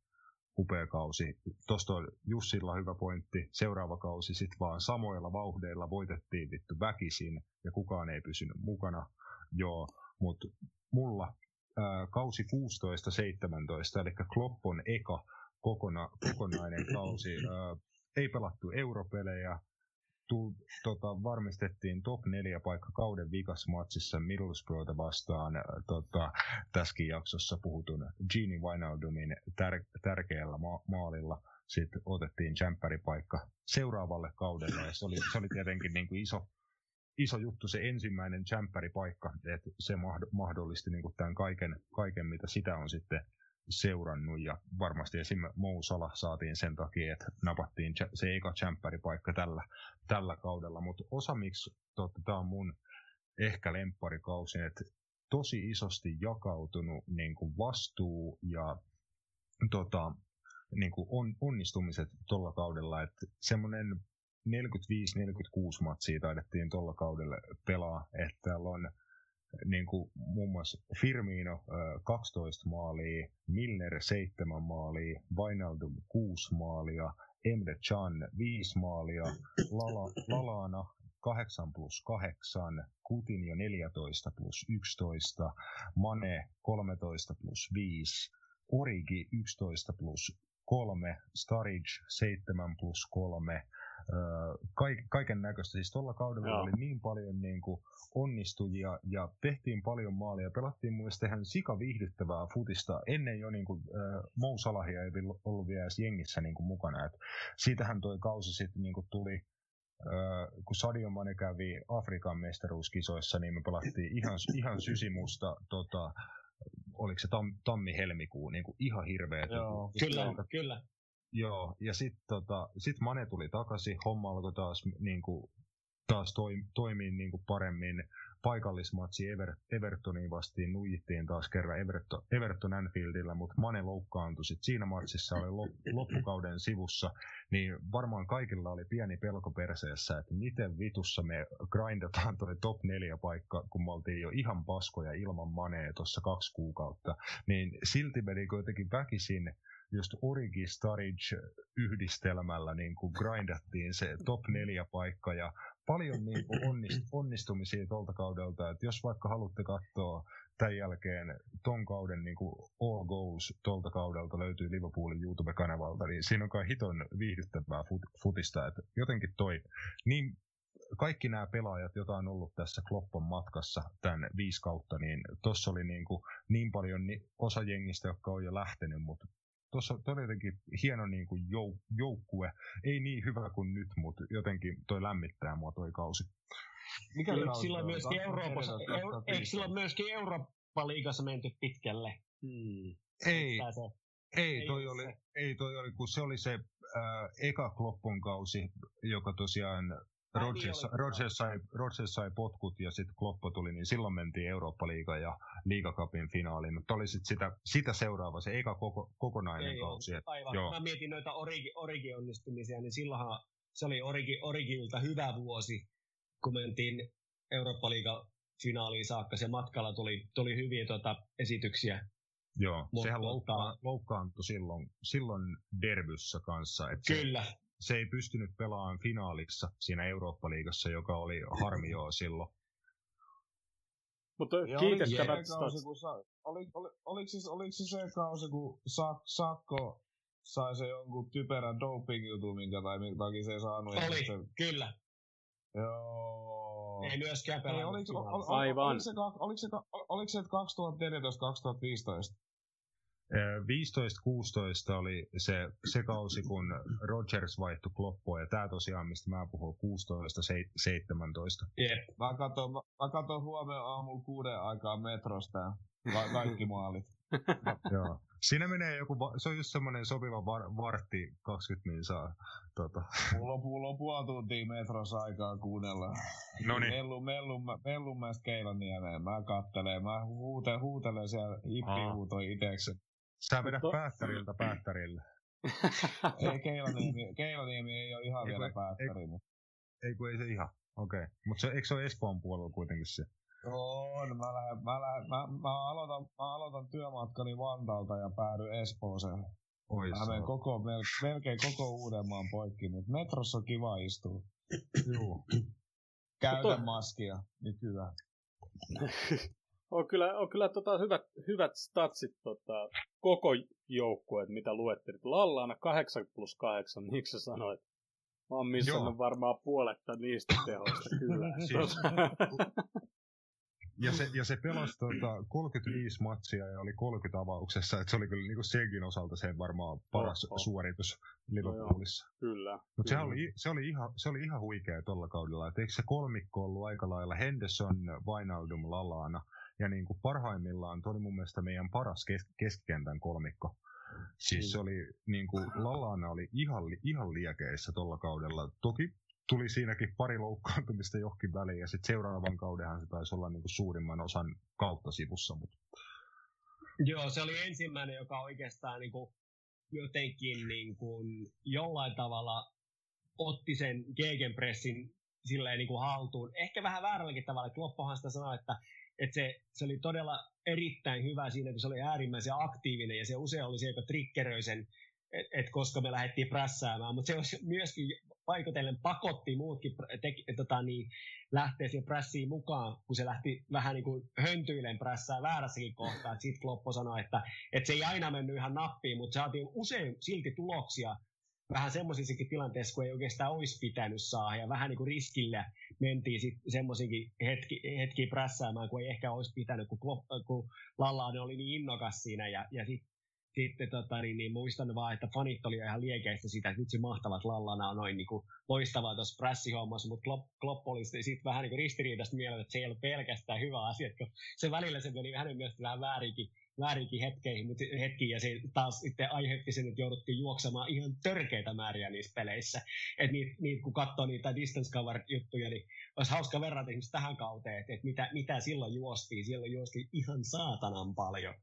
upea kausi. Tuosta on Jussilla hyvä pointti. Seuraava kausi sitten vaan samoilla vauhdeilla voitettiin vittu väkisin ja kukaan ei pysynyt mukana. Joo, mutta mulla kausi 16-17, eli Kloppon eka kokona, kokonainen kausi. Ei pelattu europelejä, tul, tota, varmistettiin top 4 paikka kauden matsissa Middlesbroughta vastaan tota, tässäkin jaksossa puhutun Gini Wijnaldumin tär, tärkeällä ma- maalilla. Sitten otettiin paikka seuraavalle kaudelle ja se oli, se oli tietenkin niin kuin iso, iso juttu se ensimmäinen paikka, että se mahdollisti niin tämän kaiken, kaiken, mitä sitä on sitten seurannut. Ja varmasti esim. Mousala saatiin sen takia, että napattiin se eka paikka tällä, tällä kaudella, mutta osa miksi, tämä on mun ehkä lempparikausi, että tosi isosti jakautunut niin kuin vastuu ja tota, niin kuin on, onnistumiset tuolla kaudella, että semmoinen 45-46 matsia taidettiin tuolla kaudella pelaa, että täällä on niin kuin muun muassa Firmino 12 maalia, Milner 7 maalia, Wijnaldum 6 maalia, Emre Can 5 maalia, Lala, Lalana 8 plus 8, Coutinho 14 plus 11, Mane 13 plus 5, Origi 11 plus 3, Sturridge 7 plus 3, kaik, kaiken näköistä. Siis tuolla kaudella Joo. oli niin paljon niin kuin, onnistujia ja tehtiin paljon maalia. Pelattiin mun mielestä ihan sika viihdyttävää futista. Ennen jo niin kuin, äh, Mou Salahia ei ollut vielä edes jengissä niin kuin, mukana. Et siitähän toi kausi sitten niin kuin, tuli Uh, kun Sadio Mane kävi Afrikan mestaruuskisoissa, niin me pelattiin ihan, ihan sysimusta tota, oliko se tam, tammi-helmikuu, niin kuin ihan hirveä. Joo, kyllä, kyllä. Joo, ja sitten tota, sit Mane tuli takaisin, homma alkoi taas, niin kuin, taas toim, toimii niin kuin paremmin. Paikallismatsi Ever, Evertoniin vastiin nuijittiin taas kerran Everton, Everton Anfieldillä, mutta Mane loukkaantui. Sit siinä matsissa oli loppukauden sivussa, niin varmaan kaikilla oli pieni pelko perseessä, että miten vitussa me grindataan toi top 4 paikka, kun me oltiin jo ihan paskoja ilman Manea tuossa kaksi kuukautta. Niin silti meni kuitenkin väkisin just Origi Sturridge yhdistelmällä niin kuin grindattiin se top 4 paikka ja paljon niin kuin onnist, onnistumisia tuolta kaudelta, että jos vaikka haluatte katsoa tämän jälkeen ton kauden niin kuin all goals tuolta kaudelta löytyy Liverpoolin YouTube-kanavalta, niin siinä on kai hiton viihdyttävää fut, futista, että jotenkin toi niin kaikki nämä pelaajat, joita on ollut tässä Kloppon matkassa tämän viisi kautta, niin tuossa oli niin, kuin niin paljon osa jengistä, jotka on jo lähtenyt, mutta tuossa on jotenkin hieno niin kuin jou, joukkue. Ei niin hyvä kuin nyt, mutta jotenkin toi lämmittää mua toi kausi. Mikä eikö silloin myöskin Euroopassa, eikö silloin myöskin Eurooppa-liigassa menty pitkälle? Hmm. Ei, ei, toi oli, ei toi oli, kun se oli se äh, eka Kloppon kausi, joka tosiaan Rodgers, Rodgers, sai, Rodgers sai potkut ja sitten Kloppo tuli, niin silloin mentiin Eurooppa-liiga ja liigakapin finaaliin, mutta oli sit sitä, sitä seuraava, se eka koko, kokonainen Ei kausi. Et, aivan. Joo. Mä mietin noita origi, origi-onnistumisia, niin silloinhan se oli origi, origilta hyvä vuosi, kun mentiin Eurooppa-liiga finaaliin saakka. Se matkalla tuli, tuli hyviä tuota, esityksiä. Joo, mutta, sehän loukkaan, loukkaantui silloin, silloin derbyssä kanssa. Että Kyllä, se, se ei pystynyt pelaamaan finaalissa siinä Eurooppa-liigassa, joka oli harmi joo silloin. Mutta kiitettävät kausi, kun sa, oli, oli, oliko, siis, oliko se se kausi, kun Sak, Sakko sai se jonkun typerän doping-jutun, minkä tai minkä takia se ei saanut. Oli, se... kyllä. Joo. Ei myöskään pelannut. Ei, oliko, ol, ol, Aivan. Oliko se, oliko se, oliko se 2014-2015? 15-16 oli se, se kausi, kun Rogers vaihtui Kloppoa, ja tämä tosiaan, mistä mä puhun, 16-17. Yep. Mä katson, mä katson huomenna aamulla kuuden aikaa metrosta ka- kaikki maalit. Joo. Siinä menee joku, se on just semmoinen sopiva var, vartti 20 niin saa. Tota. Mulla on, mulla on puoli tuntia metrossa aikaa kuunnella. No niin. Mellu, mellu, Mellunmäestä Keilaniemeen. Mä kattelen, mä huutelen, huutelen siellä, Ippi huutoi iteksi. Sä vedät Mutta... päättäriltä päättärille. ei, Keilaniemi, Keilaniemi ei ole ihan ei, vielä päättäri. Ei, ei kun ei se ihan. Okei. Okay. Mutta se, eikö se ole Espoon puolella kuitenkin se? On, mä, lähden, mä, lähden, mä, mä, aloitan, mä aloitan työmatkani Vantaalta ja päädyn Espooseen. Oi, mä menen koko, melkein koko Uudenmaan poikki, mutta metrossa on kiva istua. Joo. Käytä maskia nykyään. on kyllä, on kyllä tota hyvät, hyvät statsit tota, koko joukkueet, mitä luettelit. Lallaana 8 plus 8, miksi sä sanoit? Mä oon missannut varmaan puoletta niistä tehoista, kyllä. siis, ja se, ja se pelasi tota, 35 matsia ja oli 30 avauksessa, että se oli kyllä niin senkin osalta sen varmaan paras oh, oh. suoritus Liverpoolissa. No, kyllä. Mutta se oli, se, oli ihan, se oli ihan huikea tuolla kaudella. Et eikö se kolmikko ollut aika lailla Henderson, Wijnaldum, Lalana ja niin kuin parhaimmillaan, tuo oli mun mielestä meidän paras kes- keskikentän kolmikko. Siis se oli, niin kuin, Lallana oli ihan, ihan liekeissä tuolla kaudella. Toki tuli siinäkin pari loukkaantumista johonkin väliin, ja sitten seuraavan kaudenhan se taisi olla niin kuin suurimman osan kautta sivussa. Mutta... Joo, se oli ensimmäinen, joka oikeastaan niin kuin jotenkin niin kuin jollain tavalla otti sen gegenpressin silleen niin kuin haltuun. Ehkä vähän väärälläkin tavalla. Kloppohan sitä sanoi, että, että se, se oli todella erittäin hyvä siinä, kun se oli äärimmäisen aktiivinen ja se usein oli se, joka triggeröi sen, että et koska me lähdettiin prässäämään. Mutta se myöskin paikotellen pakotti muutkin teki, tota, niin, lähteä siihen prässiin mukaan, kun se lähti vähän niin kuin höntyilen prässää väärässäkin kohtaa. Sitten Kloppo sanoi, että, että se ei aina mennyt ihan nappiin, mutta saatiin usein silti tuloksia vähän semmoisissakin tilanteissa, kun ei oikeastaan olisi pitänyt saada, ja vähän niin kuin riskillä mentiin sitten semmoisiinkin hetki, hetki prässäämään, kun ei ehkä olisi pitänyt, kun, kun Lallainen oli niin innokas siinä, ja, ja sitten sitten tota, niin, niin, muistan vaan, että fanit oli ihan liekeistä siitä, että vitsi mahtavat lallana on noin niin kuin, loistavaa tuossa prässihommassa, mutta Klopp, Klopp oli sitten vähän niin ristiriidasta mieltä, että se ei ole pelkästään hyvä asia, että se välillä se meni hänen mielestä vähän väärinkin, väärinkin hetkeihin, hetkiin, ja se taas sitten aiheutti sen, että jouduttiin juoksemaan ihan törkeitä määriä niissä peleissä. Että niitä, niitä, kun katsoo niitä distance cover juttuja, niin olisi hauska verrata esimerkiksi tähän kauteen, että, että mitä, mitä silloin juostiin. Silloin juostiin ihan saatanan paljon.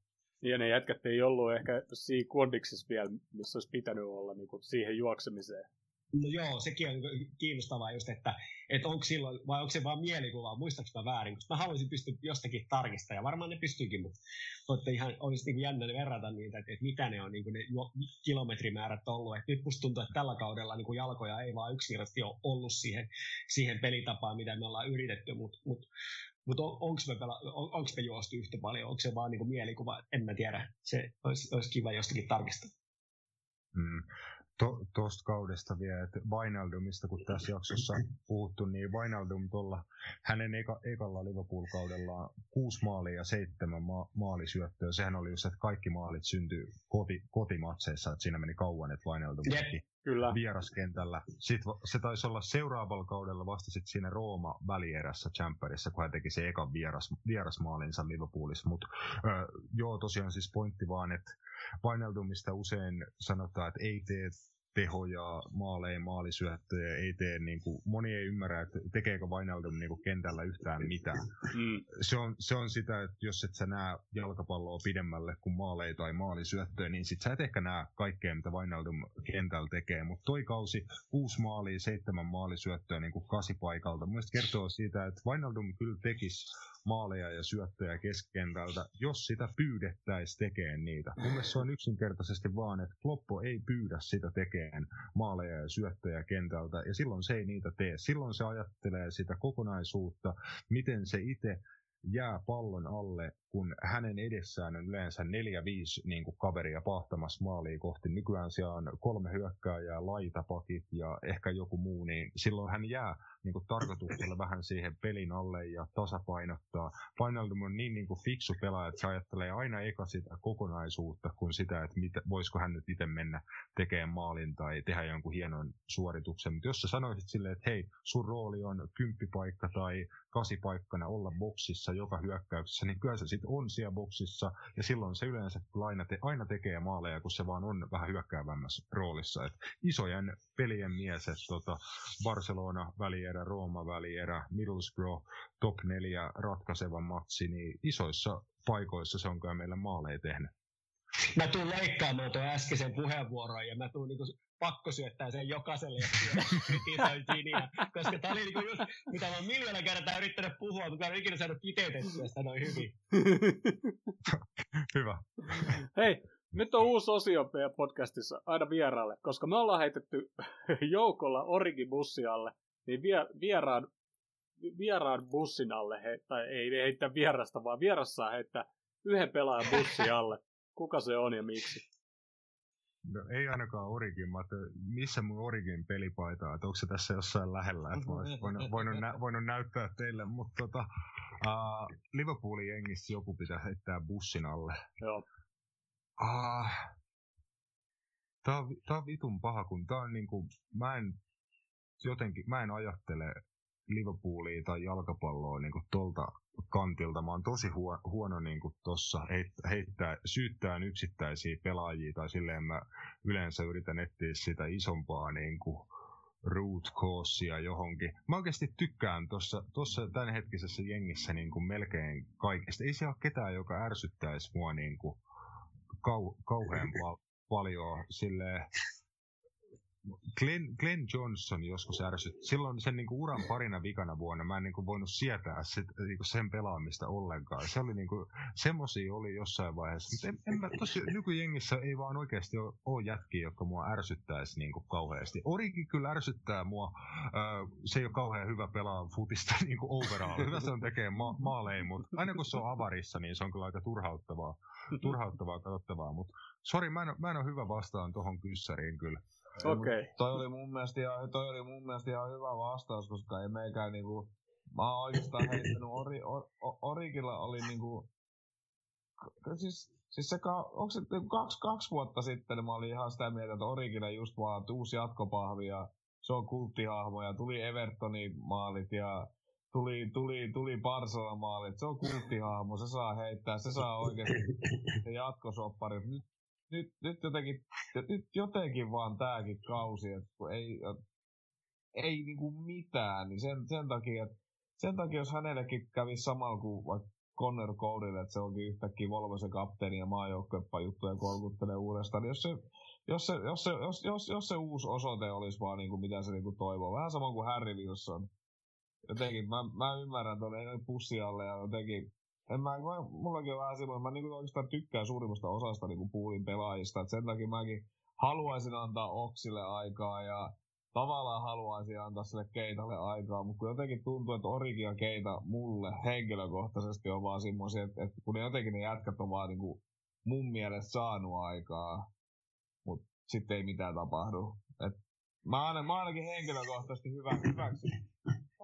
Ja ne jätkät ei ollut ehkä siinä kondiksissa vielä, missä olisi pitänyt olla niin kuin siihen juoksemiseen. No joo, sekin on kiinnostavaa just, että, että onko silloin, vai onko se vaan mielikuva, muistaaks mä väärin, koska mä haluaisin pystyä jostakin tarkistamaan, ja varmaan ne pystyykin, mutta, mutta ihan olisi niin jännä verrata niitä, että, että mitä ne on niin ne kilometrimäärät ollut. Että nyt musta tuntuu, että tällä kaudella niin kuin jalkoja ei vaan yksinkertaisesti ole ollut siihen, siihen pelitapaan, mitä me ollaan yritetty, mutta mut, mutta on, onko me, pela, on, me juostu yhtä paljon, onko se vaan niin kuin mielikuva, en mä tiedä. Se olisi, olisi kiva jostakin tarkistaa. Mm tuosta to, kaudesta vielä, että Vainaldumista, kun tässä jaksossa puhuttu, niin Vainaldum tuolla hänen eka, ekalla Liverpool-kaudellaan kuusi maalia ja seitsemän ma- maalisyöttöä. Sehän oli just, että kaikki maalit syntyi koti, kotimatseissa, että siinä meni kauan, että Vainaldum teki Kyllä. vieraskentällä. Sitten se taisi olla seuraavalla kaudella vasta sit siinä Rooma välierässä Champerissa, kun hän teki se ekan vieras, vierasmaalinsa Liverpoolissa. Mutta joo, tosiaan siis pointti vaan, että Vainaldumista usein sanotaan, että ei tee tehoja, maaleja, maalisyöttöjä, ei tee, niin kuin, moni ei ymmärrä, että tekeekö Vainaldum niin kuin kentällä yhtään mitään. Mm. Se, on, se on sitä, että jos et sä näe jalkapalloa pidemmälle kuin maaleja tai maalisyöttöjä, niin sit sä et ehkä näe kaikkea, mitä Vainaldum kentällä tekee. Mutta toi kausi, kuusi maalia, seitsemän maalisyöttöä niin kuin kasipaikalta, mielestäni kertoo siitä, että Vainaldum kyllä tekisi maaleja ja syöttöjä keskentältä, jos sitä pyydettäisiin tekemään niitä. Mun mielestä se on yksinkertaisesti vaan, että Kloppo ei pyydä sitä tekemään maaleja ja syöttöjä kentältä, ja silloin se ei niitä tee. Silloin se ajattelee sitä kokonaisuutta, miten se itse jää pallon alle, kun hänen edessään on yleensä neljä, viisi niin kuin kaveria pahtamassa maaliin kohti. Nykyään siellä on kolme hyökkääjää, laitapakit ja ehkä joku muu, niin silloin hän jää niin tarkoituksella vähän siihen pelin alle ja tasapainottaa. Painaldum on niin, niin kuin fiksu pelaaja, että se ajattelee aina eka sitä kokonaisuutta kuin sitä, että mitä, voisiko hän nyt itse mennä tekemään maalin tai tehdä jonkun hienon suorituksen. Mutta jos sä sanoisit silleen, että hei, sun rooli on kymppipaikka tai kasipaikkana olla boksissa joka hyökkäyksessä, niin kyllä se sitten on siellä boksissa, ja silloin se yleensä aina, te, aina tekee maaleja, kun se vaan on vähän hyökkäävämmässä roolissa. Et isojen pelien mies, että tota Barcelona välierä, Rooma välierä, Middlesbrough top 4 ratkaiseva matsi, niin isoissa paikoissa se on kyllä meillä maaleja tehnyt. Mä tuun leikkaamaan tuon äskeisen puheenvuoron ja mä tuun niinku pakko syöttää sen jokaiselle, jos niin, koska tämä oli niinku just, mitä mä oon miljoona kertaa yrittänyt puhua, mutta mä en ikinä saanut kiteytettyä sitä noin hyvin. Hyvä. Hei, nyt on uusi osio meidän podcastissa aina vieraalle, koska me ollaan heitetty joukolla Origin bussi alle, niin vie, vieraan, vieraan bussin alle, he, tai ei heittää vierasta, vaan vierassa heittää yhden pelaajan bussi alle. Kuka se on ja miksi? No, ei ainakaan Origin. Mä missä mun Origin pelipaita että onko se tässä jossain lähellä, että mä voinut, voinut, nä, voinut näyttää teille, mutta tota, uh, Liverpoolin jengissä joku pitää heittää bussin alle. Joo. Uh, tää on, tää on vitun paha, kun tää on niinku, mä en jotenkin, mä en ajattele Liverpoolia tai jalkapalloa niin kuin tolta kantilta. Mä oon tosi huono, huono niin kuin tossa heittää, syyttää yksittäisiä pelaajia tai silleen mä yleensä yritän etsiä sitä isompaa niin kuin, root causea johonkin. Mä oikeasti tykkään tuossa tossa tämänhetkisessä jengissä niin kuin melkein kaikista. Ei siellä ole ketään, joka ärsyttäisi mua niin kuin kau, kauhean pal- paljon silleen, Glenn, Glenn Johnson joskus ärsytti. Silloin sen niin kuin uran parina vikana vuonna mä en niin kuin voinut sietää sit, niin kuin sen pelaamista ollenkaan. Se oli niin kuin, semmosia oli jossain vaiheessa. Mutta en, en mä, tosi, nykyjengissä ei vaan oikeasti ole, jätkiä, jotka mua ärsyttäisi niin kuin kauheasti. Origi kyllä ärsyttää mua. Se ei ole kauhean hyvä pelaa futista niin kuin overall. Hyvä se on tekee ma- maaleja, mutta aina kun se on avarissa, niin se on kyllä aika turhauttavaa, turhauttavaa katsottavaa. Mutta sori, mä mä en ole hyvä vastaan tuohon kyssäriin kyllä. Okei. Okay. Toi oli mun mielestä ihan, toi oli mun mielestä ihan hyvä vastaus, koska ei meikään niinku, mä oon oikeastaan heittänyt ori, or, or, Orikilla oli niinku, siis, siis se, onko se niinku kaksi, kaksi vuotta sitten, niin mä olin ihan sitä mieltä, että Orikilla just vaan uusi jatkopahvi ja se on kulttihahmo ja tuli Evertonin maalit ja tuli, tuli, tuli Barcelona maalit, se on kulttihahmo, se saa heittää, se saa oikeasti se jatkosoppari. Nyt nyt, nyt jotenkin, nyt jotenkin vaan tääkin kausi, että kun ei, ei niinku mitään, niin sen, sen takia, että sen takia, jos hänellekin kävi samalla kuin vaikka Connor Codille, että se onkin yhtäkkiä Volvosen kapteeni ja maajoukkuepa juttuja kolkuttelee uudestaan, niin jos se, jos se, jos se, jos, jos, jos se uusi osoite olisi vaan niin kuin mitä se niin kuin toivoo, vähän sama kuin Harry Wilson, jotenkin, mä, mä ymmärrän tuonne pussi alle ja jotenkin, en mä, mä, mullakin on vähän silloin, mä niin oikeastaan tykkään suurimmasta osasta niin puulin pelaajista, että sen takia mäkin haluaisin antaa Oksille aikaa ja tavallaan haluaisin antaa sille Keitalle aikaa, mutta kun jotenkin tuntuu, että Origi ja Keita mulle henkilökohtaisesti on vaan semmoisia, että, että kun ne jotenkin ne jätkät on vaan kuin mun mielestä saanut aikaa, mutta sitten ei mitään tapahdu. Et mä, aina, mä ainakin henkilökohtaisesti hyvä, hyväksyn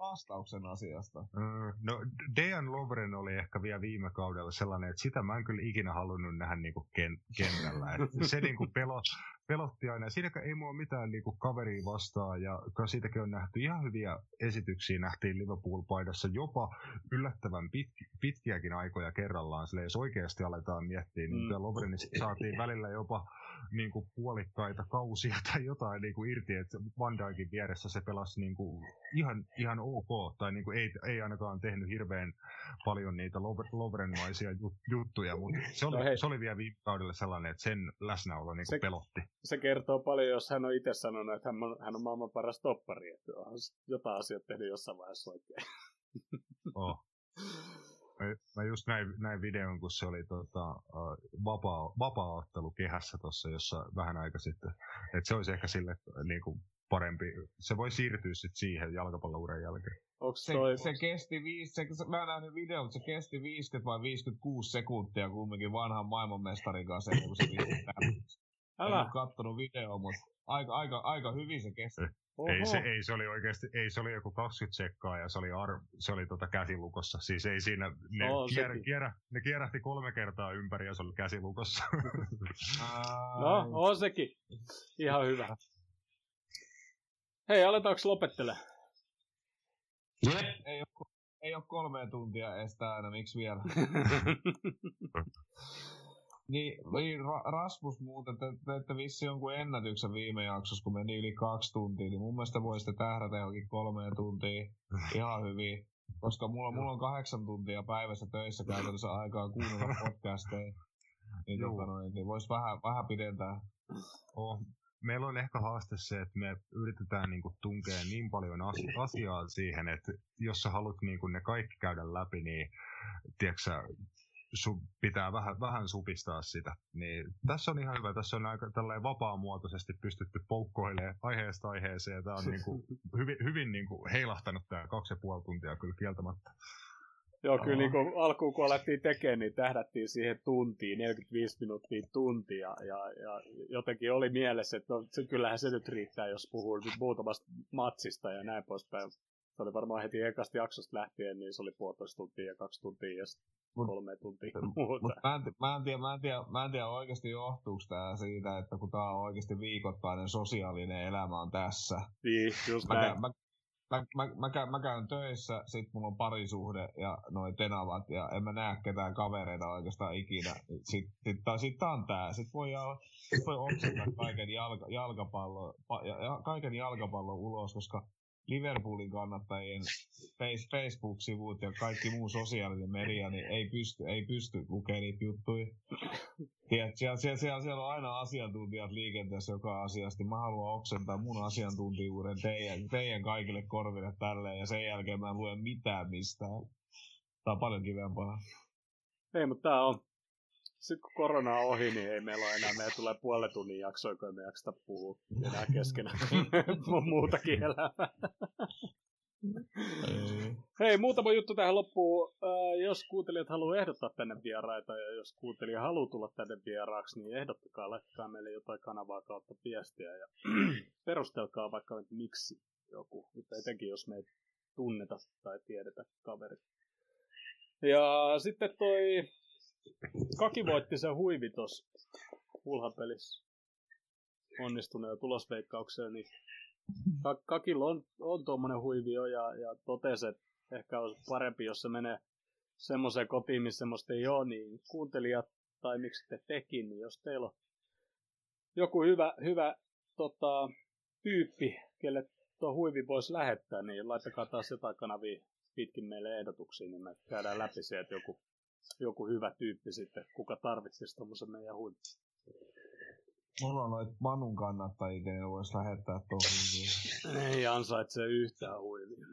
vastauksen asiasta. Mm, no, Dejan Lovren oli ehkä vielä viime kaudella sellainen, että sitä mä en kyllä ikinä halunnut nähdä niinku ken- kentällä. Et se niinku pelo, pelotti aina. Siinäkään ei mulla mitään niinku kaveria vastaan, ja siitäkin on nähty ihan hyviä esityksiä. Nähtiin Liverpool-paidassa jopa yllättävän pit- pitkiäkin aikoja kerrallaan. Sille jos oikeasti aletaan miettiä, niin mm. Lovrenista saatiin välillä jopa niin kuin puolikkaita kausia tai jotain niin kuin irti, että Van Dijkin vieressä se pelasi niin kuin ihan, ihan ok, tai niin kuin ei, ei ainakaan tehnyt hirveän paljon niitä Lovrenmaisia juttuja, mutta se oli, no se oli vielä viime kaudelle sellainen, että sen läsnäolo niin kuin se, pelotti. Se kertoo paljon, jos hän on itse sanonut, että hän on, hän on maailman paras toppari, että on jotain asiat tehnyt jossain vaiheessa oikein. Oh. Mä, mä just näin, näin videon, kun se oli tota, vapaa, vapaa-ottelu kehässä tuossa jossa vähän aika sitten. Että se olisi ehkä sille niin kuin parempi. Se voi siirtyä sitten siihen jalkapallouran jälkeen. Onks se, toi... se, kesti viisi, se, se, mä nähnyt videon, mutta se kesti 50 vai 56 sekuntia kumminkin vanhan maailmanmestarin kanssa, kun se Älä. En kattonut videoa, mutta aika, aika, aika hyvin se kesti. Ei se, ei se oli oikeasti, ei se oli joku 20 sekkaa ja se oli, ar, se oli tota käsilukossa. Siis ei siinä, ne, oh, kier, kier, ne kierähti kolme kertaa ympäri ja se oli käsilukossa. no, on sekin. Ihan hyvä. Hei, aletaanko lopettele? Jep. Ei ole, ei ole kolme tuntia estää aina, miksi vielä? Niin, niin Rasmus muuten, te teette vissi jonkun ennätyksen viime jaksossa, kun meni yli kaksi tuntia, niin mun mielestä voisitte tähdätä johonkin kolmeen tuntia ihan hyvin. Koska mulla, mulla on kahdeksan tuntia päivässä töissä käytännössä aikaa kuunnella podcasteja. Niin, tota noin, niin voisi vähän, vähän pidentää. Oh. Meillä on ehkä haaste se, että me yritetään niin kuin, tunkea niin paljon asiaa siihen, että jos sä haluat niin kuin, ne kaikki käydä läpi, niin tiedätkö, su, pitää vähän, vähän supistaa sitä. Niin tässä on ihan hyvä, tässä on aika tälleen vapaamuotoisesti pystytty poukkoilemaan aiheesta aiheeseen. Tämä on niin kuin, hyvin, hyvin niin kuin heilahtanut tämä kaksi ja puoli tuntia kyllä kieltämättä. Joo, kyllä niin kuin alkuun kun alettiin tekemään, niin tähdättiin siihen tuntiin, 45 minuuttia tuntia, ja, ja jotenkin oli mielessä, että no, se, kyllähän se nyt riittää, jos puhuu muutamasta matsista ja näin poispäin. Se oli varmaan heti ekasta jaksosta lähtien, niin se oli puolitoista tuntia ja kaksi tuntia ja mut, kolme tuntia muuta. Mut mä, en, mä, en tiedä, mä, en tiedä, mä en tiedä oikeasti johtuuko tämä siitä, että kun tämä on oikeasti viikoittainen sosiaalinen elämä on tässä. Niin, just mä, näin. Mä, mä, mä, mä, käyn, mä käyn töissä, sit mulla on parisuhde ja noin tenavat, ja en mä näe ketään kavereita oikeastaan ikinä. Sit, sit, sit, sit on tää. Sit voi, sit voi oksata kaiken, jalka, jalkapallon, pa, ja, ja, kaiken jalkapallon ulos, koska Liverpoolin kannattajien Facebook-sivut ja kaikki muu sosiaalinen media, niin ei pysty, ei pysty lukemaan niitä juttuja. Tiedät, siellä, siellä, siellä, siellä, on aina asiantuntijat liikenteessä joka asiasta. Mä haluan oksentaa mun asiantuntijuuden teidän, teidän kaikille korville tälleen, ja sen jälkeen mä en lue mitään mistään. Tää on paljon kivempaa. Ei, mutta tää on sitten kun korona on ohi, niin ei meillä ole enää, meillä tulee puolen tunnin jaksoja, kun me jaksata puhua enää keskenään muutakin elämää. Hei, muutama juttu tähän loppuun. Äh, jos kuuntelijat haluaa ehdottaa tänne vieraita ja jos kuuntelija haluaa tulla tänne vieraaksi, niin ehdottakaa, laittakaa meille jotain kanavaa kautta viestiä ja perustelkaa vaikka että miksi joku, mutta etenkin jos me ei tunneta tai tiedetä kaverit. Ja sitten toi Kaki voitti sen huivi tuossa pulhapelissä. Onnistuneen tulosveikkaukseen, niin Kakilla on, on tuommoinen huivi jo ja, ja totesi, että ehkä olisi parempi, jos se menee semmoiseen kotiin, missä semmoista ei ole, niin kuuntelijat tai miksi te tekin, niin jos teillä on joku hyvä, hyvä tota, tyyppi, kelle tuo huivi voisi lähettää, niin laittakaa taas jotain kanavia pitkin meille ehdotuksia, niin me käydään läpi se, että joku joku hyvä tyyppi sitten, kuka tarvitsisi tuommoisen meidän huippu. Mulla on noit Manun kannattajia, kenelle voisi lähettää tuohon. Ei ansaitse yhtään huivia.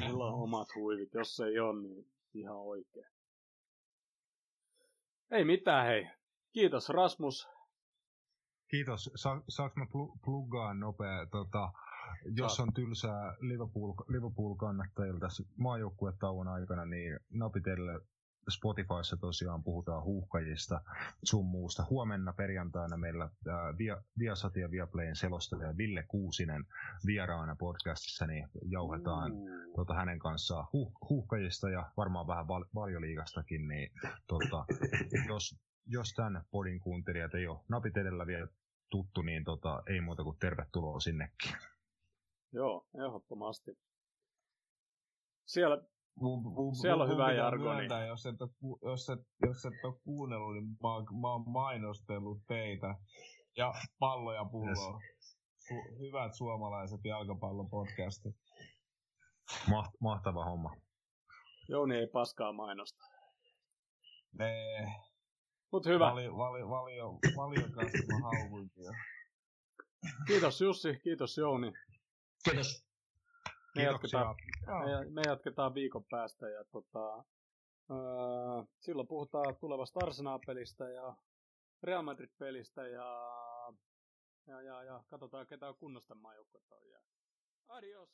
Meillä on omat huivit. Jos ei ole, niin ihan oikein. Ei mitään, hei. Kiitos Rasmus. Kiitos. Sa- saanko mä pl- pluggaan nopea? Tota, jos on tylsää Liverpool, Liverpool-kannattajilta maajoukkuetauon aikana, niin napitelle Spotifyssa tosiaan puhutaan huuhkajista sun muusta. Huomenna perjantaina meillä äh, Via, Viasat ja Viaplayn selostelija Ville Kuusinen vieraana podcastissa, niin jauhetaan mm. tota, hänen kanssaan huh, huuhkajista ja varmaan vähän val, valjoliikastakin, niin tota, jos, jos tämän podin kuuntelijat ei ole napit edellä vielä tuttu, niin tota, ei muuta kuin tervetuloa sinnekin. Joo, ehdottomasti. Siellä Mun, mun, Siellä on hyvä jargoni. Myöntää, jos et, ole, jos, et, jos et ole kuunnellut, niin mä, mä oon mainostellut teitä ja palloja pulloa. Yes. Su, hyvät suomalaiset jalkapallopodcastit. Maht, mahtava homma. Jouni ei paskaa mainosta. Nee. Mut hyvä. Vali, vali, valio, valiokasta mä haukuinkin Kiitos Jussi, kiitos Jouni. Kiitos. Me jatketaan, me, me jatketaan viikon päästä ja tota, öö, silloin puhutaan tulevasta Arsenal-pelistä ja Real Madrid-pelistä ja, ja, ja, ja katsotaan ketä on kunnosta maajoukkuetta on jää. Adios!